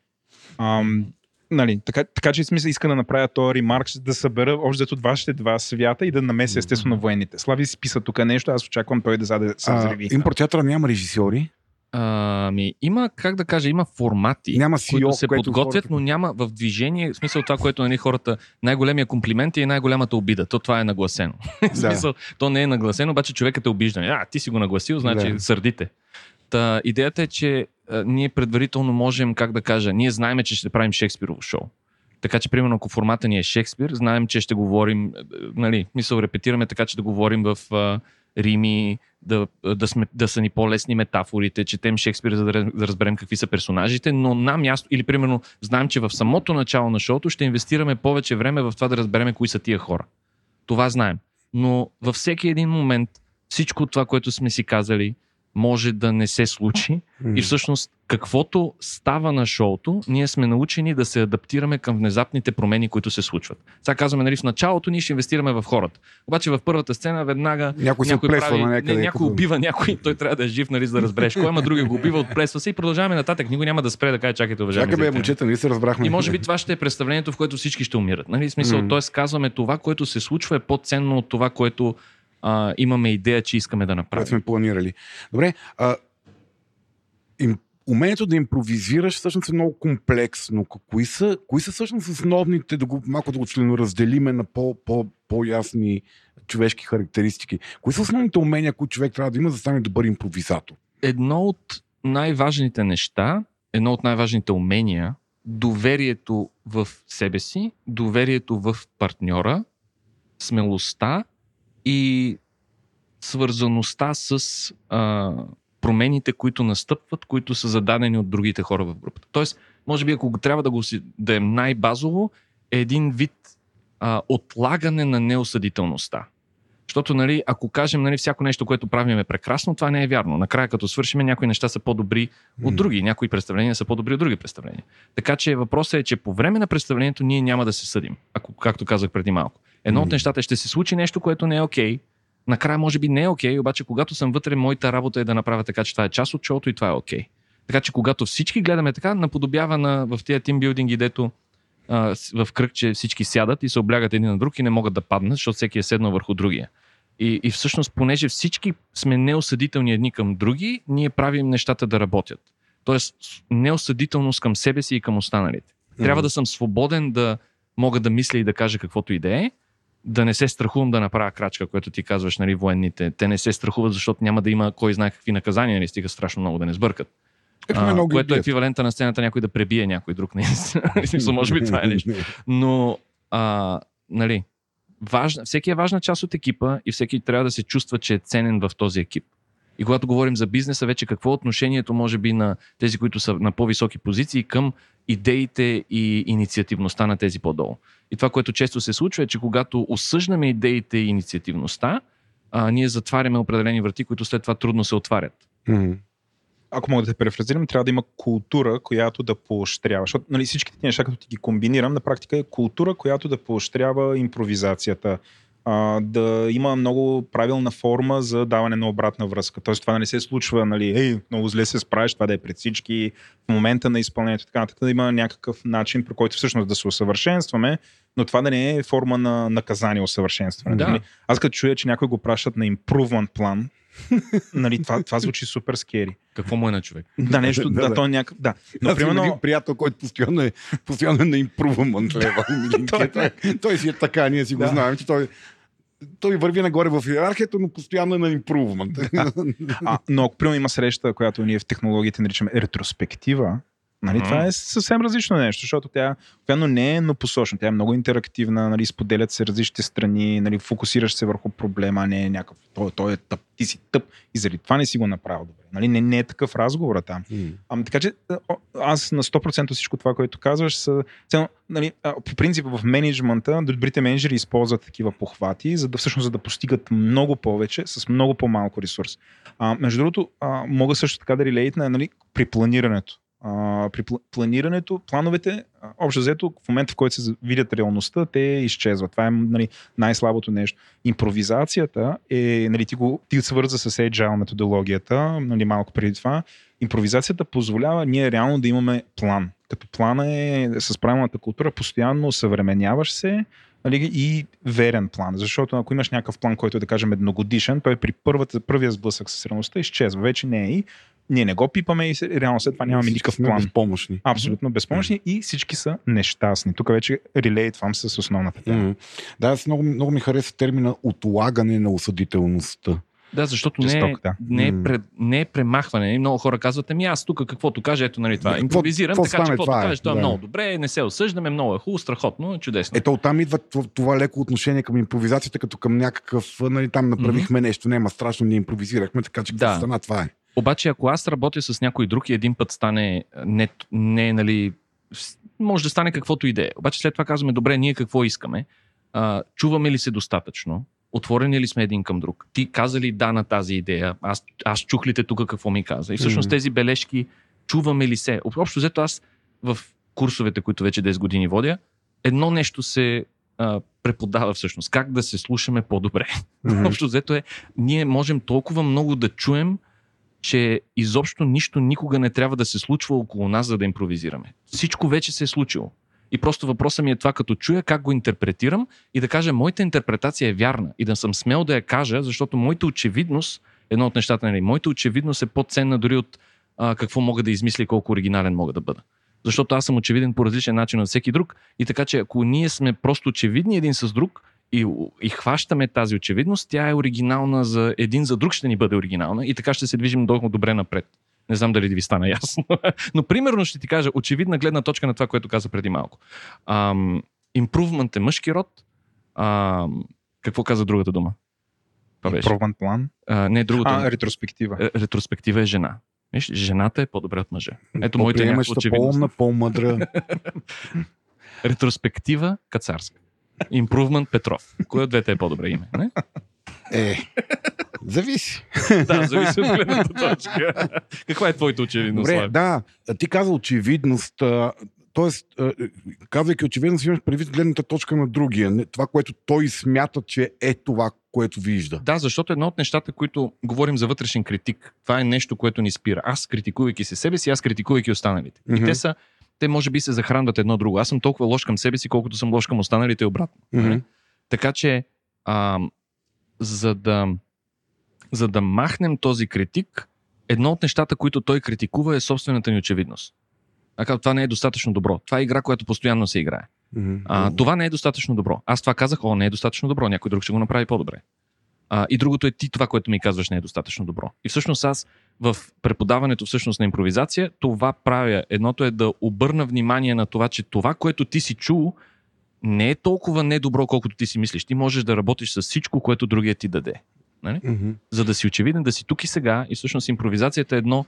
Ам, Нали, така, така че смисъл иска да направя този ремарк, да събера още от вашите два свята и да намеся естествено военните. Слави си писа тук нещо, аз очаквам той да заде се взриви. Импортеатора няма режисьори. Ами, има, как да кажа, има формати, няма CEO, които се подготвят, хората... но няма в движение, в смисъл това, което нали, хората, най-големия комплимент е най-голямата обида. То това е нагласено. Да. в смисъл, то не е нагласено, обаче човекът е обиждан. А, ти си го нагласил, значи да. сърдите. Та, идеята е, че ние предварително можем, как да кажа, ние знаем, че ще правим Шекспирово шоу. Така че, примерно, ако формата ни е Шекспир, знаем, че ще говорим, нали, мисъл, репетираме така, че да говорим в а, рими, да, да, сме, да са ни по-лесни метафорите, четем Шекспир, за да, разберем какви са персонажите, но на място, или примерно, знаем, че в самото начало на шоуто ще инвестираме повече време в това да разберем кои са тия хора. Това знаем. Но във всеки един момент всичко това, което сме си казали, може да не се случи. И всъщност, каквото става на шоуто, ние сме научени да се адаптираме към внезапните промени, които се случват. Сега казваме, нали, в началото ние ще инвестираме в хората. Обаче в първата сцена веднага някой, някой, прави, на някъде, някой като... убива някой, той трябва да е жив, нали, за да разбереш кой, ама други го убива, отплесва се и продължаваме нататък. Никой няма да спре да каже, чакайте, уважаеми. Чакаме, момчета, ние се разбрахме. И може би това ще е представлението, в което всички ще умират. Нали? Смисъл, mm. т.е. казваме това, което се случва е по-ценно от това, което а, имаме идея, че искаме да направим. Това сме планирали. Добре, а, им, умението да импровизираш всъщност е много комплексно. Кои са, кои са всъщност основните, да го, малко да го членоразделиме на по, по, по-ясни човешки характеристики? Кои са основните умения, които човек трябва да има, за да стане добър импровизатор? Едно от най-важните неща, едно от най-важните умения, доверието в себе си, доверието в партньора, смелостта и свързаността с а, промените, които настъпват, които са зададени от другите хора в групата. Тоест, може би ако трябва да го си да е най-базово, е един вид а, отлагане на неосъдителността. Защото, нали, ако кажем, нали, всяко нещо, което правим е прекрасно, това не е вярно. Накрая, като свършим, някои неща са по-добри от други, някои представления са по-добри от други представления. Така че въпросът е, че по време на представлението ние няма да се съдим, ако, както казах преди малко. Едно от нещата е, ще се случи нещо, което не е окей. Okay, накрая може би не е окей, okay, обаче когато съм вътре, моята работа е да направя така, че това е част от шоуто и това е окей. Okay. Така че когато всички гледаме така, наподобява на, в тези тимбилдинги, дето а, в кръг, че всички сядат и се облягат един на друг и не могат да паднат, защото всеки е седнал върху другия. И, и всъщност, понеже всички сме неосъдителни едни към други, ние правим нещата да работят. Тоест, неосъдителност към себе си и към останалите. Трябва mm-hmm. да съм свободен да мога да мисля и да кажа каквото и да е, да не се страхувам да направя крачка, което ти казваш, нали, военните. Те не се страхуват, защото няма да има кой знае какви наказания, нали, стига страшно много да не сбъркат. Ето а, много което е еквивалента на сцената някой да пребие някой друг. Смисъл, може би това е нещо. Но, а, нали, важна, всеки е важна част от екипа и всеки трябва да се чувства, че е ценен в този екип. И когато говорим за бизнеса, вече какво е отношението може би на тези, които са на по-високи позиции към идеите и инициативността на тези по-долу. И това, което често се случва е, че когато осъждаме идеите и инициативността, а, ние затваряме определени врати, които след това трудно се отварят. Mm-hmm. Ако мога да те префразирам, трябва да има култура, която да поощрява. Защото нали, всичките неща, като ти ги комбинирам, на практика е култура, която да поощрява импровизацията, а, да има много правилна форма за даване на обратна връзка. Тоест това да не се случва, нали, ей, много зле се справиш, това да е пред всички, в момента на изпълнението, така нататък, да има някакъв начин, по който всъщност да се усъвършенстваме, но това да не е форма на наказание усъвършенстване. Да. Нали? Аз като чуя, че някой го пращат на improvement план, нали, това, това звучи супер скери. Какво му е на човек? Да, нещо, да, да, да. той е някакъв. Да. Но, Аз примерно... един приятел, който постоянно е, постоянно е на improvement level. той, той си е така, ние си го знаем, че той той върви нагоре в иерархията, но постоянно е на импрувмент. А, но ако примерно има среща, която ние в технологиите наричаме ретроспектива, Нали, mm-hmm. Това е съвсем различно нещо, защото тя но не е посочна. Тя е много интерактивна, нали, споделят се различните страни, нали, фокусираш се върху проблема, не е някакъв, той, той е тъп, ти си тъп и заради това не си го направил добре. Нали, не, не е такъв разговор там. Mm. Ами, така че аз на 100% всичко това, което казваш, са, цел, нали, по принцип в менеджмента, добрите менеджери използват такива похвати, за да всъщност за да постигат много повече с много по-малко ресурс. А, между другото, а, мога също така да релейтна нали, при планирането при планирането, плановете, общо взето, в момента в който се видят реалността, те изчезват. Това е нали, най-слабото нещо. Импровизацията е, нали, ти го ти свърза с agile методологията, нали, малко преди това. Импровизацията позволява ние реално да имаме план. Като плана е с правилната култура, постоянно съвременяваш се, нали, и верен план. Защото ако имаш някакъв план, който е, да кажем, едногодишен, той при първата, първия сблъсък с реалността изчезва. Вече не е и ние не го пипаме и реално след това нямаме никакъв план. Безпомощни. Абсолютно безпомощни mm-hmm. и всички са нещастни. Тук вече релейтвам с основната тема. Mm-hmm. Да, аз много, много ми хареса термина отлагане на осъдителността. Да, защото не, е, да. не, е, пред, не е премахване. Много хора казват, ами аз тук каквото кажа, ето нали това. Импровизирам, какво така че каквото това е, кажеш, това е да. много добре, не се осъждаме, много е хубаво, страхотно, чудесно. Ето оттам идва това леко отношение към импровизацията, като към някакъв, нали там направихме mm-hmm. нещо, няма страшно, ние импровизирахме, така че да. стана, това е. Обаче, ако аз работя с някой друг и един път стане не, не нали, може да стане каквото и да е. Обаче след това казваме, добре, ние какво искаме? А, чуваме ли се достатъчно? Отворени ли сме един към друг? Ти каза ли да на тази идея? Аз, аз чух ли те тук какво ми каза? И всъщност тези бележки, чуваме ли се? Общо взето аз в курсовете, които вече 10 години водя, едно нещо се а, преподава всъщност. Как да се слушаме по-добре. Mm-hmm. Общо взето е, ние можем толкова много да чуем, че изобщо нищо никога не трябва да се случва около нас, за да импровизираме. Всичко вече се е случило. И просто въпросът ми е това, като чуя как го интерпретирам и да кажа, моята интерпретация е вярна и да съм смел да я кажа, защото моята очевидност, едно от нещата, нали, моята очевидност е по-ценна дори от а, какво мога да измисля и колко оригинален мога да бъда. Защото аз съм очевиден по различен начин от всеки друг и така, че ако ние сме просто очевидни един с друг, и, и хващаме тази очевидност, тя е оригинална за един, за друг ще ни бъде оригинална и така ще се движим много добре напред. Не знам дали да ви стана ясно. Но примерно ще ти кажа очевидна гледна точка на това, което каза преди малко. Импрувмент е мъжки род. Ам, какво каза другата дума? Improvement план? А, не, другото. А, ретроспектива. Е, ретроспектива е жена. Виж, жената е по-добре от мъжа. Ето моите някакво очевидност. По-умна, по-мъдра. ретроспектива кацарска. Improvement Петров. Кое от двете е по-добре име? Не? Е, зависи. да, зависи от гледната точка. Каква е твоята очевидност? Добре, да, ти каза очевидност. Тоест, казвайки очевидност, имаш предвид гледната точка на другия. Това, което той смята, че е това, което вижда. Да, защото едно от нещата, които говорим за вътрешен критик, това е нещо, което ни спира. Аз критикувайки се себе си, аз критикувайки останалите. Mm-hmm. И те са те може би се захранват едно друго. Аз съм толкова лош към себе си, колкото съм лош към останалите и обратно. Mm-hmm. Така че, а, за, да, за да махнем този критик, едно от нещата, които той критикува е собствената ни очевидност. А това не е достатъчно добро. Това е игра, която постоянно се играе. Mm-hmm. А, това не е достатъчно добро. Аз това казах, о, не е достатъчно добро, някой друг ще го направи по-добре. А, и другото е ти това, което ми казваш, не е достатъчно добро. И всъщност аз в преподаването всъщност на импровизация, това правя. Едното е да обърна внимание на това, че това, което ти си чул, не е толкова недобро, колкото ти си мислиш. Ти можеш да работиш с всичко, което другия ти даде. Нали? Mm-hmm. За да си очевиден, да си тук и сега. И всъщност импровизацията е едно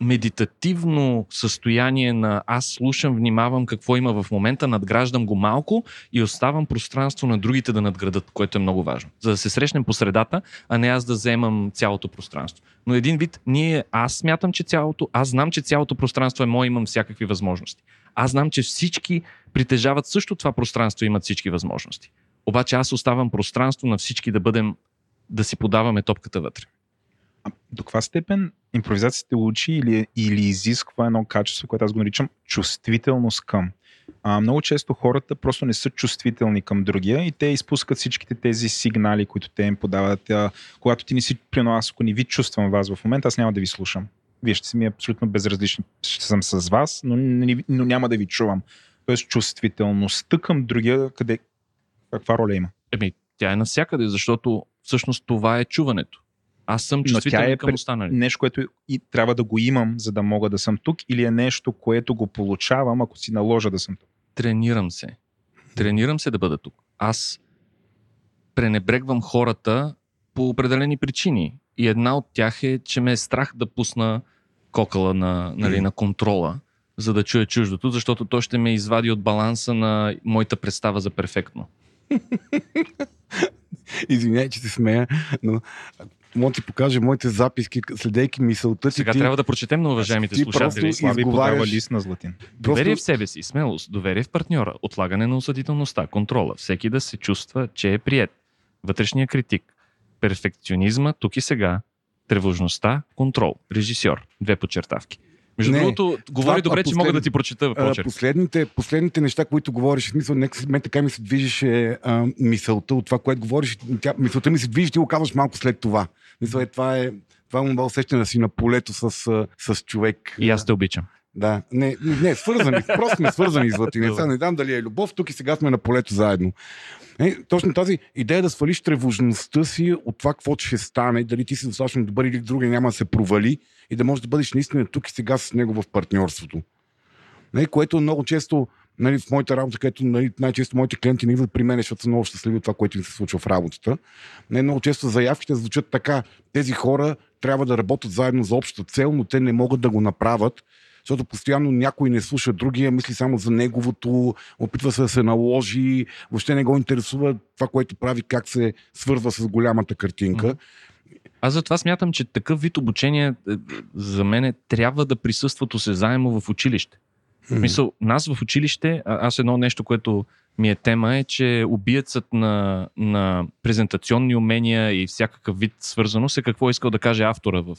медитативно състояние на аз слушам, внимавам какво има в момента, надграждам го малко и оставам пространство на другите да надградат, което е много важно. За да се срещнем по средата, а не аз да вземам цялото пространство. Но един вид, ние, аз смятам, че цялото, аз знам, че цялото пространство е мое, имам всякакви възможности. Аз знам, че всички притежават също това пространство и имат всички възможности. Обаче аз оставам пространство на всички да бъдем, да си подаваме топката вътре. До каква степен импровизацията учи или, или изисква едно качество, което аз го наричам чувствителност към? А, много често хората просто не са чувствителни към другия и те изпускат всичките тези сигнали, които те им подават. А, когато ти не си, прино аз ако не ви чувствам вас в момента, аз няма да ви слушам. Вие ще си ми абсолютно безразлични. Ще съм с вас, но, не, но няма да ви чувам. Тоест чувствителността към другия, къде, каква роля има? Еми, тя е навсякъде, защото всъщност това е чуването. Аз съм чувствителен е към останали. нещо, което и трябва да го имам, за да мога да съм тук, или е нещо, което го получавам, ако си наложа да съм тук? Тренирам се. Тренирам се да бъда тук. Аз пренебрегвам хората по определени причини. И една от тях е, че ме е страх да пусна кокала на, нали, на контрола, за да чуя чуждото, защото то ще ме извади от баланса на моята представа за перфектно. Извинявай, че се смея, но мога да ти покажа моите записки, следейки мисълта Сега ти. трябва да прочетем на уважаемите ти слушатели. Слави подава лист на златин. Доверие в себе си, смелост, доверие в партньора, отлагане на осъдителността, контрола, всеки да се чувства, че е прият, вътрешния критик, перфекционизма, тук и сега, тревожността, контрол, режисьор, две подчертавки. Между не, другото, говори това, добре, послед... че мога да ти прочета почерк. Последните, последните неща, които говориш, в смисъл, нека мен така ми се движеше а, мисълта от това, което говориш. Тя, мисълта ми се движи, ти го казваш малко след това. Мисля, е, това е това е усещане да си на полето с, с човек. И аз те обичам. Да, не, не, свързани, просто сме свързани с Латинеца. Не дам дали е любов, тук и сега сме на полето заедно. Е, точно тази идея да свалиш тревожността си от това какво ще стане, дали ти си достатъчно добър или другия няма да се провали и да можеш да бъдеш наистина тук и сега с него в партньорството. Нали, което много често нали, в моята работа, където нали, най-често моите клиенти не идват при мен, защото са много щастливи от това, което им се случва в работата. Не, много често заявките звучат така. Тези хора трябва да работят заедно за обща цел, но те не могат да го направят, защото постоянно някой не слуша другия, мисли само за неговото, опитва се да се наложи, въобще не го интересува това, което прави, как се свързва с голямата картинка. Аз затова смятам, че такъв вид обучение е, за мен трябва да присъстват осезаемо в училище. В смисъл, нас в училище, аз едно нещо, което ми е тема е, че убиецът на, на презентационни умения и всякакъв вид свързаност е какво е искал да каже автора в,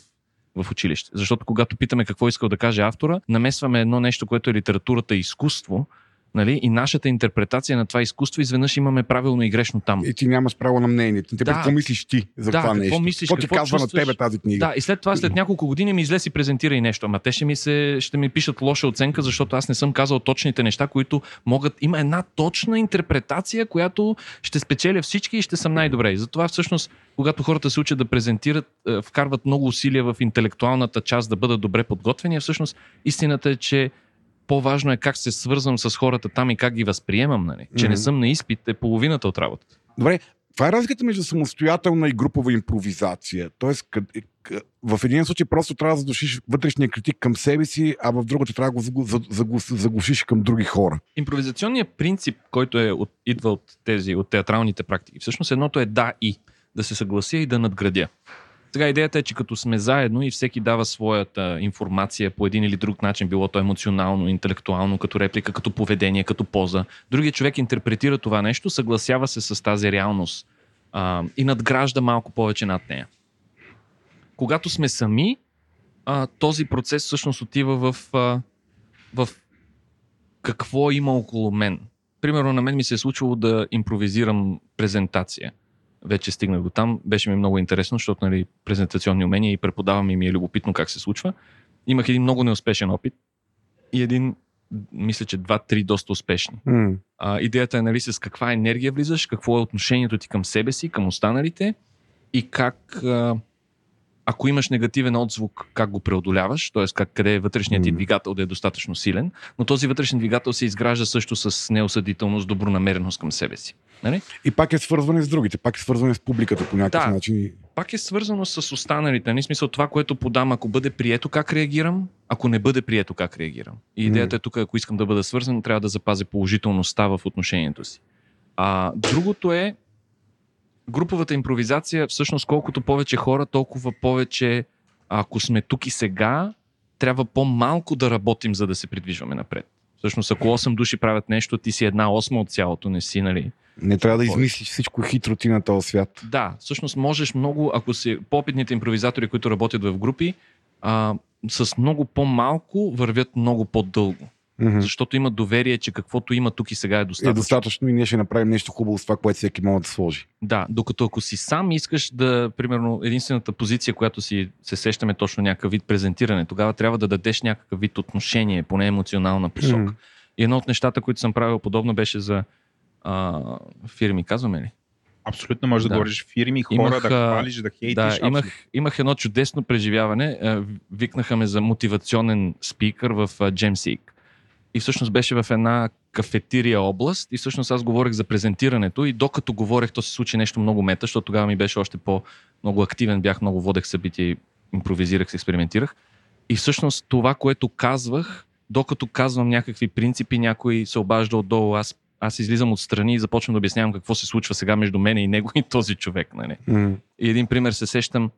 в училище. Защото когато питаме какво е искал да каже автора, намесваме едно нещо, което е литературата и изкуство, Нали? И нашата интерпретация на това изкуство, изведнъж имаме правилно и грешно там. И ти нямаш право на мнение. Ти да. какво мислиш ти за да, това какво нещо? Мислиш, какво, какво ти казва чувстваш? на тебе тази книга? Да, и след това, след няколко години ми излез и презентира и нещо. Ама те ще ми, се, ще ми пишат лоша оценка, защото аз не съм казал точните неща, които могат. Има една точна интерпретация, която ще спечеля всички и ще съм най-добре. И затова всъщност, когато хората се учат да презентират, е, вкарват много усилия в интелектуалната част да бъдат добре подготвени, всъщност истината е, че по-важно е как се свързвам с хората там и как ги възприемам, нали? Че mm-hmm. не съм на изпит е половината от работата. Добре, това е разликата между самостоятелна и групова импровизация. Тоест, къд, в един случай просто трябва да задушиш вътрешния критик към себе си, а в другата трябва да го заглушиш към други хора. Импровизационният принцип, който е от, идва от тези, от театралните практики, всъщност едното е да и. Да се съглася и да надградя. Сега идеята е, че като сме заедно и всеки дава своята информация по един или друг начин, било то емоционално, интелектуално, като реплика, като поведение, като поза, другият човек интерпретира това нещо, съгласява се с тази реалност а, и надгражда малко повече над нея. Когато сме сами, а, този процес всъщност отива в, а, в какво има около мен. Примерно на мен ми се е случвало да импровизирам презентация – вече стигнах до там. Беше ми много интересно, защото нали, презентационни умения и преподавам и ми е любопитно как се случва. Имах един много неуспешен опит и един, мисля, че два-три доста успешни. Mm. А, идеята е нали, с каква енергия влизаш, какво е отношението ти към себе си, към останалите и как а, ако имаш негативен отзвук, как го преодоляваш, т.е. Как, къде е вътрешният ти двигател да е достатъчно силен, но този вътрешен двигател се изгражда също с неосъдителност, добронамереност към себе си. Нали? И пак е свързване с другите, пак е свързване с публиката по някакъв да, начин. Пак е свързано с останалите. Нали? Смисъл това, което подам, ако бъде прието, как реагирам, ако не бъде прието, как реагирам. И идеята е тук, ако искам да бъда свързан, трябва да запазя положителността в отношението си. А другото е груповата импровизация, всъщност колкото повече хора, толкова повече, ако сме тук и сега, трябва по-малко да работим, за да се придвижваме напред. Всъщност, ако 8 души правят нещо, ти си една осма от цялото, не си, нали? Не трябва да измислиш всичко хитро ти на този свят. Да, всъщност можеш много, ако си по-опитните импровизатори, които работят в групи, а, с много по-малко вървят много по-дълго. Mm-hmm. Защото има доверие, че каквото има тук и сега е достатъчно. Е достатъчно и ние ще направим нещо хубаво с това, което всеки може да сложи. Да, докато ако си сам искаш да, примерно, единствената позиция, която си се сещаме точно някакъв вид презентиране, тогава трябва да дадеш някакъв вид отношение, поне емоционална посока. Mm-hmm. И едно от нещата, които съм правил подобно, беше за а, фирми, казваме ли? Абсолютно може да, да говориш фирми, хора, имах, да хвалиш, да хейтиш. Да, имах, имах едно чудесно преживяване. Викнаха ме за мотивационен спикър в Jamseek и всъщност беше в една кафетирия област и всъщност аз говорех за презентирането и докато говорех, то се случи нещо много мета, защото тогава ми беше още по-много активен, бях много водех събития, импровизирах, експериментирах. И всъщност това, което казвах, докато казвам някакви принципи, някой се обажда отдолу, аз, аз излизам отстрани и започвам да обяснявам какво се случва сега между мен и него и този човек. Нали? Mm. И един пример се сещам,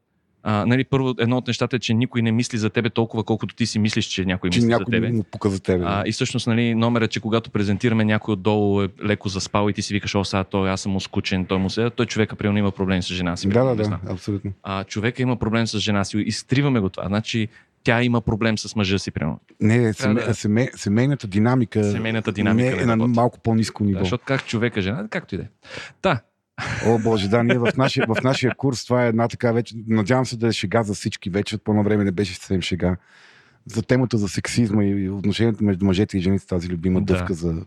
а, нали, първо, едно от нещата е, че никой не мисли за тебе толкова, колкото ти си мислиш, че някой че мисли някой за тебе. Му пука за тебе. А, и всъщност, нали, номера, че когато презентираме някой отдолу е леко заспал и ти си викаш, о, сега той, аз съм скучен, той му се, той човека приема има проблем с жена си. Да, да, да, абсолютно. А човека има проблем с жена си. Изтриваме го това. Значи, тя има проблем с мъжа си, примерно. Не, семе, да... семе, семейната динамика, семейната динамика не е на малко по-низко ниво. Да, защото как човека, жена, както и да е. Та, О, Боже, да, ние в нашия, в нашия курс това е една така вече. Надявам се да е шега за всички вече. По едно време не беше съвсем шега. За темата за сексизма и отношението между мъжете и жените, тази любима да. дъвка за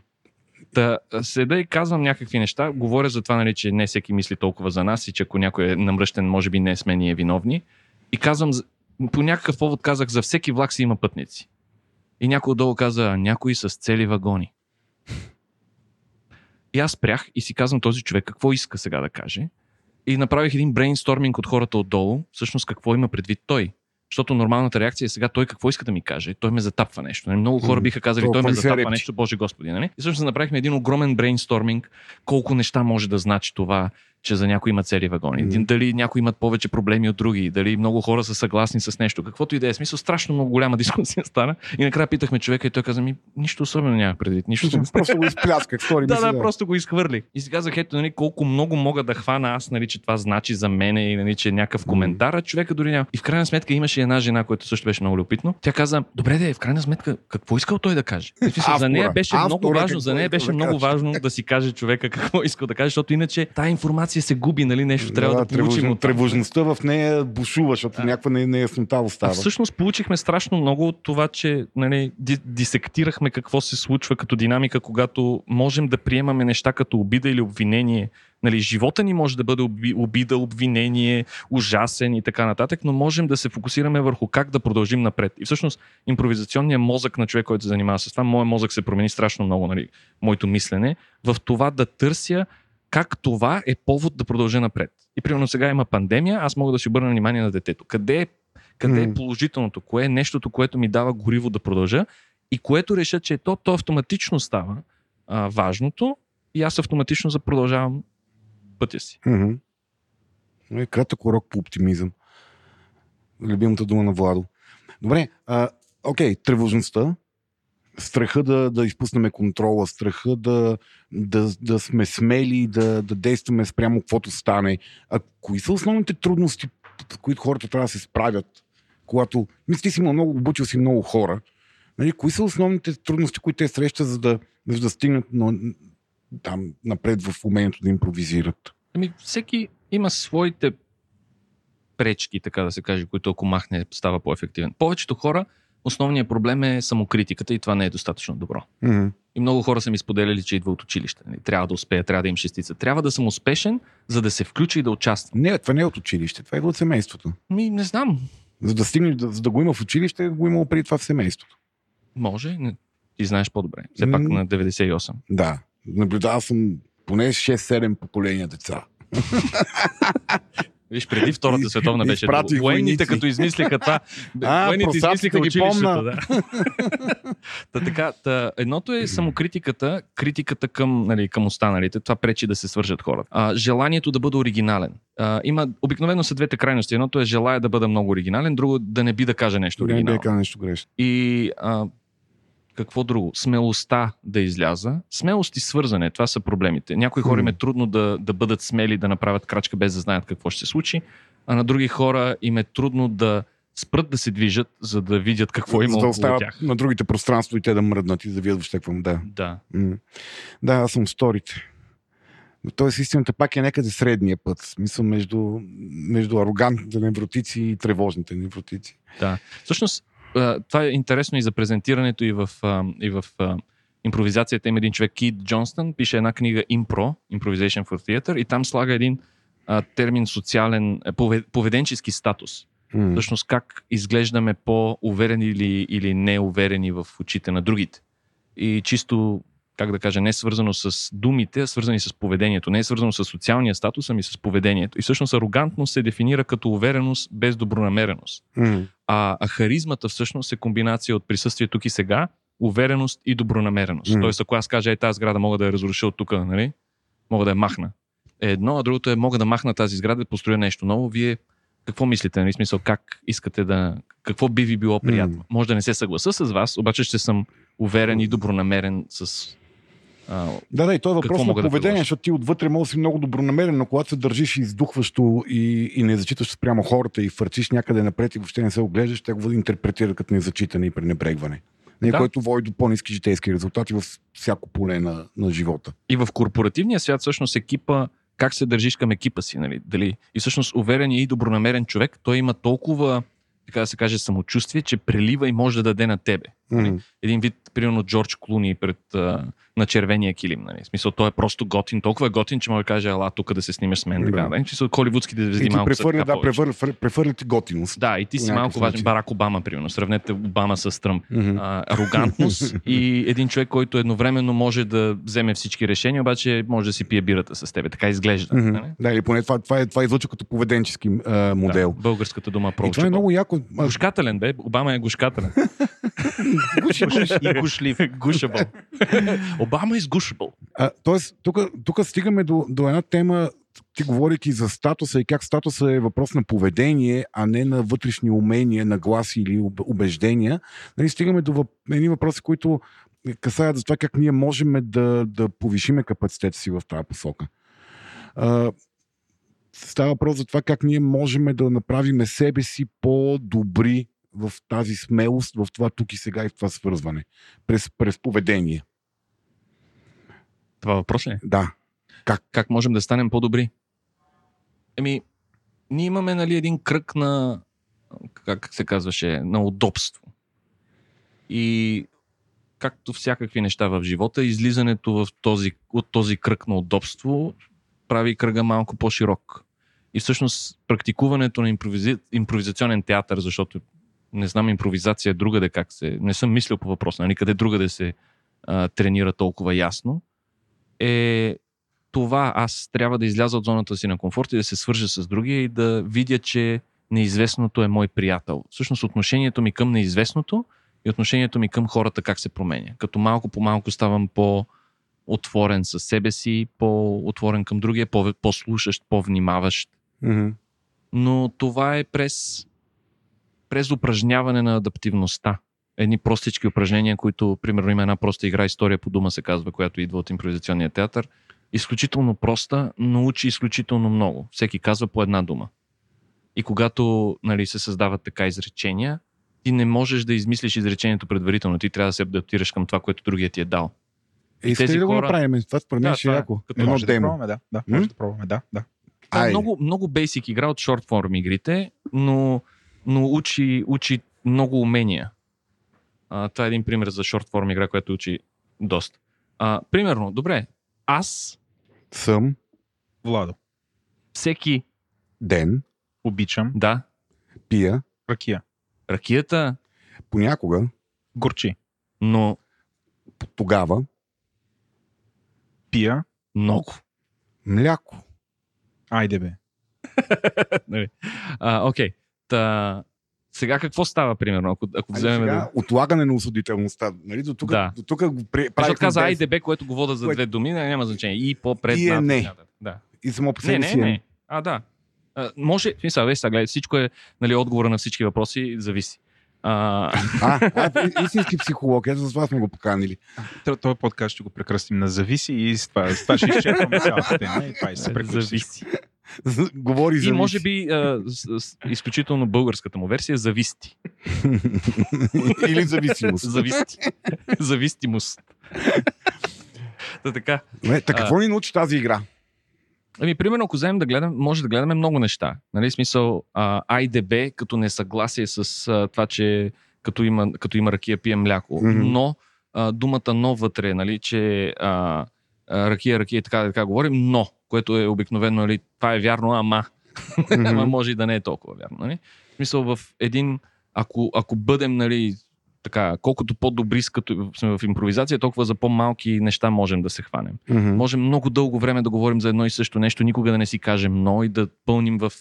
Да, седа и казвам някакви неща. Говоря за това, нали, че не всеки мисли толкова за нас и че ако някой е намръщен, може би не сме ние виновни. И казвам, по някакъв повод казах, за всеки влак си има пътници. И някой отдолу каза, някои с цели вагони. И аз спрях и си казвам този човек какво иска сега да каже. И направих един брейнсторминг от хората отдолу, всъщност какво има предвид той. Защото нормалната реакция е сега той какво иска да ми каже. Той ме затапва нещо. Нали? Много хора биха казали, той ме затапва нещо, Боже Господи. Нали? И всъщност направихме един огромен брейнсторминг, колко неща може да значи това, че за някои има цели вагони. Mm. Дали някои имат повече проблеми от други, дали много хора са съгласни с нещо. Каквото и да е смисъл, страшно много голяма дискусия стана. И накрая питахме човека и той каза ми, нищо особено няма предвид. Нищо. Просто го изпляска. да, да, просто го изхвърли. И си казах, ето, нали, колко много мога да хвана аз, нали, че това значи за мен и нали, че е някакъв коментар, а човека дори няма. И в крайна сметка имаше една жена, която също беше много любопитно. Тя каза, добре, де, в крайна сметка, какво искал той да каже? Автора, за нея беше автора, много важно, за нея беше много важно да си каже човека какво искал да каже, защото иначе тази информация се губи, нали, нещо трябва да, да получим. От тревожността в нея бушува, защото да. някаква неяснота остава. А всъщност получихме страшно много от това, че нали, дисектирахме какво се случва като динамика, когато можем да приемаме неща като обида или обвинение. Нали, живота ни може да бъде обида, обвинение, ужасен и така нататък, но можем да се фокусираме върху как да продължим напред. И всъщност импровизационният мозък на човек, който се занимава с това, моят мозък се промени страшно много, нали, моето мислене, в това да търся как това е повод да продължа напред. И примерно сега има пандемия, аз мога да си обърна внимание на детето. Къде е, къде mm. е положителното? Кое е нещото, което ми дава гориво да продължа? И което реша, че то, то автоматично става а, важното и аз автоматично запродължавам пътя си. Mm-hmm. Кратък урок по оптимизъм. Любимата дума на Владо. Добре, а, окей, тревожността страха да, да изпуснем контрола, страха да, да, да сме смели, да, да действаме спрямо каквото стане. А кои са основните трудности, с които хората трябва да се справят, когато, мисли си много, обучил си много хора, нали, кои са основните трудности, които те срещат, за да, за да стигнат но, там напред в умението да импровизират? Ами, всеки има своите пречки, така да се каже, които ако махне, става по-ефективен. Повечето хора основният проблем е самокритиката и това не е достатъчно добро. Mm-hmm. И много хора са ми споделяли, че идва от училище. Нали? Трябва да успея, трябва да им шестица. Трябва да съм успешен, за да се включи и да участвам. Не, това не е от училище, това е от семейството. Ми, не знам. За да стигнеш, за да го има в училище, го има преди това в семейството. Може. Ти знаеш по-добре. Все пак на 98. Да. Наблюдавал съм поне 6-7 поколения деца. Виж, преди Втората световна беше. Военните, като измислиха това. А, военните измислиха ги помна. Да. та, така, та, едното е самокритиката, критиката към, нали, към останалите. Това пречи да се свържат хората. А, желанието да бъда оригинален. А, има, обикновено са двете крайности. Едното е желая да бъда много оригинален, друго да не би да каже нещо оригинално. Не би да каже нещо грешно. И а, какво друго? Смелостта да изляза. Смелост и свързане, това са проблемите. Някои хора им е трудно да, да бъдат смели, да направят крачка без да знаят какво ще се случи, а на други хора им е трудно да спрат да се движат, за да видят какво има за да оставят тях. на другите пространства и те да мръднат и да видят въобще какво да. Да. Да, аз съм сторите. Тоест истината пак е някъде средния път. Смисъл между, между арогантните невротици и тревожните невротици. Да. Всъщност, това е интересно и за презентирането и в, и в импровизацията. Има един човек, Кит Джонстън, пише една книга Impro, Improvisation for Theater, и там слага един а, термин социален, поведенчески статус. Mm. Всъщност как изглеждаме по-уверени или, или неуверени в очите на другите. И чисто как да кажа, не е свързано с думите, а свързани с поведението. Не е свързано с социалния статус, ами с поведението. И всъщност арогантност се дефинира като увереност без добронамереност. Mm. А, а харизмата всъщност е комбинация от присъствие тук и сега, увереност и добронамереност. Mm. Тоест, ако аз кажа, е тази сграда мога да я разруша от тук, нали? Мога да я махна. Е едно, а другото е мога да махна тази сграда, да построя нещо ново. Вие какво мислите? Нали? Смисъл, как искате да... Какво би ви било приятно? Mm. Може да не се съгласа с вас, обаче ще съм уверен и добронамерен с а, да, да, и това е въпрос на поведение, да защото ти отвътре може да си много добронамерен, но когато се държиш издухващо и, и не зачиташ спрямо хората и фърчиш някъде напред и въобще не се оглеждаш, те го интерпретират като незачитане и пренебрегване. Не, да. който води до по-низки житейски резултати във всяко поле на, на живота. И в корпоративния свят всъщност екипа как се държиш към екипа си, нали? Дали? И всъщност уверен и добронамерен човек, той има толкова така да се каже, самочувствие, че прелива и може да даде на тебе. Mm-hmm. Един вид, примерно, Джордж Клуни пред, а, на червения килим. Нали? В смисъл, той е просто готин, толкова е готин, че може да каже, ела тук да се снимаш с мен. Така, нали? Смисъл, холивудските звезди малко префърли, са да, префърли, префърли ти готиност. Да, и ти си малко важен. Барак Обама, примерно. Сравнете Обама с Тръмп. Mm-hmm. А, арогантност и един човек, който едновременно може да вземе всички решения, обаче може да си пие бирата с тебе. Така изглежда. Mm-hmm. Нали? Да, или поне това, това, е, това излуча като поведенчески а, модел. Да, българската дума про. това е много яко. Гушкателен, бе. Обама е гушкателен. и гушлив. Гушабъл. Обама е изгушабъл. Тоест, тук стигаме до, до една тема, ти говорики за статуса и как статуса е въпрос на поведение, а не на вътрешни умения, на гласи или убеждения. Нали, стигаме до въп... едни въпроси, които касаят за това как ние можем да, да повишиме капацитета си в тази посока. А, става въпрос за това как ние можем да направим себе си по-добри в тази смелост, в това тук и сега и в това свързване. През, през поведение. Това въпрос ли? Е? Да. Как? Как можем да станем по-добри? Еми, ние имаме нали, един кръг на, как се казваше, на удобство. И както всякакви неща в живота, излизането в този, от този кръг на удобство прави кръга малко по-широк. И всъщност практикуването на импровизи... импровизационен театър, защото не знам импровизация другаде как се... Не съм мислил по въпроса, нали, къде другаде се а, тренира толкова ясно, е това аз трябва да изляза от зоната си на комфорт и да се свържа с другия и да видя, че неизвестното е мой приятел. Всъщност отношението ми към неизвестното и отношението ми към хората как се променя. Като малко по малко ставам по отворен със себе си, по-отворен към другия, по-слушащ, по-внимаващ. Mm-hmm. Но това е през през упражняване на адаптивността. Едни простички упражнения, които, примерно, има една проста игра, история по дума се казва, която идва от импровизационния театър. Изключително проста, но учи изключително много. Всеки казва по една дума. И когато нали, се създават така изречения, ти не можеш да измислиш изречението предварително. Ти трябва да се адаптираш към това, което другия ти е дал. И Искате ли да го направим? Това според мен ще е яко. Като може да пробваме, да. да може да пробваме, да. да. Това е много, много basic игра от short form игрите, но но учи, учи много умения. А, това е един пример за шорт форм игра, която учи доста. А, примерно, добре, аз съм Владо. Всеки ден обичам да пия ракия. Ракията понякога горчи. Но тогава пия много. Мляко. Айде бе. Нали. окей. Та, сега какво става, примерно, ако, ако вземем... Сега, отлагане на осъдителността. Нали? До тук, да. до тук го правих. Защото каза IDB, което го вода за две думи, не, няма значение. И по-пред. И е не. Да. И само по себе не, не, не. А, да. А, може, смисъл, виж, сега, всичко е, нали, отговора на всички въпроси зависи. А, а, а истински психолог, ето за това сме го поканили. Този подкаст ще го прекръстим на зависи и с това, с това ще изчерпваме цялата тема и това и се Зависи. Говори за. И може би а, с, с, изключително българската му версия зависти. Или зависимост. Зависти. Зависимост. Та така. Не, така какво ни научи тази игра? Ами, примерно, ако вземем да гледаме, може да гледаме много неща. Нали, смисъл, а, IDB като несъгласие с а, това, че като има, като има ракия пие мляко. Mm-hmm. Но а, думата но вътре, нали, че а, ракия, ракия и така, така говорим, но, което е обикновено, нали, това е вярно, ама, mm-hmm. ама може и да не е толкова вярно. Нали? В смисъл, в един, ако, ако бъдем, нали, така, колкото по-добри като сме в импровизация, толкова за по-малки неща можем да се хванем. Mm-hmm. Можем много дълго време да говорим за едно и също нещо, никога да не си кажем но и да пълним в,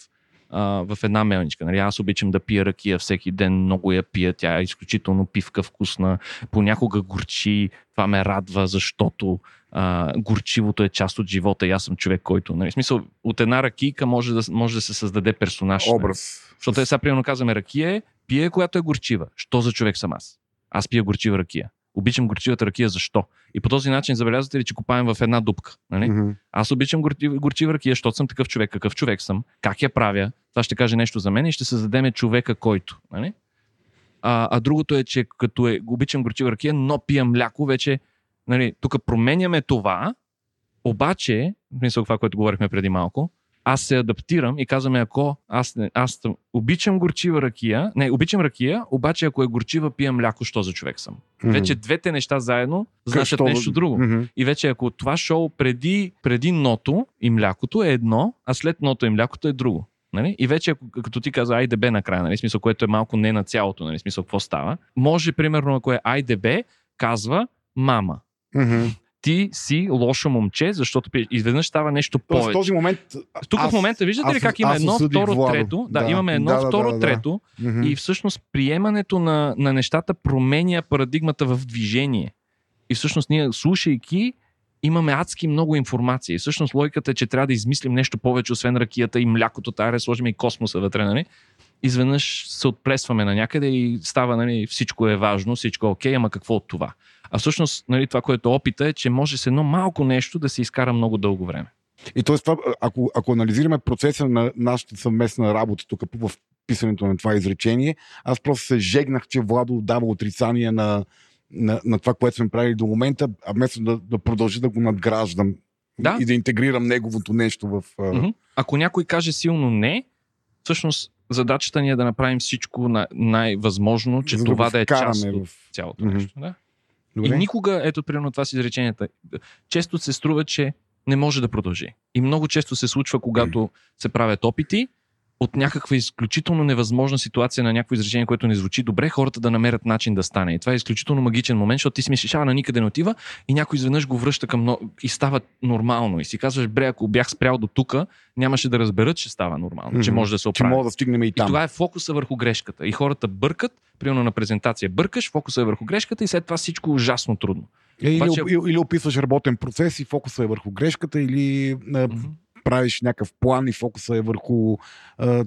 а, в една мелничка. Нали? Аз обичам да пия ракия всеки ден, много я пия, тя е изключително пивка, вкусна, понякога горчи, това ме радва, защото а, горчивото е част от живота и аз съм човек, който, нали, в смисъл, от една ракийка може да, може да се създаде персонаж. Нали? Образ. Нали? Защото е, сега примерно казваме ракия е, пие, която е горчива. Що за човек съм аз? Аз пия горчива ракия. Обичам горчивата ракия, защо? И по този начин забелязвате ли, че копаем в една дупка. Нали? Mm-hmm. Аз обичам горчива, горчива ракия, защото съм такъв човек. Какъв човек съм? Как я правя? Това ще каже нещо за мен и ще създадеме човека, който. Нали? А, а другото е, че като е, обичам горчива ракия, но пия мляко, вече нали, тук променяме това, обаче, мисля това, което говорихме преди малко, аз се адаптирам и казваме, ако аз, не, аз обичам горчива ракия, не, обичам ракия, обаче ако е горчива, пия мляко, що за човек съм. Mm-hmm. Вече двете неща заедно значат Какво? нещо друго. Mm-hmm. И вече ако това шоу преди, преди ното и млякото е едно, а след ното и млякото е друго. Нали? И вече, ако, като ти каза IDB накрая, нали? смисъл, което е малко не на цялото, нали? смисъл, какво става, може, примерно, ако е IDB, казва мама. Mm-hmm ти си лошо момче, защото изведнъж става нещо повече. В този момент. Тук аз, в момента виждате аз, ли как има едно, второ, Владо. трето? Да, да, имаме едно, да, второ, да, да, трето. Да. И всъщност приемането на, на нещата променя парадигмата в движение. И всъщност ние, слушайки, имаме адски много информация. И всъщност логиката е, че трябва да измислим нещо повече, освен ракията и млякото, тая сложим и космоса вътре, нали? Изведнъж се отплесваме на някъде и става, нали, всичко е важно, всичко е окей, ама какво от това? А всъщност, нали, това, което е опита е, че може с едно малко нещо да се изкара много дълго време. И т.е. ако, ако анализираме процеса на нашата съвместна работа тук в писането на това изречение, аз просто се жегнах, че Владо дава отрицание на, на, на това, което сме правили до момента, а вместо да, да продължи да го надграждам да. и да интегрирам неговото нещо в. Mm-hmm. Ако някой каже силно не, всъщност задачата ни е да направим всичко на най-възможно, че За това да, да е част в... от цялото mm-hmm. нещо. Да? Добре. И никога, ето примерно това с изреченията, често се струва, че не може да продължи. И много често се случва, когато се правят опити, от някаква изключително невъзможна ситуация на някакво изречение, което не звучи добре, хората да намерят начин да стане. И това е изключително магичен момент, защото ти си мислиш, а на никъде не отива и някой изведнъж го връща към и става нормално. И си казваш, бре, ако бях спрял до тук, нямаше да разберат, че става нормално, mm-hmm. че може да се оправи. Че може да стигнем и там. И това е фокуса върху грешката. И хората бъркат, примерно на презентация бъркаш, фокуса е върху грешката и след това всичко е ужасно трудно. Е, или, Обаче... или, или описваш работен процес и фокуса е върху грешката, или mm-hmm правиш някакъв план и фокуса е върху а,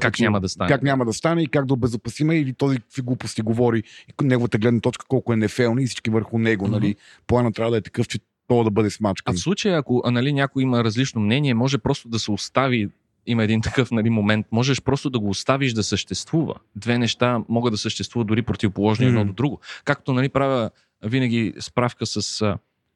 как няма да стане. Как няма да стане и как да обезопасиме или този какви глупости говори и неговата гледна точка колко е нефелна и всички върху него. Mm-hmm. Нали? Плана трябва да е такъв, че то да бъде смачкан. А в случая, ако нали, някой има различно мнение, може просто да се остави има един такъв нали, момент, можеш просто да го оставиш да съществува. Две неща могат да съществуват дори противоположни mm. едно до друго. Както нали, правя винаги справка с,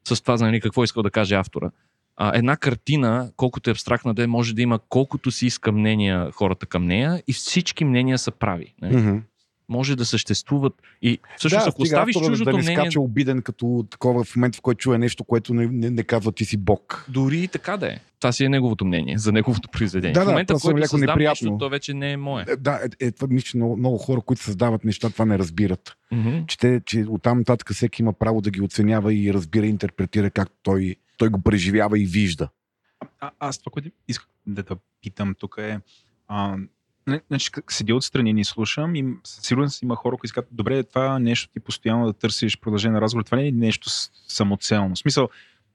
с това, нали, какво искал да каже автора а, една картина, колкото е абстрактна да е, може да има колкото си иска мнения хората към нея и всички мнения са прави. Не? Mm-hmm. Може да съществуват. И всъщност, да, ако оставиш чуждото да не мнение... скача обиден като такова в момент, в който чуе нещо, което не, не, не казва ти си бог. Дори и така да е. Това си е неговото мнение за неговото произведение. Да, в момента, да, в който създам неприятно. нещо, то вече не е мое. Да, е, е, това, мисля, много, много хора, които създават неща, това не разбират. Mm-hmm. Че, те, че оттам нататък всеки има право да ги оценява и разбира и интерпретира както той, той го преживява и вижда. А, аз това, което исках да те питам тук е а, Значи, седя отстрани и слушам и сигурно има хора, които казват, добре, това нещо ти постоянно да търсиш продължение на разговор, това не е нещо самоцелно. В смисъл,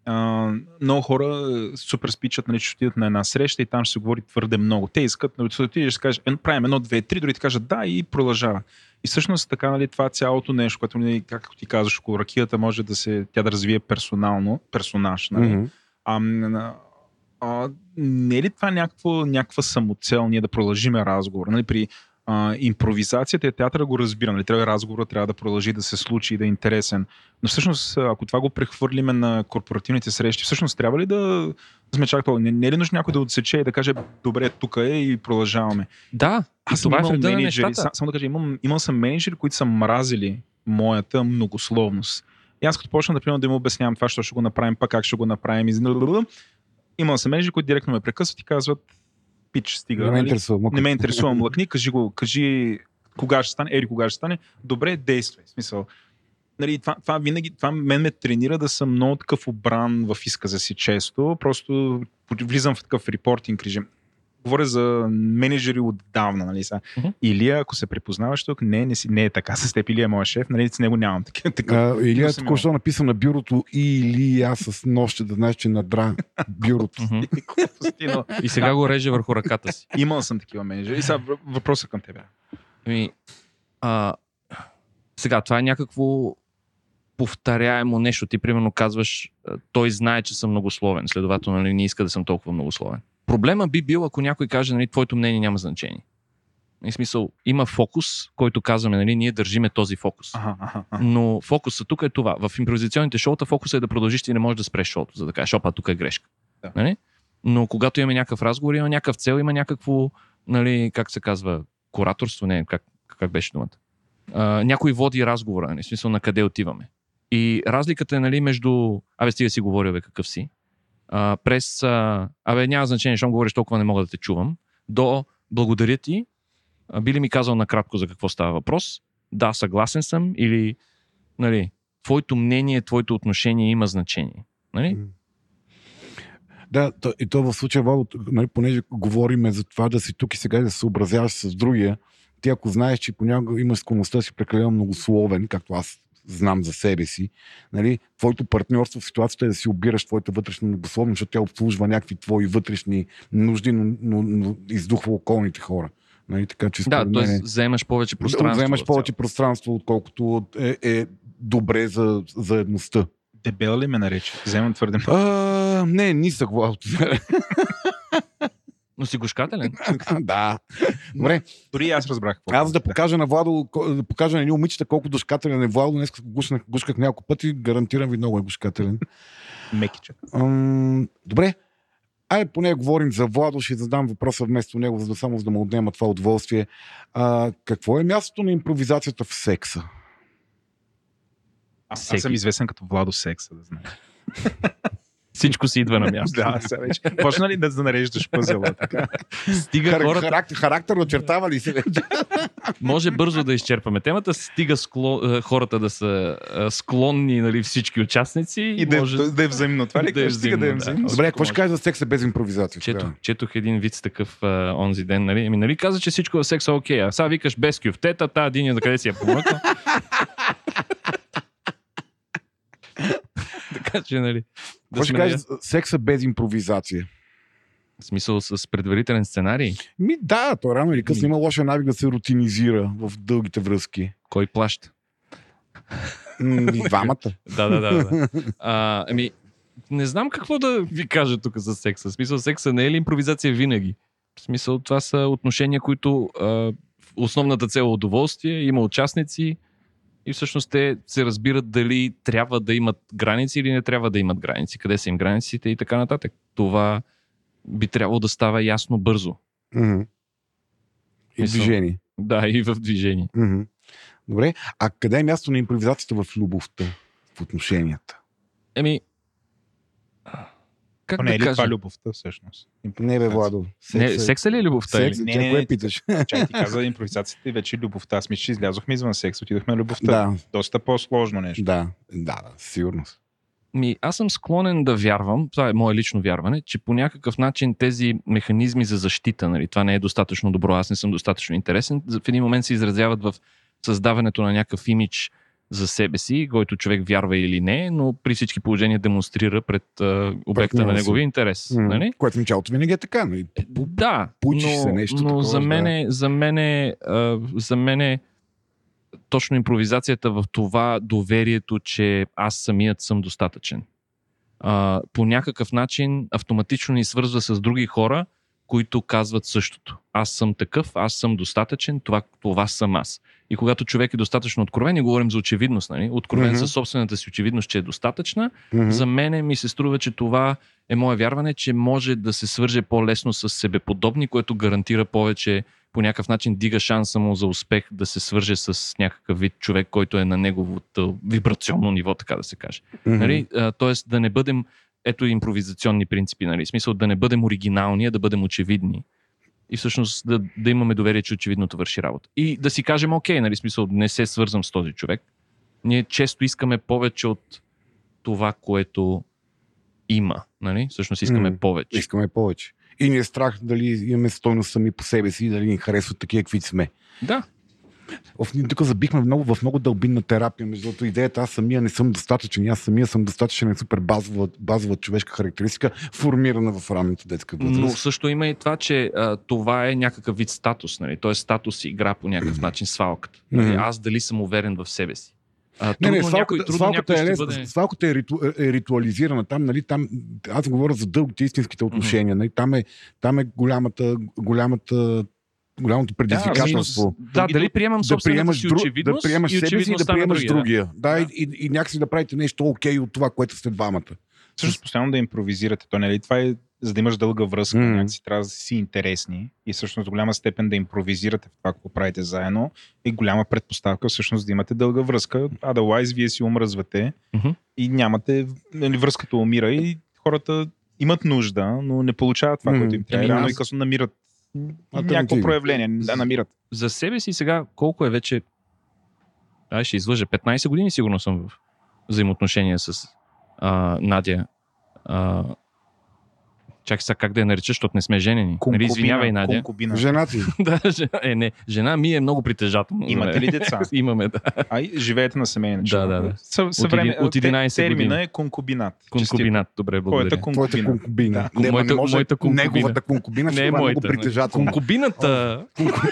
а, много хора супер спичат, нали, че отидат на една среща и там ще се говори твърде много. Те искат, нали, да отидеш, ще кажеш, е, правим едно, две, три, дори ти кажат да и продължава. И всъщност така, нали, това цялото нещо, което, нали, както ти казваш, около ракията може да се, тя да развие персонално, персонаж, нали? Mm-hmm. А, а, не е ли това някакво, някаква самоцел ние да продължиме разговор? Нали, при а, импровизацията и театъра го разбира. Нали, трябва разговора трябва да продължи да се случи и да е интересен. Но всъщност, ако това го прехвърлиме на корпоративните срещи, всъщност трябва ли да сме чак това? Не, не е ли нужно някой да отсече и да каже, добре, тук е и продължаваме? Да, аз това е менеджери, сам, само да кажа, имам, имам съм менеджери, които са мразили моята многословност. И аз като почна, например, да им обяснявам това, що ще го направим, пак как ще го направим, Имал съм менеджери, които директно ме прекъсват и казват, пич, стига. Не ме нали? интересува. Не ме интересува, млъкни, кажи го, кажи кога ще стане, ери кога ще стане. Добре, действай. В смисъл, нали, това, това, винаги, това мен ме тренира да съм много такъв обран в изказа си често. Просто влизам в такъв репортинг режим говоря за менеджери отдавна, нали са. Uh-huh. Илия, ако се препознаваш тук, не, не, си, не е така с теб, Илия е моят шеф, нали, с него нямам такива. Така, Илия е току-що написан на бюрото и аз с нощ да знаеш, че надра бюрото. и сега го реже върху ръката си. Имал съм такива менеджери. И сега въпросът към тебе. Ами, а, сега, това е някакво повторяемо нещо. Ти, примерно, казваш, той знае, че съм многословен, следователно нали, не иска да съм толкова многословен. Проблема би бил, ако някой каже, нали, твоето мнение няма значение. В смисъл, има фокус, който казваме, нали, ние държиме този фокус. Ага, ага, ага. Но фокусът тук е това. В импровизационните шоута фокусът е да продължиш и не можеш да спреш шоуто, за да кажеш, опа, тук е грешка. Да. Нали? Но когато имаме някакъв разговор, има някакъв цел, има някакво, нали, как се казва, кураторство, не, как, как беше думата. А, някой води разговора, нали, в смисъл на къде отиваме. И разликата е нали, между, абе стига си говоря, бе, какъв си, а, през, а, абе няма значение, защото говориш толкова не мога да те чувам, до благодаря ти, а, би ли ми казал накратко за какво става въпрос, да, съгласен съм или, нали, твоето мнение, твоето отношение има значение. Нали? Да, то, и то в случая, Вало, нали, понеже говориме за това да си тук и сега да се съобразяваш с другия, ти ако знаеш, че понякога имаш склонността си прекалено многословен, както аз знам за себе си, нали, твоето партньорство в ситуацията е да си обираш твоята вътрешна многословност, защото тя обслужва някакви твои вътрешни нужди, но, но, но издухва околните хора. Нали, така, че да, т.е. вземаш повече пространство. Вземаш повече пространство, отколкото е, е добре за, за едността. Дебел ли ме нарече? Вземам твърде много. Не, нисък Но си гушкателен. да. Добре. Дори аз разбрах. Аз да покажа на Владо, да покажа на едни момичета колко гушкателен е Владо. Днес гушках, гушках няколко пъти. Гарантирам ви много е гушкателен. Мекиче. добре. Айде поне говорим за Владо, ще задам въпроса вместо него, за да само за да му отнема това удоволствие. А, какво е мястото на импровизацията в секса? Аз, аз съм известен като Владо Секса, да знаеш. Всичко си идва на място. да, сега вече. Почна ли да нареждаш пъзела? Така? Стига Хар- хората... Характер, характер очертава ли се вече? Може бързо да изчерпаме темата, стига скло... Е, хората да са е, склонни нали, всички участници. И да, може... да, да е взаимно. Това ли да е взаимно, да е взаимно? Да. Добре, какво ще кажеш за секса без импровизация? Четох, да. четох един вид такъв а, онзи ден. Нали? Ами, нали каза, че всичко в секса е окей. А сега викаш без кюфтета, тази диня за къде си я помъкна. Така че, нали. Какво ще кажеш секса без импровизация? В смисъл с предварителен сценарий? Ми да, то рано или късно има лоша навик да се рутинизира в дългите връзки. Кой плаща? И двамата. да, да, да. А, ами, не знам какво да ви кажа тук за секса. В смисъл, секса не е ли импровизация винаги? В смисъл, това са отношения, които а, основната цел е удоволствие, има участници, и всъщност те се разбират дали трябва да имат граници или не трябва да имат граници, къде са им границите и така нататък. Това би трябвало да става ясно бързо. Mm-hmm. И в движение. Да, и в движение. Mm-hmm. Добре, а къде е място на импровизацията в любовта, в отношенията? Еми, как не да е ли кажа? това любовта всъщност? Не бе, Владо. Секса, не, секса ли е любовта? Секс, или? Не, не, не, питаш. Чай ти каза импровизацията и вече любовта. Аз мисля, че излязохме извън секс, отидохме на любовта. Да. Доста по-сложно нещо. Да, да, да, сигурност. Ми, аз съм склонен да вярвам, това е мое лично вярване, че по някакъв начин тези механизми за защита, нали, това не е достатъчно добро, аз не съм достатъчно интересен, в един момент се изразяват в създаването на някакъв имидж за себе си, който човек вярва или не, но при всички положения демонстрира пред а, обекта пред на неговия интерес. Mm, нали? Което в началото винаги е така. Нали? Да, но, се нещо но такова, за мен, да. за мен, а, за мен точно импровизацията в това доверието, че аз самият съм достатъчен. А, по някакъв начин автоматично ни свързва с други хора, които казват същото. Аз съм такъв, аз съм достатъчен, това, това съм аз. И когато човек е достатъчно откровен, и говорим за очевидност, нали? откровен mm-hmm. със собствената си очевидност, че е достатъчна, mm-hmm. за мене ми се струва, че това е мое вярване, че може да се свърже по-лесно с себеподобни, което гарантира повече по някакъв начин дига шанса му за успех да се свърже с някакъв вид човек, който е на неговото вибрационно ниво, така да се каже. Mm-hmm. Нали? тоест да не бъдем, ето импровизационни принципи, нали? смисъл да не бъдем оригинални, а да бъдем очевидни. И всъщност да, да имаме доверие, че очевидното върши работа. И да си кажем, окей, нали, смисъл, не се свързвам с този човек. Ние често искаме повече от това, което има. Нали? Всъщност искаме mm, повече. Искаме повече. И ни е страх дали имаме стойност сами по себе си, дали ни харесват такива, каквито сме. Да. Тук забихме много, в много дълбинна терапия. Между другото, идеята аз самия не съм достатъчен. Аз самия съм достатъчен е супер базова, базова човешка характеристика, формирана в ранната детска възраст. Но също има и това, че а, това е някакъв вид статус. Нали? Тоест статус игра по някакъв начин свалката. Нали? Аз дали съм уверен в себе си. А, не, не, свалката, свалката, е, бъде... свалката е, риту, е, ритуализирана. Там, нали, там, аз говоря за дългите истинските отношения. Mm-hmm. Нали, там, е, там е голямата, голямата голямото предизвикателство. Да, да, дали приемам да приемаш, си очевидност, да приемаш себе си и да приемаш другия. другия. Да, да. И, и, и някакси да правите нещо окей okay от това, което сте двамата. Също постоянно да импровизирате. То, нали, това е за да имаш дълга връзка, mm. някакси трябва да си интересни и всъщност до голяма степен да импровизирате в това, какво правите заедно и голяма предпоставка всъщност да имате дълга връзка. Otherwise, вие си умръзвате mm-hmm. и нямате, нали, връзката умира и хората имат нужда, но не получават това, mm. което им трябва. Ами Рано и късно намират някакво проявление да намират. За себе си сега колко е вече Ай, ще излъжа. 15 години сигурно съм в взаимоотношения с а, Надя. А, Чакай сега как да я наричаш, защото не сме женени. Нали, извинявай, Надя. Конкубина. Жена ти. да, жена, е, не. Жена ми е много притежателна. Имате ли деца? Имаме, да. А, живеете на семейен Да, да, да. Съ, съвремен... от, 11 термина е конкубинат. Конкубинат, добре, благодаря. Твоята конкубина. конкубина. Да. Не, моята, може моята конкубина. Неговата конкубина не е моята. притежателна. Конкубината.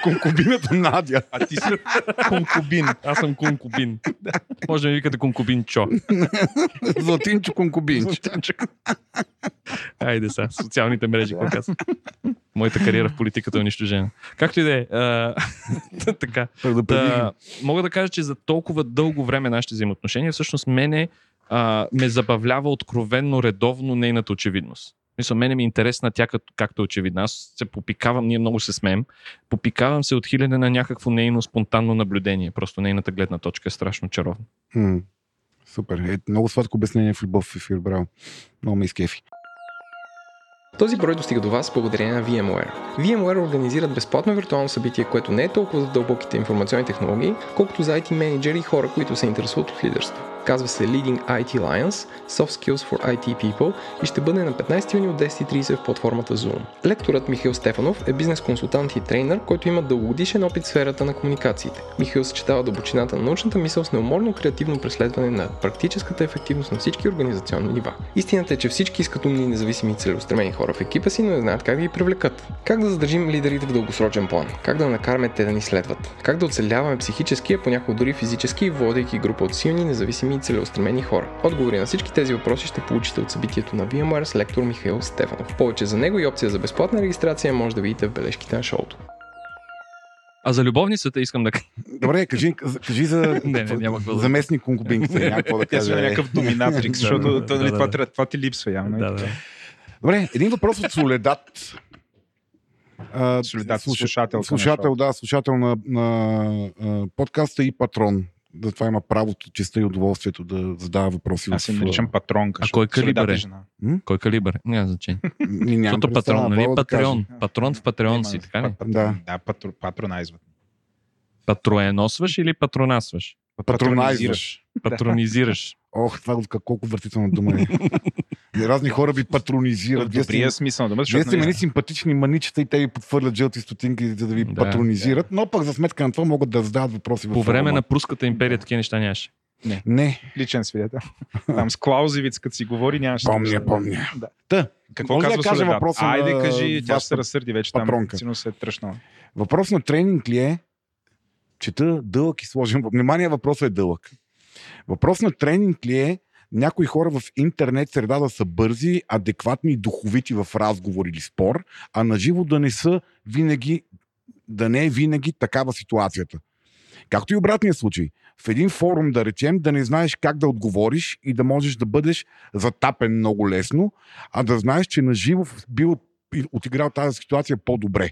конкубината Надя. А ти си конкубин. Аз съм конкубин. Може да ми викате конкубинчо. Златинчо конкубинчо. Айде сега, социалните мрежи, какво казвам. Моята кариера в политиката е унищожена. Както и да е. така. Да, мога да кажа, че за толкова дълго време нашите взаимоотношения всъщност мене а, ме забавлява откровенно, редовно нейната очевидност. Мисля, мене ми е интересна тя като, както е очевидна. Аз се попикавам, ние много се смеем, попикавам се от хиляде на някакво нейно спонтанно наблюдение. Просто нейната гледна точка е страшно чаровна. Супер. Е, много сладко обяснение в любов в ефир, браво. Много ме изкефи. Този брой достига до вас благодарение на VMware. VMware организират безплатно виртуално събитие, което не е толкова за дълбоките информационни технологии, колкото за IT менеджери и хора, които се интересуват от лидерство. Казва се Leading IT Alliance Soft Skills for IT People и ще бъде на 15 юни от 10.30 в платформата Zoom. Лекторът Михаил Стефанов е бизнес консултант и трейнер, който има дългогодишен опит в сферата на комуникациите. Михаил съчетава дълбочината на научната мисъл с неуморно креативно преследване на практическата ефективност на всички организационни нива. Истината е, че всички искат умни, независими и целеустремени хора в екипа си, но не знаят как да ги привлекат. Как да задържим лидерите в дългосрочен план? Как да накараме те да ни следват? Как да оцеляваме психически, а понякога дори физически, водейки група от силни, независими и целеустремени хора? Отговори на всички тези въпроси ще получите от събитието на VMware с лектор Михаил Стефанов. Повече за него и опция за безплатна регистрация може да видите в бележките на шоуто. А за любовницата искам да... Добре, кажи, кажи за не, не, няма заместник конкубинката. Някакво да кажа. някакъв доминатрикс, защото да, нали, това, това ти липсва явно. Да, да. Добре, един въпрос от Соледат. А, Солидат, слушател. Слушател, да, слушател на, на, на подкаста и патрон. Да това има правото, честа и удоволствието да задава въпроси. Аз се наричам патрон. А кой калибър е? Кой калибър? Няма значение. Защото патрон, нали? Патреон. Патрон в Патреон си, така ли? Да, да патронайзват. Патроеносваш или патронасваш? Патронизираш. Патронизираш. Ох, това колко въртителна дума е. Разни хора ви патронизират. Вие сте, смисъл дума, вие сте мени симпатични маничета и те ви подхвърлят жълти стотинки, за да ви да, патронизират, да. но пък за сметка на това могат да задават въпроси. По време на Пруската империя такива неща нямаше. Не. Не. Личен свидетел. Там с Клаузевиц, като си говори, нямаше. Помня, да помня. Да. Та, какво казва да кажа въпроса Айде, на... кажи, тя се разсърди вече патронка. там. се е тръщнала. Въпрос на тренинг ли е? Чета дълъг и сложен. Внимание, въпросът е дълъг. Въпрос на тренинг ли е някои хора в интернет среда да са бързи, адекватни и духовити в разговор или спор, а наживо да не са винаги, да не е винаги такава ситуацията. Както и обратния случай. В един форум, да речем, да не знаеш как да отговориш и да можеш да бъдеш затапен много лесно, а да знаеш, че наживо би отиграл тази ситуация по-добре.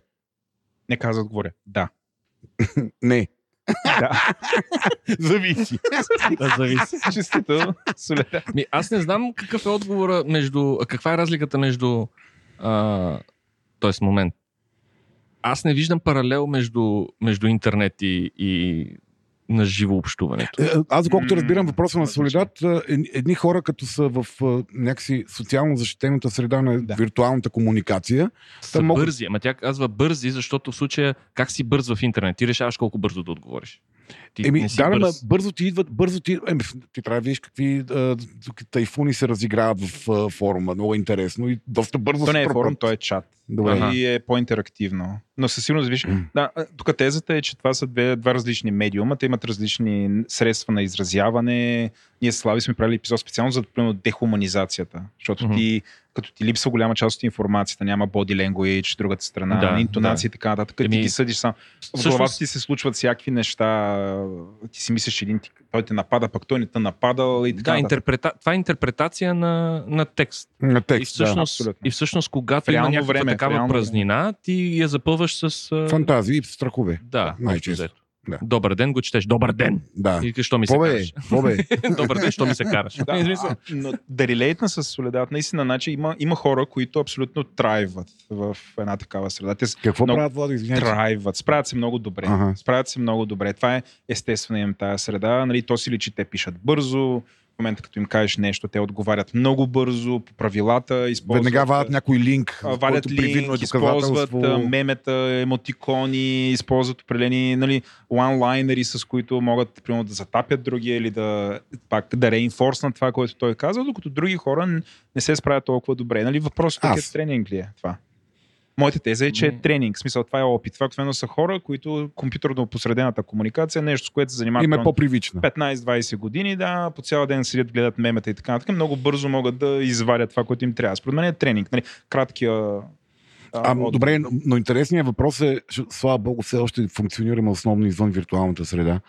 Не каза отговоря. Да. не. Да. зависи. да, зависи. Честито. Ми, аз не знам какъв е отговора между... Каква е разликата между... А, тоест, момент. Аз не виждам паралел между, между интернет и, и на живо общуването. Е, аз, доколкото разбирам въпроса на Солидат, е, едни хора, като са в някакси социално защитената среда на да. виртуалната комуникация, са могат... бързи. Ама тя казва бързи, защото в случая как си бърз в интернет? Ти решаваш колко бързо да отговориш. Ти Еми, да, бърз. бързо ти идват, бързо ти... Еми, ти трябва да видиш какви а, тайфуни се разиграват в а, форума. Много интересно и доста бързо То не е форум, то е чат. Добре. И е по-интерактивно. Но със сигурност, виж, mm. да, тук тезата е, че това са две, два различни медиума. Те имат различни средства на изразяване. Ние с Слави сме правили епизод специално за да дехуманизацията. Защото mm-hmm. ти като ти липсва голяма част от информацията, няма body language, другата страна, да, интонация да. и така нататък, ти ги съдиш сам. В главата ти се случват всякакви неща, ти си мислиш, че един той те напада, пък той не те нападал и така. Да, интерпрета... това е интерпретация на, на текст. На текст, и всъщност, да, и всъщност когато има някаква време, такава празнина, ти я запълваш с... Фантазии и страхове. Да, най-често. Да. Добър ден го четеш. Добър ден. Да. И що ми се Побе, караш? Побе. Добър ден, що ми се караш? да, но да релейтна с Соледат, наистина, значи има, има хора, които абсолютно трайват в една такава среда. Те Какво много, правят, Влади? Трайват. Справят се много добре. Ага. Справят се много добре. Това е естествено им тази среда. Нали, то си личи, те пишат бързо, момента, като им кажеш нещо, те отговарят много бързо, по правилата. Използват, Веднага вадят някой линк, вадят линк, е използват мемета, емотикони, използват определени нали, онлайнери, с които могат примерно, да затапят другия или да, пак, да реинфорснат това, което той казва, докато други хора не се справят толкова добре. Нали, въпросът е тренинг ли е това? Моята теза е, че е тренинг. В смисъл, това е опит. Това обикновено са хора, които компютърно посредената комуникация, нещо с което се занимават. Им е по-привично. 15-20 години, да, по цял ден седят, гледат мемета и така нататък. Много бързо могат да извадят това, което им трябва. Според мен е тренинг. Нали, краткия а, от... Добре, но интересният въпрос е, слава богу, все още функционираме основно извън виртуалната среда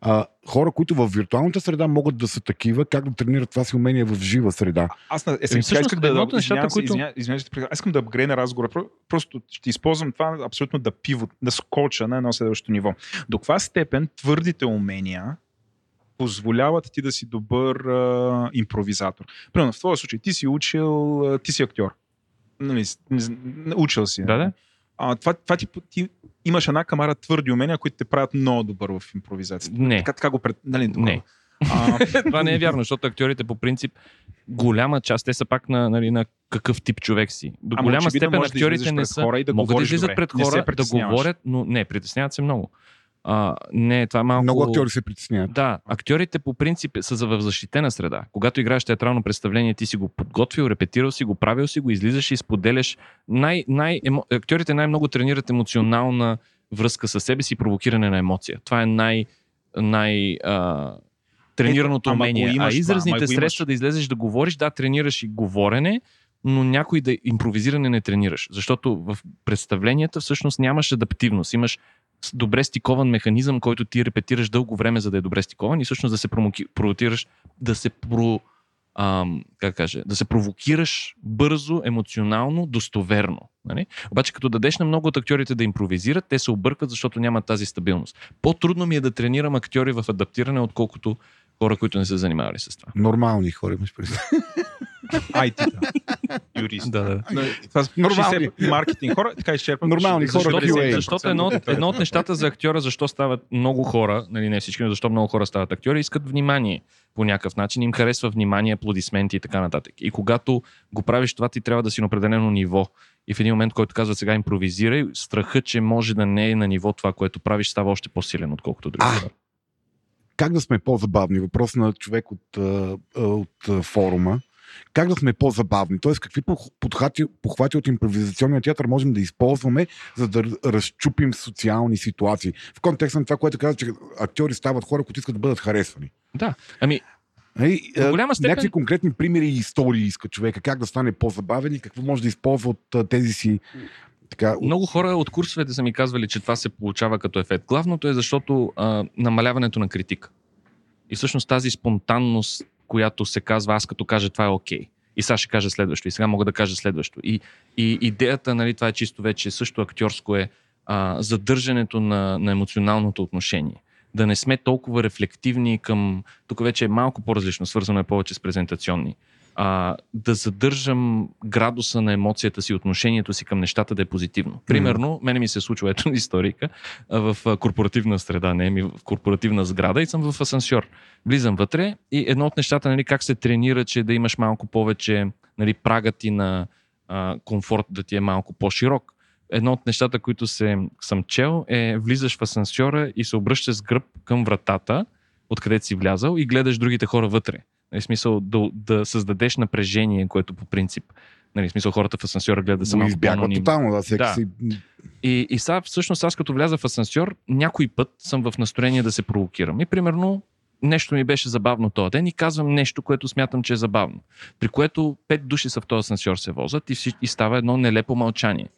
а, хора, които в виртуалната среда могат да са такива, как да тренират това си умение в жива среда. Аз на, е, е, искам да, да, нещата, които... извиня, извиня, извиня, искам да апгрейна разговора. Просто ще използвам това абсолютно да пиво, да скоча на едно следващо ниво. До каква степен твърдите умения позволяват ти да си добър а, импровизатор. Примерно, в твоя случай, ти си учил, ти си актьор. Нали, учил си. Да, да. А, това, това ти, ти имаш една камара твърди умения, които те правят много добър в импровизацията. Не. Така, така го пред... Нали, не. А... това не е вярно, защото актьорите по принцип голяма част, те са пак на, нали, на какъв тип човек си. До Ама голяма степен актьорите да не са. Хора и да могат да излизат пред хора, да говорят, но не, притесняват се много. А, не, това е малко... Много актьори се притесняват. Да, актьорите по принцип са в защитена среда. Когато играеш театрално представление, ти си го подготвил, репетирал си го, правил си го, излизаш и споделяш. Най, най, емо... Актьорите най-много тренират емоционална връзка с себе си и провокиране на емоция. Това е най... най а, тренираното Ето, умение. Имаш, а изразните средства да излезеш да говориш, да, тренираш и говорене, но някой да импровизиране не тренираш. Защото в представленията всъщност нямаш адаптивност. Имаш добре стикован механизъм, който ти репетираш дълго време, за да е добре стикован и всъщност да се провокираш, да се про, ам, как кажа, да се провокираш бързо, емоционално, достоверно. Нали? Обаче като дадеш на много от актьорите да импровизират, те се объркват, защото нямат тази стабилност. По-трудно ми е да тренирам актьори в адаптиране, отколкото хора, които не се занимавали с това. Нормални хора имаш предвид. IT-та. Юрист. Да, да. Това нормални. маркетинг хора, така изчерпвам. Нормални хора. Защото, защото едно, едно от нещата за актьора, защо стават много хора, нали не всички, но защо много хора стават актьори, искат внимание по някакъв начин, им харесва внимание, аплодисменти и така нататък. И когато го правиш това, ти трябва да си на определено ниво. И в един момент, който казва сега импровизирай, страхът, че може да не е на ниво това, което правиш, става още по-силен, отколкото други хора как да сме по-забавни? Въпрос на човек от, от форума. Как да сме по-забавни? Тоест, какви подхвати, похвати от импровизационния театър можем да използваме, за да разчупим социални ситуации? В контекста на това, което каза, че актьори стават хора, които искат да бъдат харесвани. Да. Ами, в голяма степен... Някакви конкретни примери и истории иска човека, как да стане по-забавен и какво може да използва от тези си така... Много хора от курсовете са ми казвали, че това се получава като ефект. Главното е защото а, намаляването на критика. И всъщност тази спонтанност, която се казва, аз като кажа това е окей. Okay. И сега ще кажа следващо. И сега мога да кажа следващо. И, и идеята, нали, това е чисто вече също актьорско е а, задържането на, на емоционалното отношение. Да не сме толкова рефлективни към... Тук вече е малко по-различно, свързано е повече с презентационни а, да задържам градуса на емоцията си, отношението си към нещата да е позитивно. Примерно, мене ми се случва ето историка в корпоративна среда, не ми в корпоративна сграда и съм в асансьор. Влизам вътре и едно от нещата, нали, как се тренира, че да имаш малко повече, нали, прагът ти на а, комфорт да ти е малко по-широк. Едно от нещата, които се, съм чел е влизаш в асансьора и се обръщаш с гръб към вратата, откъдето си влязал и гледаш другите хора вътре. Нали, смисъл да, да създадеш напрежение, което по принцип Нали, смисъл хората в асансьора гледат да са малко по тотално, да, всеки да. си... И, и сега, всъщност, аз като вляза в асансьор, някой път съм в настроение да се провокирам. И примерно, нещо ми беше забавно този ден и казвам нещо, което смятам, че е забавно. При което пет души са в този асансьор се возят и, и става едно нелепо мълчание.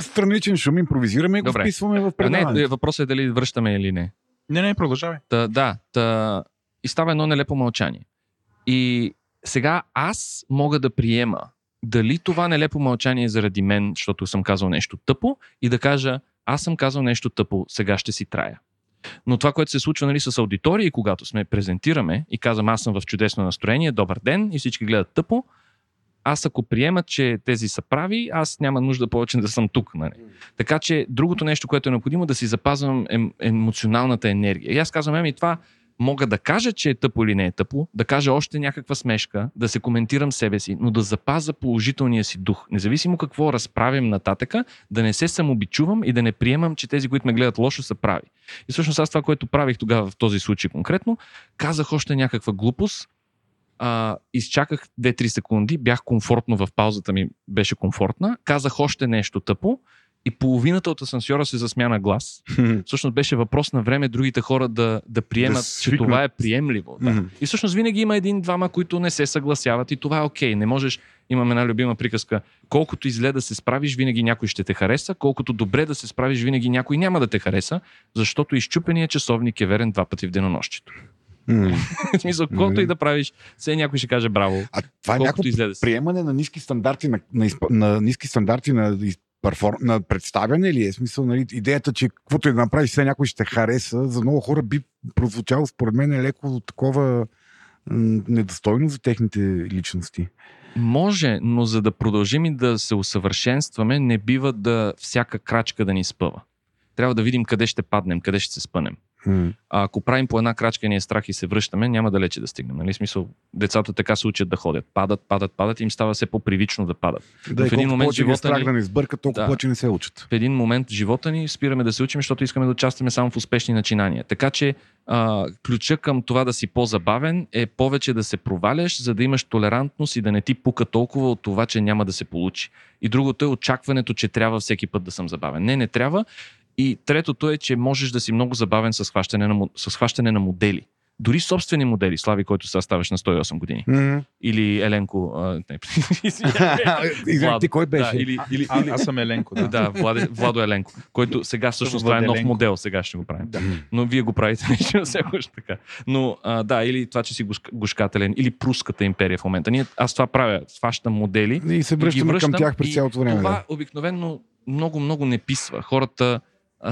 Страничен шум, импровизираме и го Добре. вписваме в предаването. Не, въпросът е дали връщаме или не. Не, не, продължавай. Та, да, та, и става едно нелепо мълчание. И сега аз мога да приема дали това нелепо мълчание е заради мен, защото съм казал нещо тъпо, и да кажа, аз съм казал нещо тъпо, сега ще си трая. Но това, което се случва нали, с аудитории, когато сме презентираме и казвам, аз съм в чудесно настроение, добър ден, и всички гледат тъпо, аз ако приема, че тези са прави, аз няма нужда повече да съм тук. Нали? Така че другото нещо, което е необходимо, да си запазвам ем, емоционалната енергия. И аз казвам, еми това мога да кажа, че е тъпо или не е тъпо, да кажа още някаква смешка, да се коментирам себе си, но да запаза положителния си дух. Независимо какво разправим нататъка, да не се самобичувам и да не приемам, че тези, които ме гледат лошо, са прави. И всъщност аз това, което правих тогава в този случай конкретно, казах още някаква глупост, а, изчаках 2-3 секунди, бях комфортно в паузата ми, беше комфортна, казах още нещо тъпо и половината от асансьора се засмя на глас. всъщност беше въпрос на време другите хора да, да приемат, да че това е приемливо. Да. И всъщност винаги има един-двама, които не се съгласяват и това е окей. Не можеш, имам една любима приказка, колкото изле да се справиш, винаги някой ще те хареса, колкото добре да се справиш, винаги някой няма да те хареса, защото изчупеният часовник е верен два пъти в денонощието. Mm. в смисъл, колкото mm. и да правиш, все някой ще каже браво. А това е някакво приемане на ниски стандарти на, на, на ниски стандарти на, на представяне ли е? Смисъл, нали, идеята, че каквото и да направиш, все някой ще хареса, за много хора би прозвучало, според мен, е леко такова недостойно за техните личности. Може, но за да продължим и да се усъвършенстваме, не бива да всяка крачка да ни спъва. Трябва да видим къде ще паднем, къде ще се спънем. А ако правим по една крачка и ни е страх и се връщаме, няма далече да стигнем. Нали? Смисъл, децата така се учат да ходят. Падат, падат, падат и им става все по-привично да падат. Да, в един момент живота страх ни... да ни сбърка, толкова да, повече не се учат. В един момент живота ни спираме да се учим, защото искаме да участваме само в успешни начинания. Така че а, ключа към това да си по-забавен е повече да се проваляш, за да имаш толерантност и да не ти пука толкова от това, че няма да се получи. И другото е очакването, че трябва всеки път да съм забавен. Не, не трябва. И третото е, че можеш да си много забавен с хващане на, с хващане на модели. дори собствени модели, Слави, който сега ставаш на 108 години. Mm-hmm. Или Еленко. А, не, ти кой беше? Да, или, или, а, аз съм Еленко, да. да, Владе, Владо Еленко, който сега всъщност това е нов модел, сега ще го правим. Да. Но вие го правите нещо все още така. Но а, да, или това, че си гушкателен, или пруската империя в момента. Ние, аз това правя, сващам модели. И се връщаме към тях през цялото време. Това да. обикновено много, много не писва. Хората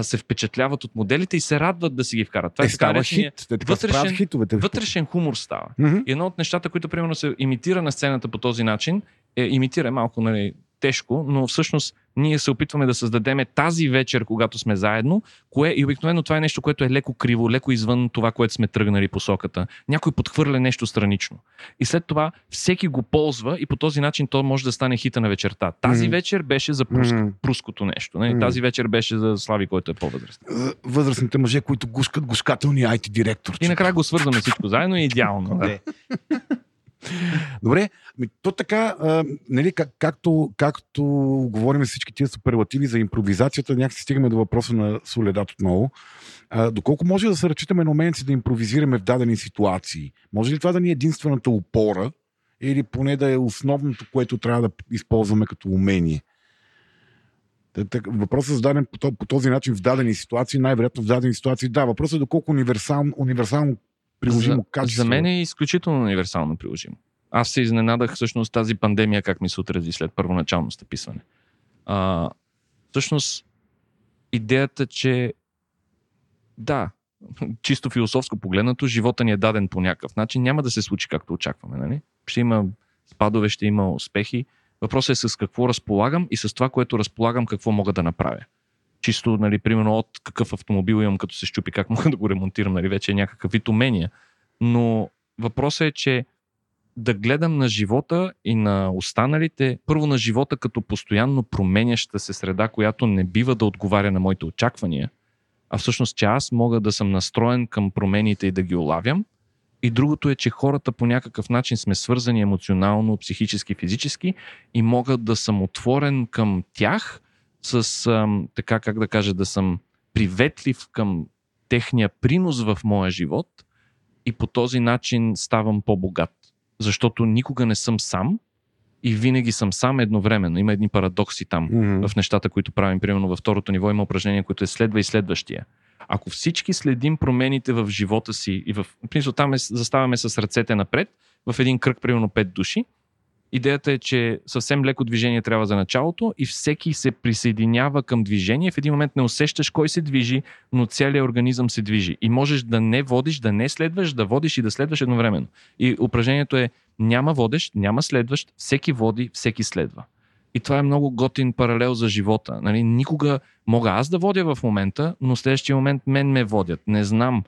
се впечатляват от моделите и се радват да си ги вкарат. Това е, е става хит. Те вътрешен, хитовете. вътрешен хумор става. Mm-hmm. И едно от нещата, които примерно се имитира на сцената по този начин, е имитира малко нали, тежко, но всъщност ние се опитваме да създадем тази вечер, когато сме заедно, кое и обикновено това е нещо, което е леко криво, леко извън това, което сме тръгнали посоката. Някой подхвърля нещо странично. И след това всеки го ползва и по този начин то може да стане хита на вечерта. Тази mm-hmm. вечер беше за пруск, mm-hmm. пруското нещо. Не? Mm-hmm. Тази вечер беше за Слави, който е по-възрастен. Възрастните мъже, които гушкат гушкателни IT директор. И накрая го свързваме всичко заедно и идеално. да. Добре, ми, то така, а, нали, как, както, както говорим всички тия суперлативи за импровизацията, някакси стигаме до въпроса на Соледат отново. А, доколко може да се ръчитаме на моменти да импровизираме в дадени ситуации? Може ли това да ни е единствената опора или поне да е основното, което трябва да използваме като умение? Въпросът е зададен по този начин в дадени ситуации, най-вероятно в дадени ситуации. Да, въпросът е доколко универсално, универсално приложимо за, качество. За мен е изключително универсално приложимо. Аз се изненадах всъщност тази пандемия как ми се отрази след първоначално стъписване. А, всъщност, идеята, че да, чисто философско погледнато, живота ни е даден по някакъв начин, няма да се случи както очакваме. Нали? Ще има спадове, ще има успехи. Въпросът е с какво разполагам и с това, което разполагам, какво мога да направя. Чисто, нали, примерно от какъв автомобил имам, като се щупи, как мога да го ремонтирам, нали, вече е някакъв вид умения. Но въпросът е, че да гледам на живота и на останалите, първо на живота като постоянно променяща се среда, която не бива да отговаря на моите очаквания, а всъщност, че аз мога да съм настроен към промените и да ги улавям. И другото е, че хората по някакъв начин сме свързани емоционално, психически, физически и мога да съм отворен към тях с, ам, така как да кажа, да съм приветлив към техния принос в моя живот и по този начин ставам по-богат защото никога не съм сам и винаги съм сам едновременно. Има едни парадокси там mm-hmm. в нещата, които правим. Примерно във второто ниво има упражнение, което е следва и следващия. Ако всички следим промените в живота си и в там е, заставаме с ръцете напред, в един кръг, примерно 5 души, Идеята е, че съвсем леко движение трябва за началото и всеки се присъединява към движение. В един момент не усещаш кой се движи, но целият организъм се движи. И можеш да не водиш, да не следваш, да водиш и да следваш едновременно. И упражнението е няма водещ, няма следващ, всеки води, всеки следва. И това е много готин паралел за живота. Нали? Никога мога аз да водя в момента, но следващия момент мен ме водят. Не знам.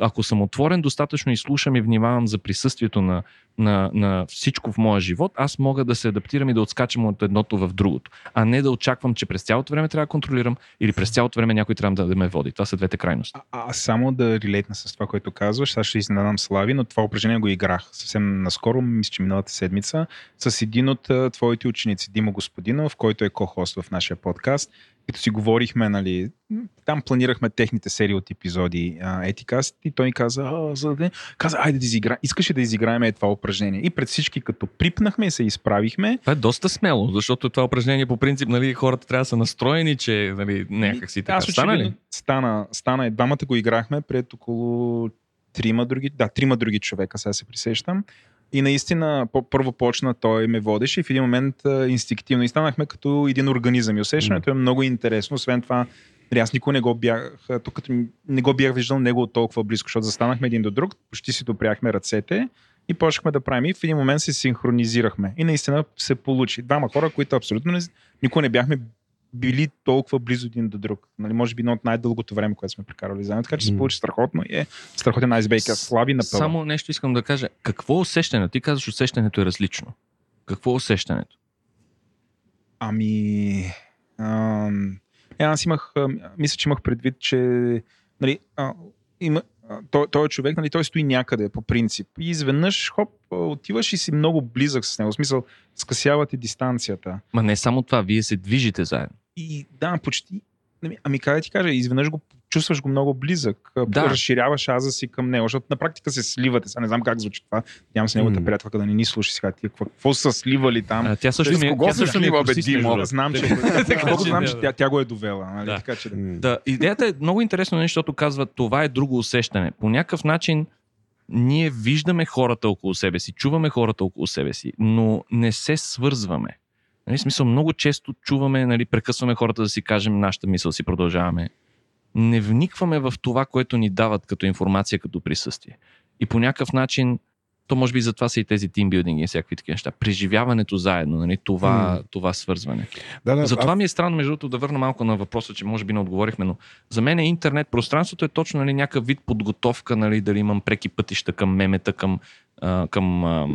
Ако съм отворен достатъчно и слушам и внимавам за присъствието на, на, на всичко в моя живот, аз мога да се адаптирам и да отскачам от едното в другото. А не да очаквам, че през цялото време трябва да контролирам или през цялото време някой трябва да, да ме води. Това са двете крайности. А, а само да релейтна с това, което казваш, аз ще изненадам Слави, но това упражнение го играх съвсем наскоро, мисля, че миналата седмица, с един от твоите ученици, Димо Господинов, който е ко-хост в нашия подкаст като си говорихме, нали, там планирахме техните серии от епизоди Етикаст и той ни каза, за да каза, айде да изигра, искаш ли да изиграем е това упражнение? И пред всички като припнахме и се изправихме. Това е доста смело, защото това упражнение по принцип, нали, хората трябва да са настроени, че нали, някак си така. Аз стана ли? Стана, стана. Двамата го играхме пред около трима други, да, трима други човека, сега се присещам. И наистина, първо почна, той ме водеше и в един момент инстинктивно и станахме като един организъм. И усещането е много интересно. Освен това, аз никога не го бях, тук като не го бях виждал него толкова близко, защото застанахме един до друг, почти си допряхме ръцете и почнахме да правим. И в един момент се синхронизирахме. И наистина се получи. Двама хора, които абсолютно не, никога не бяхме били толкова близо един до друг. Нали, може би едно от най-дългото време, което сме прекарали заедно. Така че се получи страхотно и е страхотен айсбейкър. Слаби на Само нещо искам да кажа. Какво е усещането? Ти казваш, усещането е различно. Какво е усещането? Ами... Ам... Е, аз имах... Мисля, че имах предвид, че... Нали, а, има, той, той е човек, нали, той стои някъде по принцип. И изведнъж, хоп, отиваш и си много близък с него. В смисъл, скъсявате дистанцията. Ма не само това, вие се движите заедно. И да, почти. Ами, ами как да ти кажа, изведнъж го чувстваш го много близък. Да. Разширяваш аза си към него, защото на практика се сливате. Сега не знам как звучи това. Нямам с неговата mm. приятелка да не ни слуша сега. Тия, какво, какво са сливали там? А, тя също ми, кого тя също слива, бе, Димо? Знам, че, знам, че тя, тя, го е довела. Нали? Да. Така, че, да. да. Идеята е много интересно, защото казва, това е друго усещане. По някакъв начин ние виждаме хората около себе си, чуваме хората около себе си, но не се свързваме. Нали, смисъл, много често чуваме, нали, прекъсваме хората да си кажем нашата мисъл, си продължаваме. Не вникваме в това, което ни дават като информация, като присъствие. И по някакъв начин то може би затова са и тези тимбилдинги и всякакви такива неща. Преживяването заедно, нали? това, mm. това свързване. Да, да, Затова а... ми е странно, между другото, да върна малко на въпроса, че може би не отговорихме, но за мен е интернет пространството е точно нали, някакъв вид подготовка, нали, дали имам преки пътища към мемета, към, а, към, а,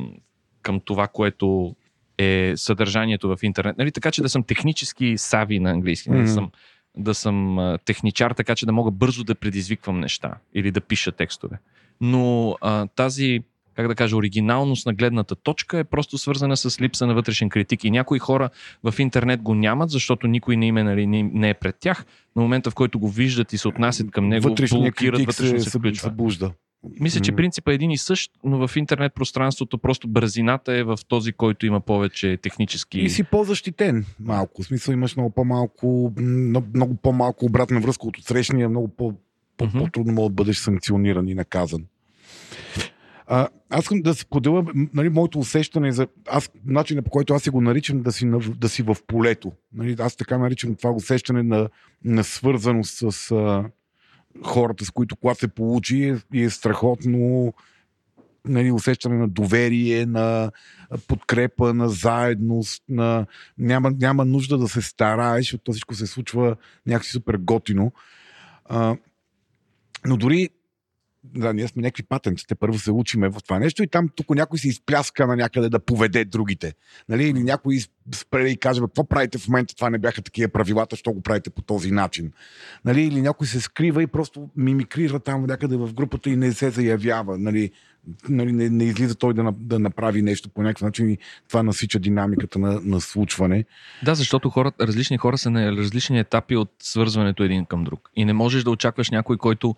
към това, което е съдържанието в интернет. Нали? Така че да съм технически сави на английски. Mm-hmm. Да съм, да съм техничар, така че да мога бързо да предизвиквам неща или да пиша текстове. Но а, тази как да кажа, оригиналност на гледната точка е просто свързана с липса на вътрешен критик. И някои хора в интернет го нямат, защото никой не, им е, нали, не е пред тях. На момента, в който го виждат и се отнасят към него, вътрешният критик вътрешно се, се включва. Събужда. Мисля, че принципът е един и същ, но в интернет пространството просто бързината е в този, който има повече технически. И си по-защитен малко. В смисъл имаш много по-малко, много по-малко обратна връзка от отсрещния, много по- по-трудно мога да бъдеш санкциониран и наказан. А, аз искам да споделя нали, моето усещане за аз, начинът по който аз си го наричам да си, да си в полето. Нали, аз така наричам това усещане на, на свързаност с хората, с които когато се получи и е страхотно нали, усещане на доверие, на подкрепа, на заедност, на... Няма, няма нужда да се стараеш, защото всичко се случва някакси супер готино. А, но дори да, ние сме някакви патенците, първо се учиме в това нещо и там тук някой се изпляска на някъде да поведе другите. Нали? Или някой спре и каже, какво правите в момента, това не бяха такива правилата, що го правите по този начин. Нали? Или някой се скрива и просто мимикрира там някъде в групата и не се заявява. Нали? Нали, не, не излиза той да, да направи нещо по някакъв начин и това насича динамиката на, на случване. Да, защото хората, различни хора са на различни етапи от свързването един към друг. И не можеш да очакваш някой, който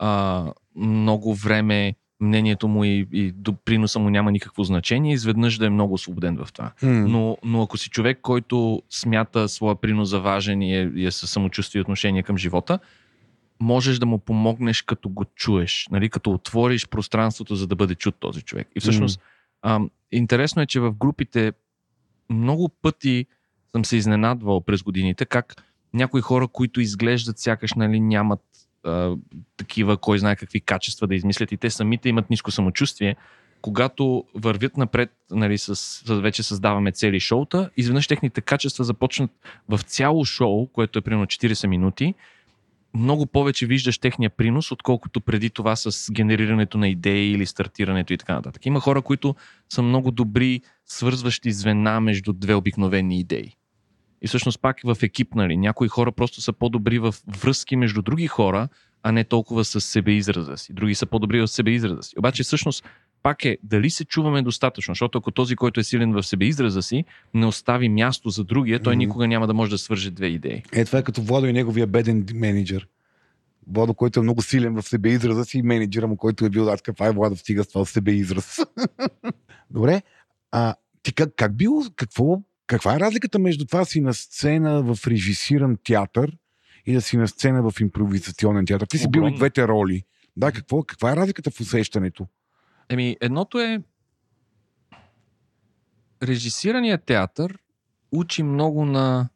а, много време мнението му и, и приноса му няма никакво значение, изведнъж да е много освободен в това. Mm. Но, но ако си човек, който смята своя принос за важен и е, и е със самочувствие и отношение към живота, можеш да му помогнеш като го чуеш, нали? като отвориш пространството, за да бъде чут този човек. И всъщност, mm. а, интересно е, че в групите много пъти съм се изненадвал през годините как някои хора, които изглеждат сякаш нали, нямат такива, кой знае какви качества да измислят и те самите имат ниско самочувствие, когато вървят напред, нали, с, с, вече създаваме цели шоута, изведнъж техните качества започнат в цяло шоу, което е примерно 40 минути, много повече виждаш техния принос, отколкото преди това с генерирането на идеи или стартирането и така нататък. Има хора, които са много добри свързващи звена между две обикновени идеи. И всъщност пак в екип, нали, някои хора просто са по-добри в връзки между други хора, а не толкова с себеизраза си. Други са по-добри в себеизраза си. Обаче всъщност пак е дали се чуваме достатъчно, защото ако този, който е силен в себеизраза си, не остави място за другия, той mm-hmm. никога няма да може да свърже две идеи. Е, това е като Владо и неговия беден менеджер. Владо, който е много силен в себеизраза си и менеджера му, който е бил да каква е Владо, стига с това себеизраз. Добре, а ти как, как бил, какво каква е разликата между това си на сцена в режисиран театър и да си на сцена в импровизационен театър? Ти си бил и двете роли. Да, какво, каква е разликата в усещането? Еми, едното е режисираният театър учи много на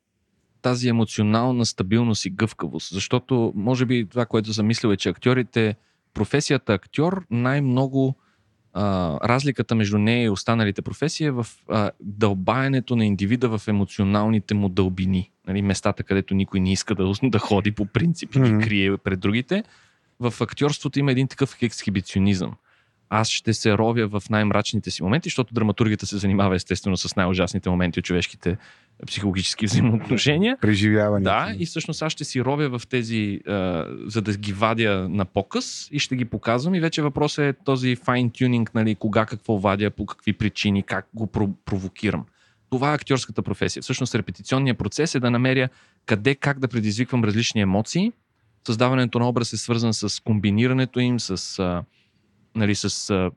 тази емоционална стабилност и гъвкавост, защото може би това, което съм мислил е, че актьорите, професията актьор най-много а, разликата между нея и останалите професии е в а, дълбаенето на индивида в емоционалните му дълбини. Нали, местата, където никой не иска да, да ходи по принцип и mm-hmm. ги крие пред другите. В актьорството има един такъв ексхибиционизъм. Аз ще се ровя в най-мрачните си моменти, защото драматургията се занимава естествено с най-ужасните моменти от човешките психологически взаимоотношения. Преживяване. Да, и всъщност аз ще си ровя в тези, а, за да ги вадя на показ и ще ги показвам. И вече въпросът е този fine-tuning, нали, кога какво вадя, по какви причини, как го провокирам. Това е актьорската професия. Всъщност репетиционният процес е да намеря къде, как да предизвиквам различни емоции, Създаването на образ е свързан с комбинирането им, с, а, нали, с а,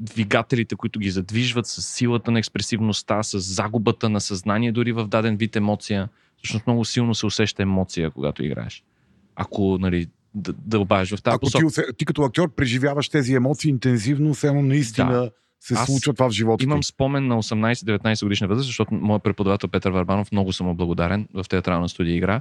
двигателите, които ги задвижват, с силата на експресивността, с загубата на съзнание дори в даден вид емоция. Всъщност много силно се усеща емоция, когато играеш. Ако нали, да, да обавиш в тази Ако. Ти, ти като актьор преживяваш тези емоции интензивно, само наистина да. се Аз случва това в живота Имам ти. спомен на 18-19 годишна възраст, защото моят преподавател Петър Варбанов много съм благодарен в театрална студия игра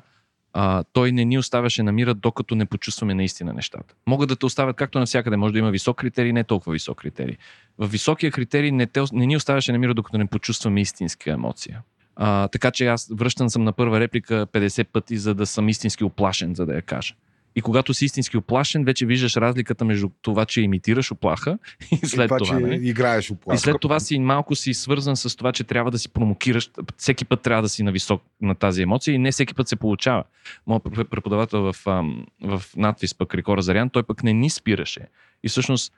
а, той не ни оставяше на мира, докато не почувстваме наистина нещата. Могат да те оставят както навсякъде. Може да има висок критерий, не толкова висок критерий. В високия критерий не, те, не ни оставяше на мира, докато не почувстваме истинска емоция. А, така че аз връщан съм на първа реплика 50 пъти, за да съм истински оплашен, за да я кажа. И когато си истински оплашен, вече виждаш разликата между това, че имитираш оплаха и след и това, това че не? играеш оплаха. И след това си малко си свързан с това, че трябва да си промокираш. Всеки път трябва да си на висок на тази емоция и не всеки път се получава. Моят преподавател в, в надвис пък Рикора Зарян, той пък не ни спираше. И всъщност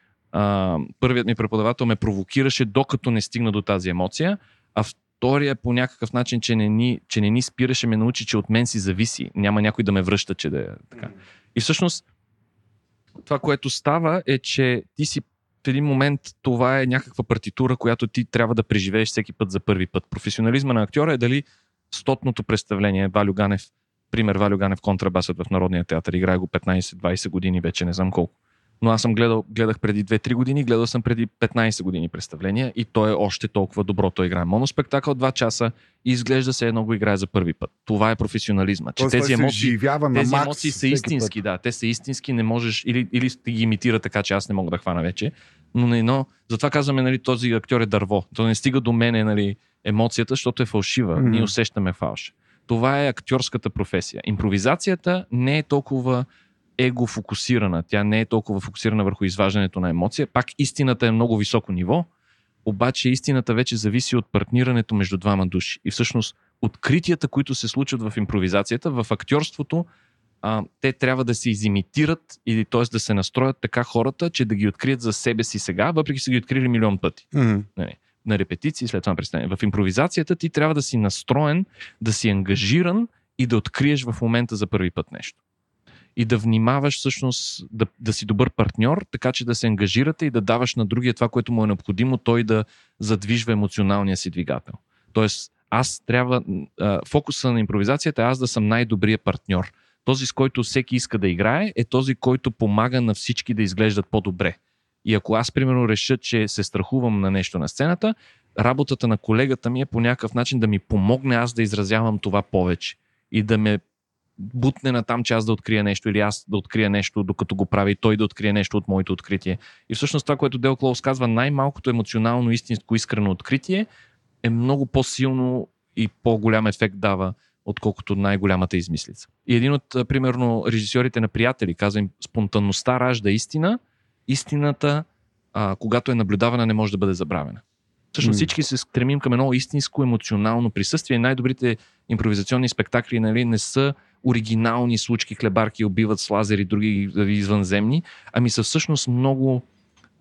първият ми преподавател ме провокираше докато не стигна до тази емоция, а втория по някакъв начин, че не, ни, че не ни спираше, ме научи, че от мен си зависи. Няма някой да ме връща, че да е така. И всъщност това, което става е, че ти си в един момент това е някаква партитура, която ти трябва да преживееш всеки път за първи път. Професионализма на актьора е дали стотното представление, Валю Ганев, пример Валю Ганев контрабасът в Народния театър, играе го 15-20 години вече, не знам колко но аз съм гледал, гледах преди 2-3 години, гледал съм преди 15 години представления и то е още толкова добро. Той играе моноспектакъл 2 часа и изглежда се едно го играе за първи път. Това е професионализма. Че тези емоции, тези емоции са истински, път. да, те са истински, не можеш, или, или ги имитира така, че аз не мога да хвана вече. Но, не, но затова казваме, нали, този актьор е дърво. То не стига до мене, нали, емоцията, защото е фалшива. Mm-hmm. Ние усещаме фалш. Това е актьорската професия. Импровизацията не е толкова его фокусирана. Тя не е толкова фокусирана върху изваждането на емоция. Пак истината е много високо ниво, обаче истината вече зависи от партнирането между двама души. И всъщност откритията, които се случват в импровизацията, в актьорството, а, те трябва да се изимитират или т.е. да се настроят така хората, че да ги открият за себе си сега, въпреки са ги открили милион пъти. Mm-hmm. Не, на репетиции, след това на представление. В импровизацията ти трябва да си настроен, да си ангажиран и да откриеш в момента за първи път нещо и да внимаваш всъщност да, да си добър партньор, така че да се ангажирате и да даваш на другия това, което му е необходимо, той да задвижва емоционалния си двигател. Тоест, аз трябва, фокуса на импровизацията е аз да съм най-добрият партньор. Този, с който всеки иска да играе, е този, който помага на всички да изглеждат по-добре. И ако аз, примерно, реша, че се страхувам на нещо на сцената, работата на колегата ми е по някакъв начин да ми помогне аз да изразявам това повече и да ме бутне на там, че аз да открия нещо или аз да открия нещо, докато го прави той да открие нещо от моето откритие. И всъщност това, което Дел Клоус казва, най-малкото емоционално, истинско, искрено откритие е много по-силно и по-голям ефект дава, отколкото най-голямата измислица. И един от, примерно, режисьорите на приятели казва им, спонтанността ражда истина, истината, а, когато е наблюдавана, не може да бъде забравена. Всъщност всички се стремим към едно истинско емоционално присъствие. Най-добрите импровизационни спектакли нали, не са оригинални случки, хлебарки убиват с лазери, други извънземни, ами са всъщност много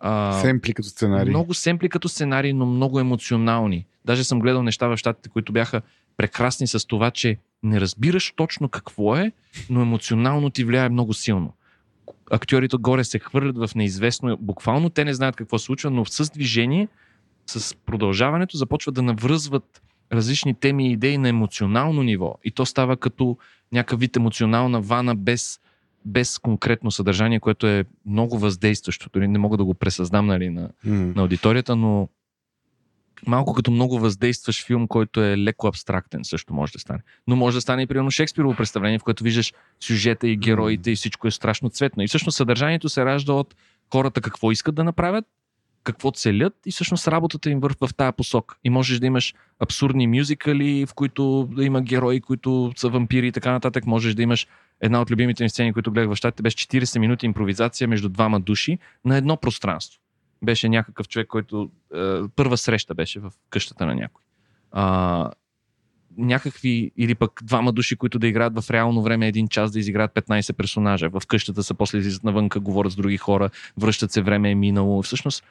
а, семпли като сценарии. Много семпли като сценарии, но много емоционални. Даже съм гледал неща в щатите, които бяха прекрасни с това, че не разбираш точно какво е, но емоционално ти влияе много силно. Актьорите горе се хвърлят в неизвестно. Буквално те не знаят какво се случва, но с движение, с продължаването започват да навръзват различни теми и идеи на емоционално ниво. И то става като някакъв вид емоционална вана без, без конкретно съдържание, което е много въздействащо. Дори не мога да го пресъздам нали, на, mm. на аудиторията, но малко като много въздействаш филм, който е леко абстрактен, също може да стане. Но може да стане и примерно Шекспирово представление, в което виждаш сюжета и героите и всичко е страшно цветно. И всъщност съдържанието се ражда от хората какво искат да направят какво целят и всъщност работата им върв в тази посока. И можеш да имаш абсурдни мюзикали, в които да има герои, които са вампири и така нататък. Можеш да имаш една от любимите ми сцени, които гледах в щатите, беше 40 минути импровизация между двама души на едно пространство. Беше някакъв човек, който е, първа среща беше в къщата на някой. А, някакви, или пък двама души, които да играят в реално време един час да изиграят 15 персонажа. В къщата са, после излизат навънка, говорят с други хора, връщат се, време е минало. Всъщност,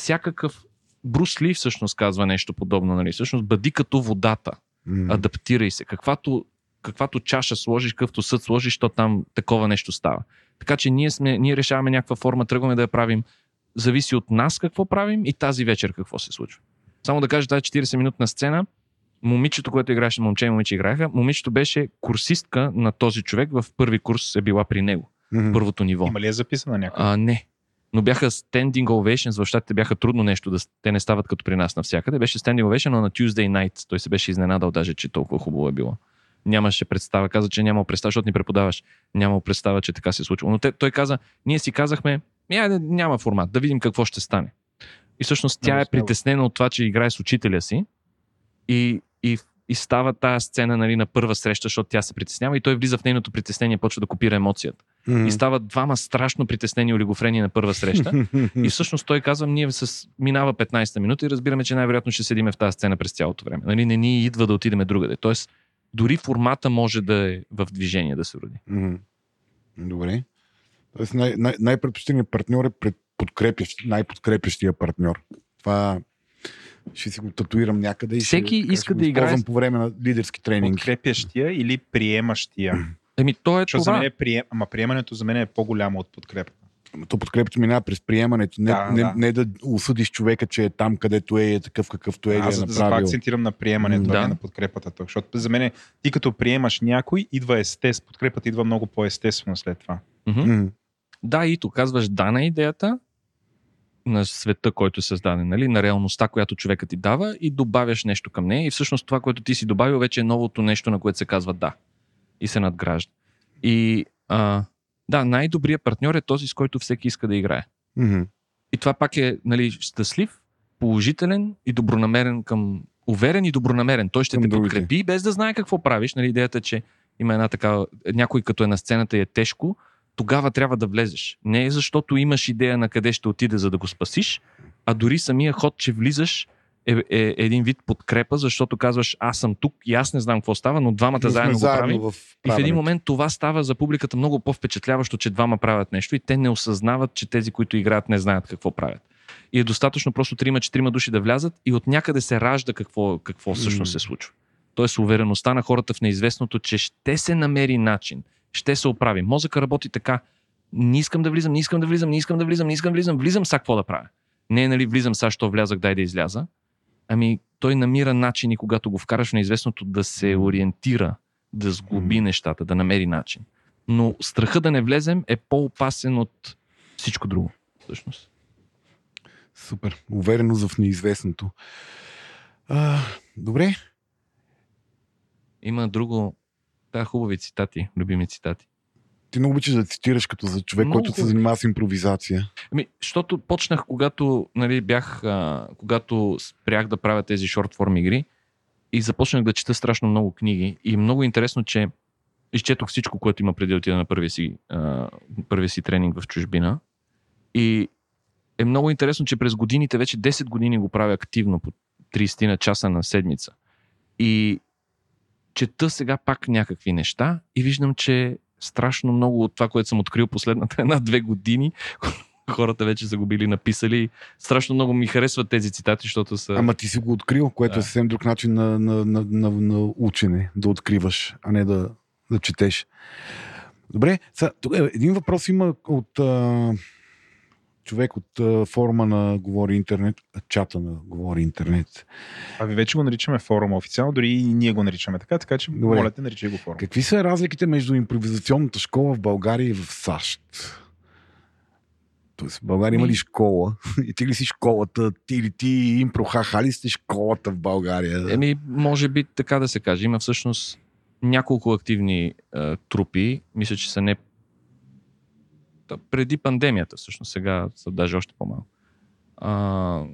всякакъв Брус Ли всъщност казва нещо подобно, нали? Всъщност бъди като водата. Mm. Адаптирай се. Каквато каквато чаша сложиш, какъвто съд сложиш, то там такова нещо става. Така че ние, сме, ние решаваме някаква форма, тръгваме да я правим. Зависи от нас какво правим и тази вечер какво се случва. Само да кажа, тази 40-минутна сцена, момичето, което играеше, момче и момиче играха, момичето беше курсистка на този човек, в първи курс е била при него. Mm-hmm. Първото ниво. Има ли е записана някаква? А, не. Но бяха standing ovations, в щатите бяха трудно нещо, да, те не стават като при нас навсякъде. Беше standing ovation, но на Tuesday night той се беше изненадал даже, че толкова хубаво е било. Нямаше представа, каза, че нямал представа, защото ни преподаваш. Нямал представа, че така се случва. Но те, той каза, ние си казахме, няма формат, да видим какво ще стане. И всъщност тя е притеснена от това, че играе с учителя си и, и, и става тази сцена нали, на първа среща, защото тя се притеснява и той влиза в нейното притеснение, почва да копира емоцията. Mm-hmm. И стават двама страшно притеснени олигофрени на първа среща. и всъщност той казва, ние с минава 15-та минута и разбираме, че най-вероятно ще седиме в тази сцена през цялото време. Нали, не ни идва да отидеме другаде. Тоест, дори формата може да е в движение да се роди. Mm-hmm. Добре. Тоест най- най- най-предпочитаният партньор е пред подкрепящ, най-подкрепящия партньор. Това ще си го татуирам някъде и Всеки ще, иска да играе по време на лидерски тренинг. Подкрепящия или приемащия? Еми, то е Защото това. За мен е прием... Ама приемането за мен е по-голямо от подкрепа. То подкрепата минава през приемането. Не да, не, да. не да осъдиш човека, че е там, където е, е такъв какъвто е. Аз е за акцентирам на приемането, да. а не на подкрепата. Защото за мен ти като приемаш някой, идва естествено. Подкрепата идва много по-естествено след това. Mm-hmm. Mm-hmm. Да, и то казваш да на идеята, на света, който е създаден, нали? на реалността, която човекът ти дава и добавяш нещо към нея и всъщност това, което ти си добавил, вече е новото нещо, на което се казва да и се надгражда. И а, да, най-добрият партньор е този, с който всеки иска да играе. Mm-hmm. И това пак е нали, щастлив, положителен и добронамерен към уверен и добронамерен. Той ще към те другите. подкрепи, без да знае какво правиш. Нали, идеята е, че има една такава, някой като е на сцената и е тежко, тогава трябва да влезеш. Не е защото имаш идея на къде ще отиде, за да го спасиш, а дори самия ход, че влизаш, е, е един вид подкрепа, защото казваш, аз съм тук и аз не знам какво става, но двамата но заедно го правим. И в един момент това става за публиката много по-впечатляващо, че двама правят нещо и те не осъзнават, че тези, които играят, не знаят какво правят. И е достатъчно просто трима-четирима души да влязат и от някъде се ражда какво, какво всъщност се случва. Тоест увереността на хората в неизвестното, че ще се намери начин, ще се оправи. Мозъка работи така. Не искам да влизам, не искам да влизам, не искам да влизам, не искам да влизам, влизам, сега какво да правя? Не е, нали, влизам, сега, що влязах, дай да изляза. Ами, той намира начини, когато го вкараш в неизвестното, да се ориентира, да сглоби mm. нещата, да намери начин. Но страха да не влезем е по-опасен от всичко друго, всъщност. Супер. Увереност в неизвестното. А, добре. Има друго да, хубави цитати, любими цитати. Ти много обичаш да цитираш като за човек, много който се занимава с импровизация. Ами, защото почнах, когато нали, бях, а, когато спрях да правя тези шортформ игри и започнах да чета страшно много книги. И много интересно, че изчетох всичко, което има преди да отида на първия си, а, първия си тренинг в чужбина. И е много интересно, че през годините, вече 10 години го правя активно по 30 на часа на седмица. И чета сега пак някакви неща и виждам, че страшно много от това, което съм открил последната една-две години, хората вече са го били написали. Страшно много ми харесват тези цитати, защото са... Ама ти си го открил, което да. е съвсем друг начин на, на, на, на, на учене, да откриваш, а не да, да четеш. Добре, сега, тук е, един въпрос има от а, човек от форума на Говори Интернет, чата на Говори Интернет. А ви вече го наричаме форума официално, дори и ние го наричаме така, така че Добре. моля те, наричай го форум. Какви са разликите между импровизационната школа в България и в САЩ? Тоест, в България има ли школа? И ти ли си школата? Ти или ти импрохаха ли сте школата в България? Еми, може би така да се каже. Има всъщност няколко активни е, трупи. Мисля, че са не преди пандемията, всъщност сега са даже още по-малко. А,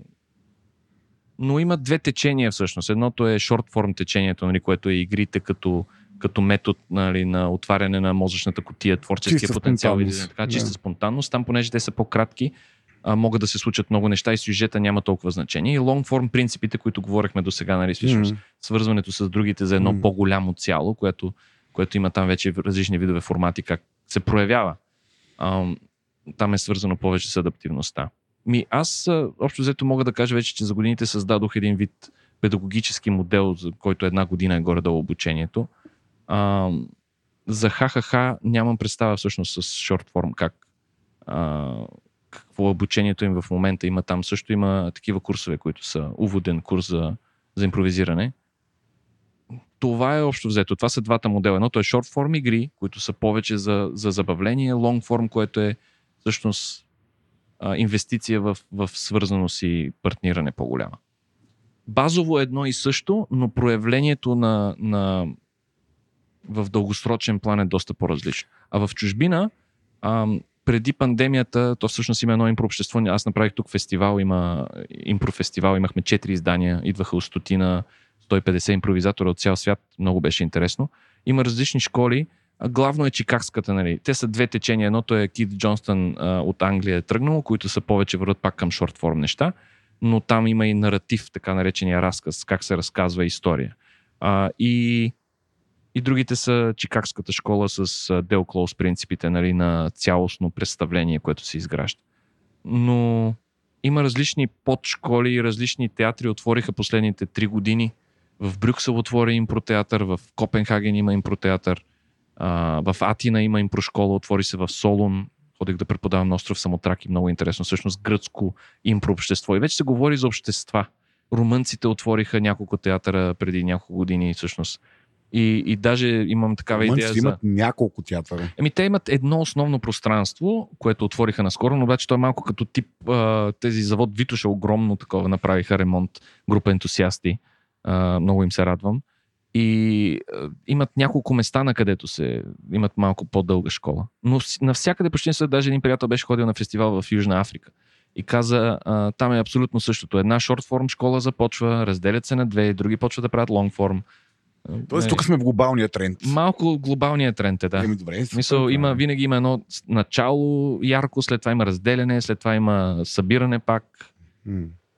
но има две течения всъщност. Едното е шорт форм течението, нали, което е игрите като, като метод нали, на отваряне на мозъчната котия, творческия чиста потенциал и така, чиста да. спонтанност. Там, понеже те са по-кратки, а, могат да се случат много неща и сюжета няма толкова значение. И лонг форм принципите, които говорихме до сега, нали, всъщност, mm-hmm. свързването с другите за едно mm-hmm. по-голямо цяло, което, което има там вече различни видове формати, как се проявява там е свързано повече с адаптивността. Ми, аз общо взето мога да кажа вече, че за годините създадох един вид педагогически модел, за който една година е горе-долу обучението. А, за ХХХ нямам представа всъщност с шортформ как а, какво е обучението им в момента. Има там също има такива курсове, които са уводен курс за, за импровизиране. Това е общо взето. Това са двата модела. Едното е short form игри, които са повече за, за забавление, long form, което е всъщност а, инвестиция в, в свързаност и партниране по-голяма. Базово е едно и също, но проявлението на, на в дългосрочен план е доста по-различно. А в чужбина, а, преди пандемията, то всъщност има едно импрообщество. Аз направих тук фестивал, има импрофестивал, имахме 4 издания, идваха от стотина, 150 импровизатора от цял свят, много беше интересно. Има различни школи, главно е чикагската, нали. Те са две течения. Едното е Кит Джонстън а, от Англия е тръгнал, които са повече върват пак към шортформ неща, но там има и наратив, така наречения разказ, как се разказва история. А, и и другите са Чикагската школа с Дел Клоус принципите нали, на цялостно представление, което се изгражда. Но има различни подшколи и различни театри отвориха последните три години. В Брюксел отвори импротеатър, в Копенхаген има импротеатър, в Атина има импрошкола, отвори се в Солун, ходих да преподавам на остров Самотрак и много интересно, всъщност гръцко импрообщество. И вече се говори за общества. Румънците отвориха няколко театъра преди няколко години, всъщност и, и даже имам такава Румънците идея. имат за... няколко театъра. Еми, те имат едно основно пространство, което отвориха наскоро, но обаче то е малко като тип а, тези завод Витош е огромно такова, направиха ремонт, група ентусиасти. А, много им се радвам. И а, имат няколко места, на където се имат малко по-дълга школа. Но навсякъде почти са, даже един приятел беше ходил на фестивал в Южна Африка. И каза, а, там е абсолютно същото. Една шортформ школа започва, разделят се на две, други почват да правят лонгформ. Тоест, тук сме в глобалния тренд. Малко глобалния тренд е, да. Еми, добре, Мисъл, има, винаги има едно начало ярко, след това има разделяне, след това има събиране пак.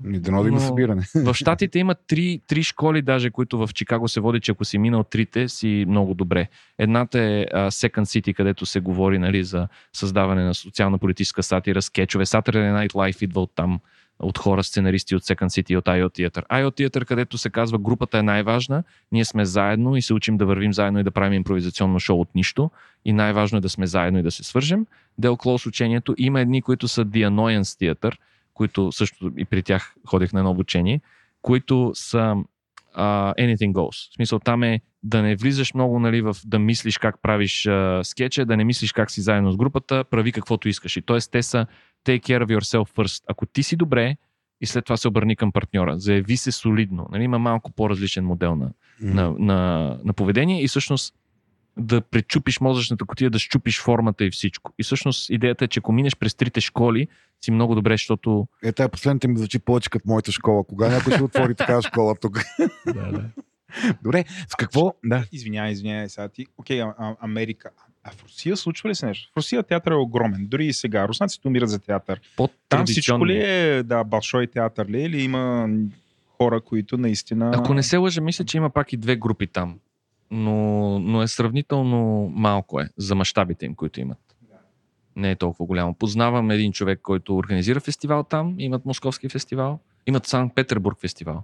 Не дано да има събиране. В Штатите има три, три школи, даже, които в Чикаго се води, че ако си минал трите, си много добре. Едната е uh, Second City, където се говори нали, за създаване на социална-политическа сатира, скетчове. Saturday Night Live идва от там от хора, сценаристи от Second City и от IO Theater. IO Theater, където се казва групата е най-важна, ние сме заедно и се учим да вървим заедно и да правим импровизационно шоу от нищо и най-важно е да сме заедно и да се свържем. Дел Клоус учението. Има едни, които са The Annoyance Theater, които също и при тях ходих на едно обучение, които са uh, anything goes. В смисъл там е да не влизаш много нали, в да мислиш как правиш uh, скетча, да не мислиш как си заедно с групата, прави каквото искаш. И т.е. те са take care of yourself first. Ако ти си добре и след това се обърни към партньора, заяви се солидно. Нали, има малко по-различен модел на, mm. на, на, на поведение и всъщност да пречупиш мозъчната котия, да щупиш формата и всичко. И всъщност идеята е, че ако минеш през трите школи, си много добре, защото... Е, тая последната ми звучи повече като моята школа. Кога някой ще отвори такава школа тук? да, да. Добре, с какво? Да. Извинявай, извинявай сега ти. Окей, а, Америка. А в Русия случва ли се нещо? В Русия театър е огромен. Дори и сега. Руснаците умират за театър. Там всичко ли е, да, Балшой театър ли е, или има хора, които наистина... Ако не се лъжа, мисля, че има пак и две групи там. Но, но е сравнително малко е за мащабите им, които имат. Не е толкова голямо. Познавам един човек, който организира фестивал там. Имат Московски фестивал. Имат Санкт Петербург фестивал.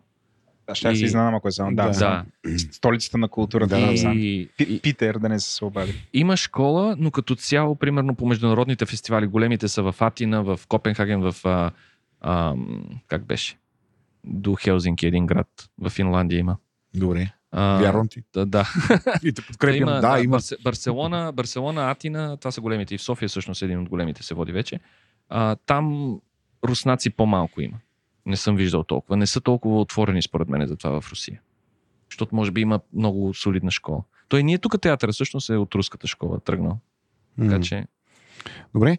Да, ще и... се изненадам, ако е само. Да, да. Столицата на културата. Да, и... Питер, да не се обади. Има школа, но като цяло, примерно по международните фестивали, големите са в Атина, в Копенхаген, в... А, а, как беше? До Хелзинки, един град. В Финландия има. Добре. Вярвам ти. Да, да. И те подкрепям. Има, да, има. Барселона, Барселона, Атина, това са големите. И в София всъщност един от големите се води вече. А, там руснаци по-малко има. Не съм виждал толкова. Не са толкова отворени според мен за това в Русия. Защото може би има много солидна школа. Той ние тук театъра всъщност е от руската школа тръгнал. Така че... Добре.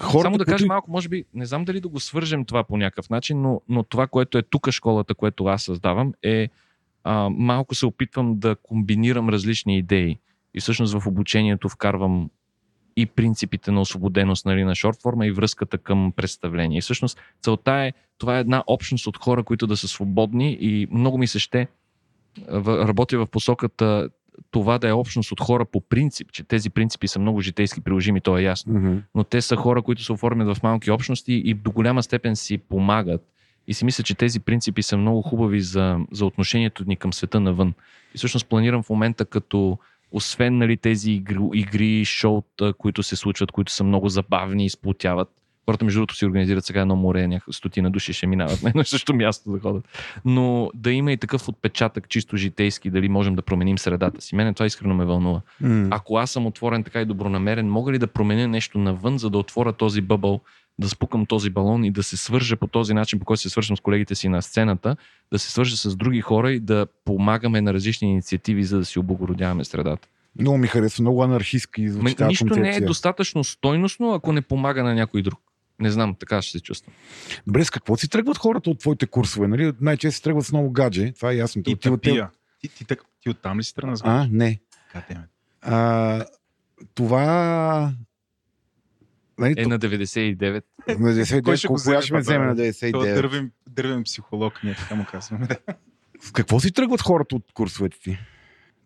Хората, Само да кажа малко, може би, не знам дали да го свържем това по някакъв начин, но, но това, което е тук школата, което аз създавам, е а, малко се опитвам да комбинирам различни идеи. И всъщност в обучението вкарвам и принципите на освободеност нали, на шортформа и връзката към представление. И всъщност целта е, това е една общност от хора, които да са свободни и много ми се ще работя в посоката това да е общност от хора по принцип, че тези принципи са много житейски приложими, то е ясно. Mm-hmm. Но те са хора, които се оформят в малки общности и до голяма степен си помагат И си мисля, че тези принципи са много хубави за, за отношението ни към света навън. И всъщност планирам в момента като освен нали, тези игри, игри, шоута, които се случват, които са много забавни и сплотяват, Хората, между другото, си организират сега едно море, някакви стотина души ще минават на едно и също място да ходят. Но да има и такъв отпечатък, чисто житейски, дали можем да променим средата си. Мене това искрено ме вълнува. Mm. Ако аз съм отворен така и добронамерен, мога ли да променя нещо навън, за да отворя този бъбъл, да спукам този балон и да се свържа по този начин, по който се свършвам с колегите си на сцената, да се свържа с други хора и да помагаме на различни инициативи, за да си облагородяваме средата. Много ми харесва, много анархистски звучи Нищо концепция. не е достатъчно стойностно, ако не помага на някой друг. Не знам, така ще се чувствам. Добре, с какво си тръгват хората от твоите курсове? Нали? Най-често си тръгват с много гадже, това е ясно. И ти, ти, ти, ти, ти, ти оттам ли си тръгна? А, не. А, това Нали, е на 99. На 99, Кой ще колко ще ме вземе на 99? Дървен, дървен психолог, ние така му казваме. С какво си тръгват хората от курсовете ти?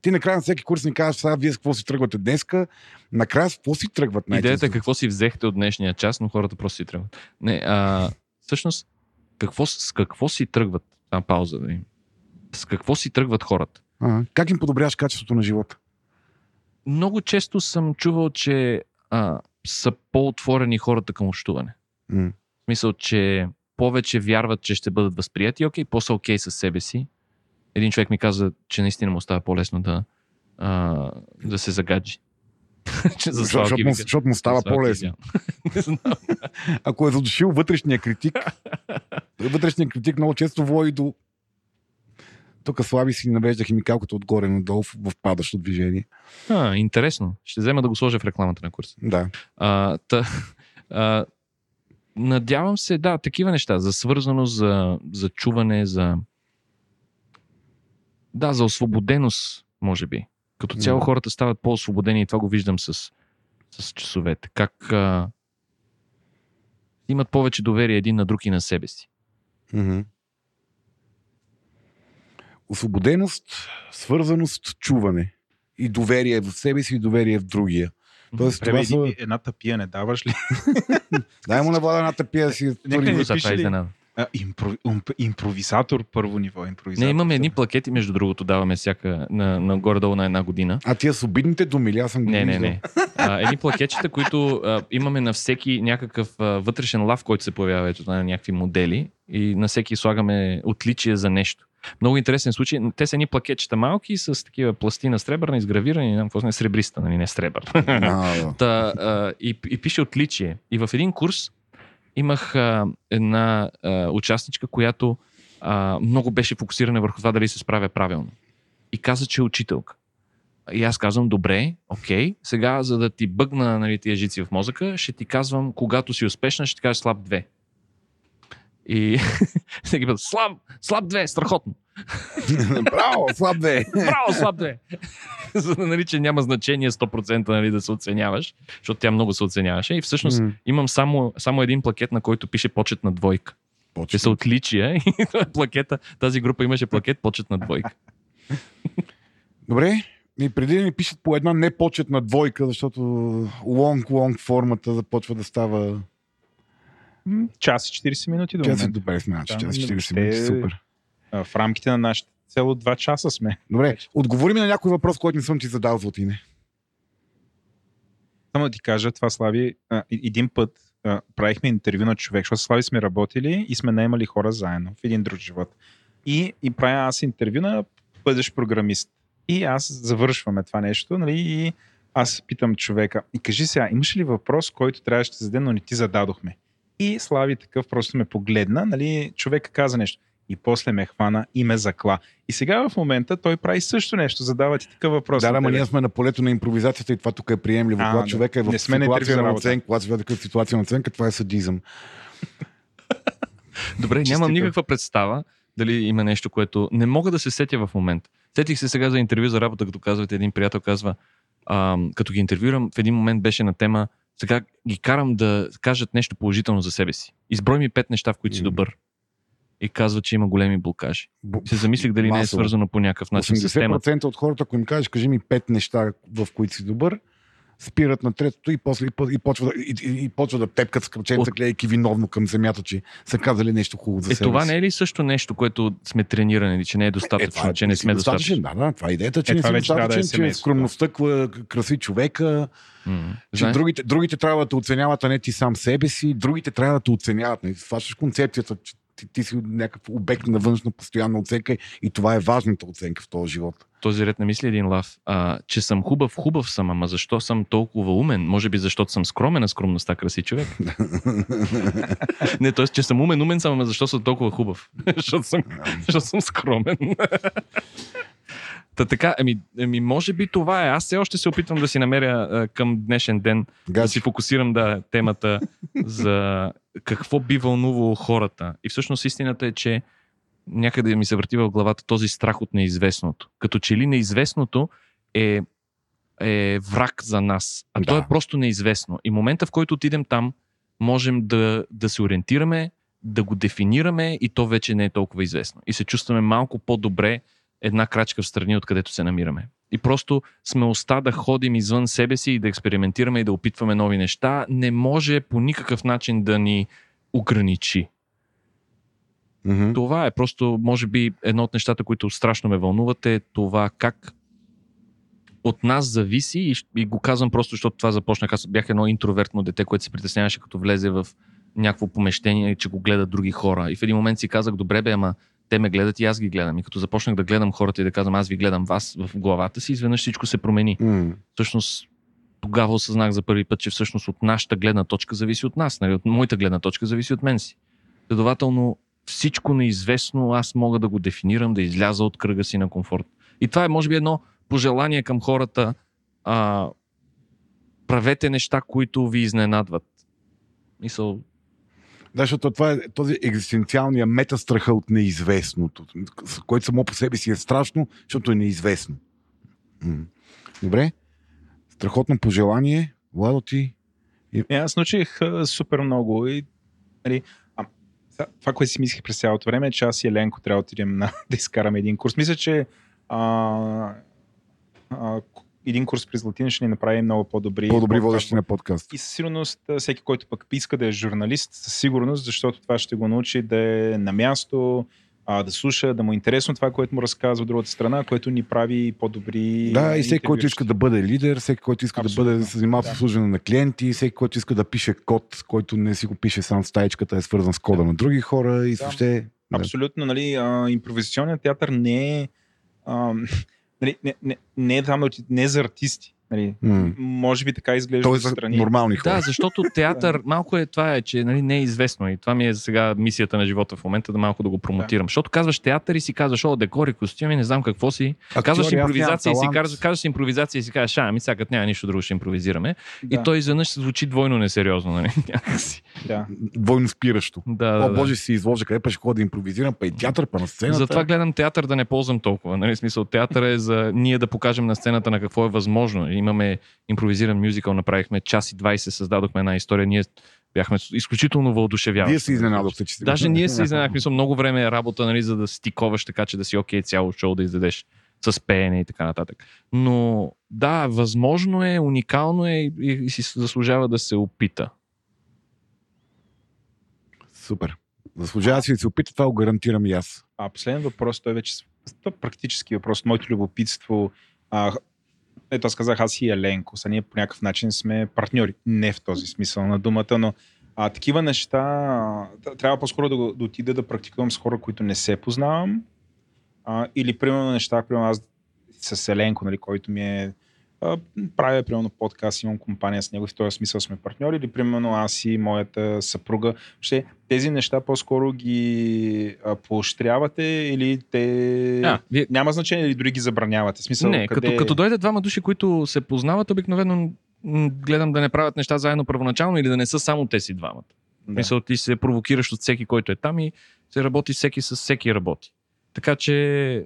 Ти накрая на всеки курс ни казваш, сега вие с какво си тръгвате днеска, накрая с какво си тръгват най Идеята е какво си взехте от днешния час, но хората просто си тръгват. Не, а, всъщност, какво, с какво си тръгват? А, пауза да им. С какво си тръгват хората? А, как им подобряваш качеството на живота? Много често съм чувал, че а, са по-отворени хората към общуване. Mm. В смисъл, че повече вярват, че ще бъдат възприяти, окей, по-са окей със себе си. Един човек ми каза, че наистина му става по-лесно да, а, да се загаджи. защото, му, защото му става по-лесно. Ако е задушил вътрешния критик, вътрешния критик много често води до тук слаби си навежда химикалката отгоре надолу в падащо движение. А, интересно. Ще взема да го сложа в рекламата на курса. Да. А, та, а, надявам се, да, такива неща. За свързаност, за, за чуване, за. Да, за освободеност, може би. Като цяло хората стават по-освободени и това го виждам с, с часовете. Как а, имат повече доверие един на друг и на себе си. Mm-hmm. Освободеност, свързаност, чуване. И доверие в себе си, и доверие в другия. Тоест, това са... една тъпия не даваш ли? Дай му на вода една тъпия да си... Нека не пише ли? А, импро, импровизатор първо ниво. Импровизатор. Не, имаме едни плакети, между другото, даваме всяка на, на горе-долу на една година. А тия с обидните думи ли? Аз съм Не, не, не. А, едни плакетчета, които а, имаме на всеки някакъв а, вътрешен лав, който се появява ето на някакви модели и на всеки слагаме отличие за нещо. Много интересен случай. Те са едни плакетчета малки с такива пластина сребърна, изгравирани, не знам какво не сребриста, нали, не сребърна. No. Та, а, и, и пише отличие. И в един курс имах а, една а, участничка, която а, много беше фокусирана върху това дали се справя правилно. И каза, че е учителка. И аз казвам, добре, окей, сега за да ти бъгна нали, тия жици в мозъка, ще ти казвам, когато си успешна, ще ти кажа слаб 2. И всеки път, слаб, слаб 2, страхотно. Браво, слаб 2. Браво, слаб 2. За да нали, че няма значение 100% нали, да се оценяваш, защото тя много се оценяваше. И всъщност mm. имам само, само един плакет, на който пише почет на двойка. Почет. Те са отличия и плакета, тази група имаше плакет почет на двойка. Добре, и преди да ми пишат по една непочетна двойка, защото лонг-лонг формата започва да става час и 40 минути до момента. Час добре, значи, час и 40 минути, супер. В рамките на нашите цело 2 часа сме. Добре, отговори ми на някой въпрос, който не съм ти задал, Златине. Само да ти кажа, това Слави, а, един път а, правихме интервю на човек, защото Слави сме работили и сме наемали хора заедно в един друг живот. И, и правя аз интервю на бъдещ програмист. И аз завършваме това нещо, нали, и аз питам човека, и кажи сега, имаш ли въпрос, който трябваше да зададем, но не ти зададохме? И Слави такъв просто ме погледна, нали, човек каза нещо. И после ме хвана и ме закла. И сега в момента той прави също нещо, задава ти такъв въпрос. Да, ама ние сме на полето на импровизацията и това тук е приемливо. А, когато човек е в ситуация на оценка, когато се в ситуация на оценка, това е садизъм. Добре, нямам никаква представа дали има нещо, което не мога да се сетя в момента. Сетих се сега за интервю за работа, като казвате, един приятел казва, ам, като ги интервюрам, в един момент беше на тема сега ги карам да кажат нещо положително за себе си. Изброй ми пет неща, в които си добър. И казва, че има големи блокажи. Се замислих дали Масово. не е свързано по някакъв начин 80% с системата. от хората, ако им кажеш, кажи ми пет неща, в които си добър, спират на третото и после и, и, почва, и, и, и почва да тепкат с кръченца, От... гледайки виновно към земята, че са казали нещо хубаво за е, себе това не е ли също нещо, което сме тренирани, че не е достатъчно, е, че не сме достатъчно? Да, да, това е идеята, че е, не сме достатъчно, да е че скромността краси човека. Че другите, другите трябва да те оценяват, а не ти сам себе си. Другите трябва да те оценяват. Не сващаш концепцията, че ти, ти си някакъв обект на външна постоянна оценка и това е важната оценка в този живот. Този ред не мисли един лав, а, че съм хубав, хубав съм, ама защо съм толкова умен? Може би защото съм скромен, а скромността краси човек. не, т.е. че съм умен, умен съм, ама защо съм толкова хубав? защото, съм, защото съм скромен. Та така, ами, ами, може би това е. Аз все още се опитвам да си намеря а, към днешен ден, Гач. да си фокусирам да, темата за какво би вълнувало хората. И всъщност истината е, че някъде ми се върти в главата този страх от неизвестното. Като че ли неизвестното е, е враг за нас, а да. то е просто неизвестно. И момента, в който отидем там, можем да, да се ориентираме, да го дефинираме и то вече не е толкова известно. И се чувстваме малко по-добре една крачка в страни, откъдето се намираме. И просто смелостта да ходим извън себе си и да експериментираме и да опитваме нови неща не може по никакъв начин да ни ограничи. Mm-hmm. Това е просто, може би, едно от нещата, които страшно ме вълнуват е това как от нас зависи и, и го казвам просто, защото това започнах. Аз бях едно интровертно дете, което се притесняваше като влезе в някакво помещение, че го гледат други хора. И в един момент си казах, добре бе, ама те ме гледат и аз ги гледам. И като започнах да гледам хората и да казвам, аз ви гледам вас в главата си, изведнъж всичко се промени. Mm. Всъщност, тогава осъзнах за първи път, че всъщност от нашата гледна точка зависи от нас. Нали? От моята гледна точка зависи от мен си. Следователно, всичко неизвестно аз мога да го дефинирам, да изляза от кръга си на комфорт. И това е, може би, едно пожелание към хората. А, правете неща, които ви изненадват. Мисъл, да, защото това е този екзистенциалния метастръха от неизвестното, който само по себе си е страшно, защото е неизвестно. Добре. Страхотно пожелание. Владо ти. И... Е, аз научих супер много и нали, а, това, което си мислих през цялото време е, че аз и Еленко трябва да отидем на, да изкараме един курс. Мисля, че а, а, един курс през латина ще ни направи много по-добри. По-добри водещи на подкаст. И със сигурност всеки, който пък иска да е журналист, със сигурност, защото това ще го научи да е на място, а, да слуша, да му е интересно това, което му разказва другата страна, което ни прави по-добри. Да, и всеки, който иска да бъде лидер, всеки, който иска Абсолютно. да бъде да се занимава да. с обслужване на клиенти, всеки, който иска да пише код, който не си го пише сам в стаечката, е свързан с кода да. на други хора и да. въобще. Абсолютно, нали, а, импровизационният театър не е. А, нали, не, не, не, е не е за артисти. Нали, mm. Може би така изглежда Тоест, страни. нормални хора. Да, защото театър малко е това е, че нали, не е известно и това ми е сега мисията на живота в момента да малко да го промотирам. Да. Защото казваш театър и си казваш, о, декори, костюми, не знам какво си. Актьори, казваш импровизация и си казваш, казваш импровизация и си казваш, а, ми сега няма нищо друго, ще импровизираме. Да. И той изведнъж звучи двойно несериозно. Нали? Да. Двойно спиращо. Да, да, о, Боже, си изложа къде ходя да импровизирам, па и театър, па на сцената. Затова гледам театър да не ползвам толкова. Нали? Смисъл, театър е за ние да покажем на сцената на какво е възможно. Имаме импровизиран мюзикъл, направихме час и 20, създадохме една история. Ние бяхме изключително въодушевяващи. Вие се изненадохте, че Даже ние се изненадахме. Мисля, много време е работа, нали, за да стиковаш така, че да си окей цяло шоу да издадеш с пеене и така нататък. Но да, възможно е, уникално е и, и си заслужава да се опита. Супер. Заслужава си да се опита, това го гарантирам и аз. А последен въпрос, той вече е практически въпрос, моето любопитство. А, ето аз казах аз и Еленко, са ние по някакъв начин сме партньори. Не в този смисъл на думата, но а, такива неща трябва по-скоро да, да отида да практикувам с хора, които не се познавам. А, или примерно неща, примерно аз с Еленко, нали, който ми е правя примерно подкаст, имам компания с него и в този смисъл сме партньори, или примерно аз и моята съпруга. Ще тези неща по-скоро ги а, поощрявате или те а, вие... няма значение или дори ги забранявате? Смисъл, не, къде... като, като дойдат двама души, които се познават, обикновено гледам да не правят неща заедно първоначално или да не са само те си двамата. Да. Мисъл, ти се провокираш от всеки, който е там и се работи всеки с всеки работи. Така че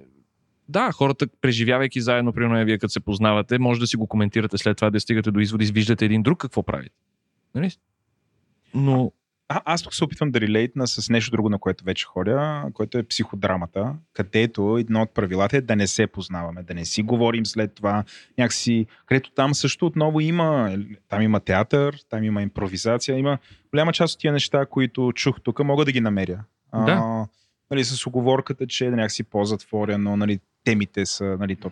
да, хората, преживявайки заедно, примерно, вие като се познавате, може да си го коментирате след това, да стигате до изводи, виждате един друг какво правите. Нали? Но А, аз тук се опитвам да релейтна с нещо друго, на което вече ходя, което е психодрамата, където едно от правилата е да не се познаваме, да не си говорим след това някакси, където там също отново има, там има театър, там има импровизация, има голяма част от тия неща, които чух тук, мога да ги намеря. Да. А, нали, с оговорката, че е някакси по-затворено, нали, темите са, нали, то,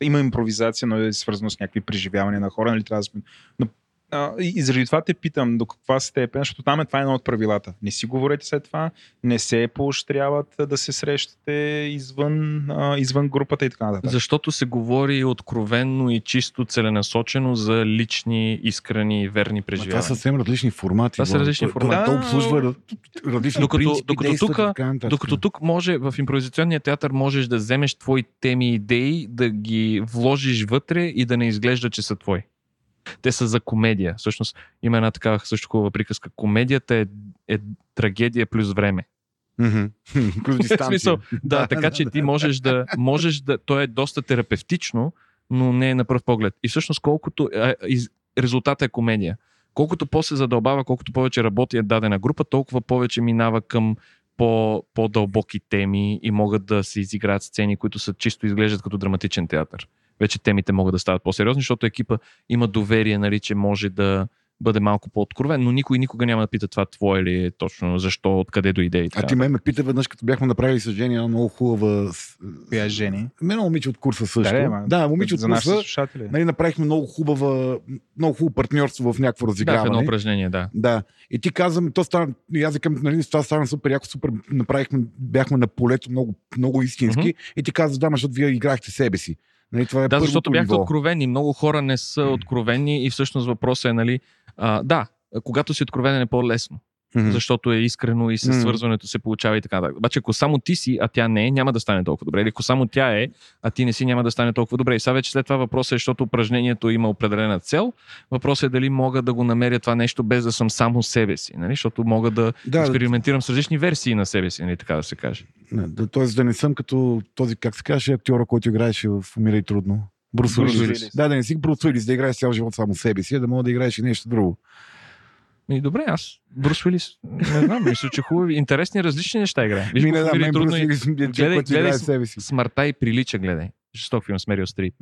има импровизация, но е свързано с някакви преживявания на хора, нали, трябва да сме, но а, и заради това те питам до каква степен, защото там е това е едно от правилата. Не си говорете след това, не се поощряват да се срещате извън, а, извън групата и така нататък. Защото се говори откровенно и чисто целенасочено за лични, искрени, верни преживявания. Това са съвсем различни формати. Това са различни формати. Да, обслужва различни докато, принципи, докато, тук, докато тук може, в импровизационния театър можеш да вземеш твои теми и идеи, да ги вложиш вътре и да не изглежда, че са твои. Те са за комедия. Всъщност има една такава също хубава приказка. Комедията е, е трагедия плюс време. Mm-hmm. смисъл, да, така че ти можеш да, можеш да. То е доста терапевтично, но не е на пръв поглед. И всъщност колкото. А, из, резултата е комедия. Колкото по-се задълбава, колкото повече работи е дадена група, толкова повече минава към по, по-дълбоки теми и могат да се изиграят сцени, които са чисто изглеждат като драматичен театър вече темите могат да стават по-сериозни, защото екипа има доверие, нали, че може да бъде малко по-откровен, но никой никога няма да пита това твое ли е точно, защо, откъде дойде и така. А ти ме ме пита веднъж, като бяхме направили с Жени една много хубава... Коя е Жени? Едно момиче от курса също. Да, ма, да момиче от курса. Нали, направихме много хубава, много хубаво партньорство в някакво разиграване. Да, в едно упражнение, да. Да. И ти казвам, то стана, и аз викам, нали, това стана супер, яко супер, направихме, бяхме на полето много, много истински. Mm-hmm. И ти казваш, да, защото вие играхте себе си. Нали, това е да, защото бяхте ниво. откровени. Много хора не са откровени и всъщност въпросът е, нали, а, да, когато си откровенен е по-лесно mm-hmm. защото е искрено и с mm-hmm. свързването се получава и така. Обаче, ако само ти си, а тя не е, няма да стане толкова добре. Или ако само тя е, а ти не си, няма да стане толкова добре. И сега вече след това въпросът е, защото упражнението има определена цел. Въпросът е дали мога да го намеря това нещо без да съм само себе си. Нали? Защото мога да, да експериментирам с различни версии на себе си, нали? така да се каже. Не, да, тоест да не съм като този, как се каже, актьора, който играеше в Умирай трудно. Брус Уилис. Да, да не си Брус Уилис, да играеш цял живот само себе си, а да мога да играеш и нещо друго. И добре, аз Брус Уилис, не знам, мисля, че хубави, интересни, различни неща играе. Виж, Ми, не, да, мен трудно и... гледай, гледай себе си. Смъртта и прилича, гледай. Жесток филм с Мерил Стрип.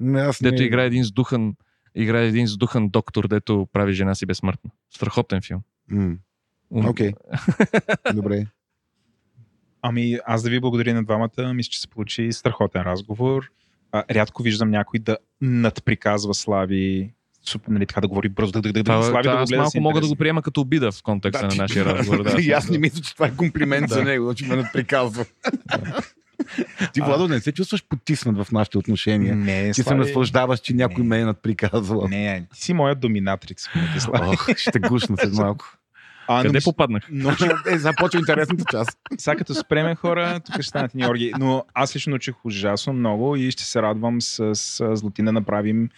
Дето не... играе един сдухан, играе един сдухан доктор, дето прави жена си безсмъртна. Страхотен филм. Окей. Okay. Добре. Ами, аз да ви благодаря на двамата. Мисля, че се получи страхотен разговор. А, рядко виждам някой да надприказва Слави супер, нали, така да говори бързо, да, да, да, да, слави, да, да аз малко мога да го приема като обида в контекста да, на нашия разговор. Да, и аз не мисля, че това е комплимент за него, че ме приказва. Ти, Владо, не се чувстваш потиснат в нашите отношения. Не, ти слави... се наслаждаваш, че някой не. ме е надприказвал. Не, ти си моят доминатрикс. Ох, ще гушна след малко. А, Къде но, попаднах? Но, е, започва интересната част. Сега като спреме хора, тук ще станат ни орги. Но аз лично научих ужасно много и ще се радвам с, с Златина да направим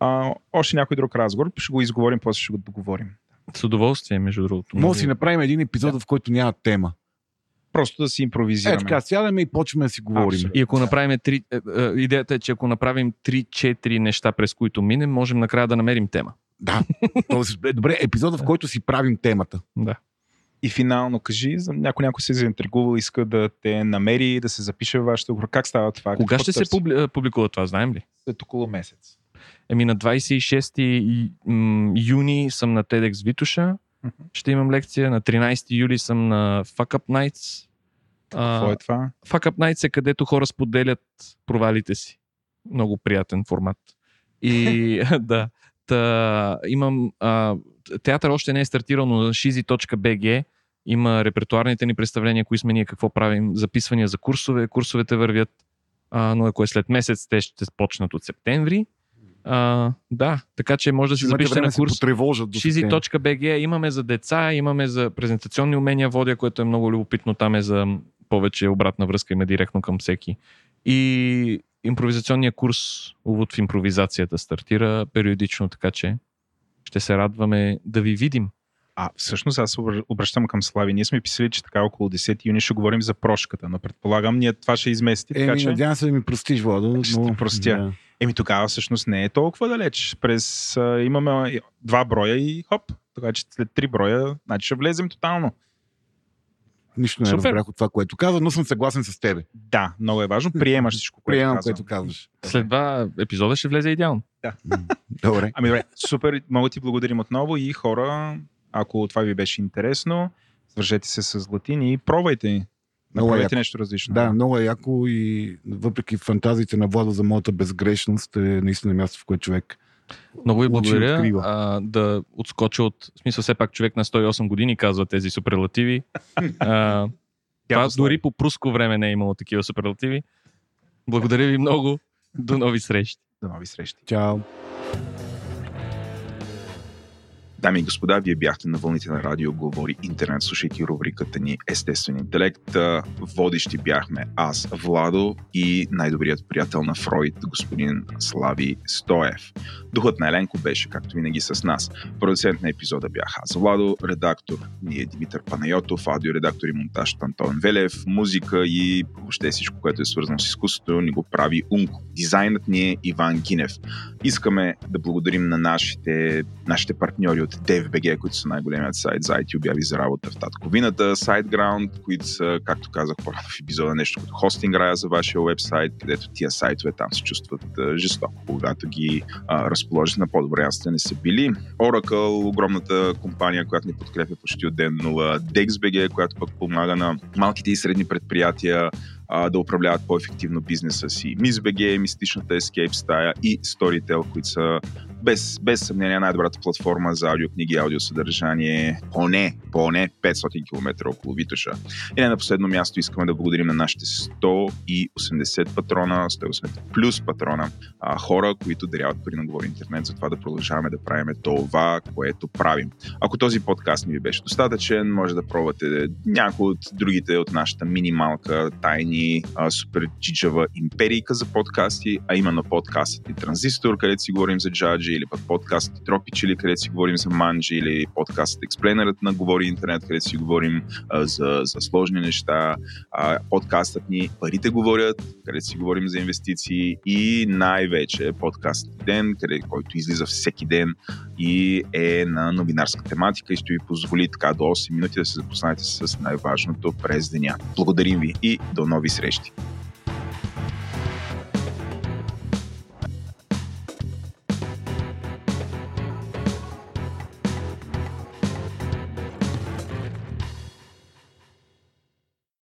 а, още някой друг разговор. Ще го изговорим, после ще го договорим. С удоволствие, между другото. Може да си направим един епизод, да. в който няма тема. Просто да си импровизираме. Е, така, сядаме и почваме да си говорим. Абсолютно. И ако направим три, е, е, идеята е, че ако направим 3-4 неща, през които минем, можем накрая да намерим тема. Да. Добре, епизода, в който си правим темата. Да. И финално кажи, за някой някой се е заинтригувал, иска да те намери, да се запише в вашата група. Как става това? Кога Какво ще се публи... публикува това, знаем ли? След около месец. Еми на 26 юни съм на TEDx Витуша. Mm-hmm. Ще имам лекция. На 13 юли съм на Fuck Up Nights. Какво е това? Fuck Up Nights е където хора споделят провалите си. Много приятен формат. И да, та, имам... А, театър още не е стартирал, но на shizy.bg има репертуарните ни представления, кои сме ние, какво правим, записвания за курсове. Курсовете вървят, а, но ако е след месец, те ще почнат от септември. А, да, така че може да си запишете на курс. Shizy.bg имаме за деца, имаме за презентационни умения водя, което е много любопитно. Там е за повече обратна връзка, има директно към всеки. И импровизационния курс Увод в импровизацията стартира периодично, така че ще се радваме да ви видим. А, всъщност аз обръщам към Слави. Ние сме писали, че така около 10 юни ще говорим за прошката, но предполагам, ние това ще измести. Еми, така, че... надявам се да ми простиш, Владо. Ще но... простя. Да. Еми тогава всъщност не е толкова далеч. През а, имаме два броя и хоп. Така че след три броя, значи ще влезем тотално. Нищо не разбрах от това, което каза, но съм съгласен с тебе. Да, много е важно. Приемаш всичко, което Приемам, което казваш. След два епизода ще влезе идеално. Да. Добре. Ами добре, супер. Много ти благодарим отново и хора, ако това ви беше интересно, свържете се с Златин и пробвайте. Много е нещо различно. Да, много е яко и въпреки фантазиите на Влада за моята безгрешност е наистина място, в което човек много ви благодаря а, да отскоча от... В смисъл, все пак човек на 108 години казва тези суперлативи. А, това дори по пруско време не е имало такива суперлативи. Благодаря ви много. До нови срещи. До нови срещи. Чао. Дами и господа, вие бяхте на вълните на радио Говори Интернет, слушайки рубриката ни Естествен интелект. Водещи бяхме аз, Владо и най-добрият приятел на Фройд, господин Слави Стоев. Духът на Еленко беше, както винаги, с нас. Продуцент на епизода бях аз, Владо, редактор ни е Димитър Панайотов, аудиоредактор и монтаж Антон Велев, музика и въобще всичко, което е свързано с изкуството, ни го прави Унко. Дизайнът ни е Иван Гинев. Искаме да благодарим на нашите, нашите партньори от DFBG, които са най-големият сайт за IT обяви за работа в татковината, SiteGround, които са, както казах по-рано в епизода, нещо като хостинг рая за вашия вебсайт, където тия сайтове там се чувстват жестоко, когато ги а, разположиш на по-добре място не са били. Oracle, огромната компания, която ни подкрепя почти от ден 0, DexBG, която пък помага на малките и средни предприятия да управляват по-ефективно бизнеса си. MissBG, мистичната Escape стая и Storytel, които са без, без съмнение най-добрата платформа за аудиокниги и аудиосъдържание поне, поне 500 км около Витоша. И не на последно място искаме да благодарим на нашите 180 патрона, 180 плюс патрона, а, хора, които даряват пари на Говори Интернет за това да продължаваме да правим това, което правим. Ако този подкаст не ви беше достатъчен, може да пробвате някои от другите от нашата минималка тайни а, супер чичава империйка за подкасти, а именно подкастът и Транзистор, където си говорим за джаджи, Манджи или пък подкаст Тропич, или където си говорим за Манджи, или подкаст Експлейнерът на Говори Интернет, където си говорим а, за, за сложни неща. А, подкастът ни Парите говорят, където си говорим за инвестиции и най-вече подкаст Ден, къде, който излиза всеки ден и е на новинарска тематика и ще ви позволи така до 8 минути да се запознаете с най-важното през деня. Благодарим ви и до нови срещи!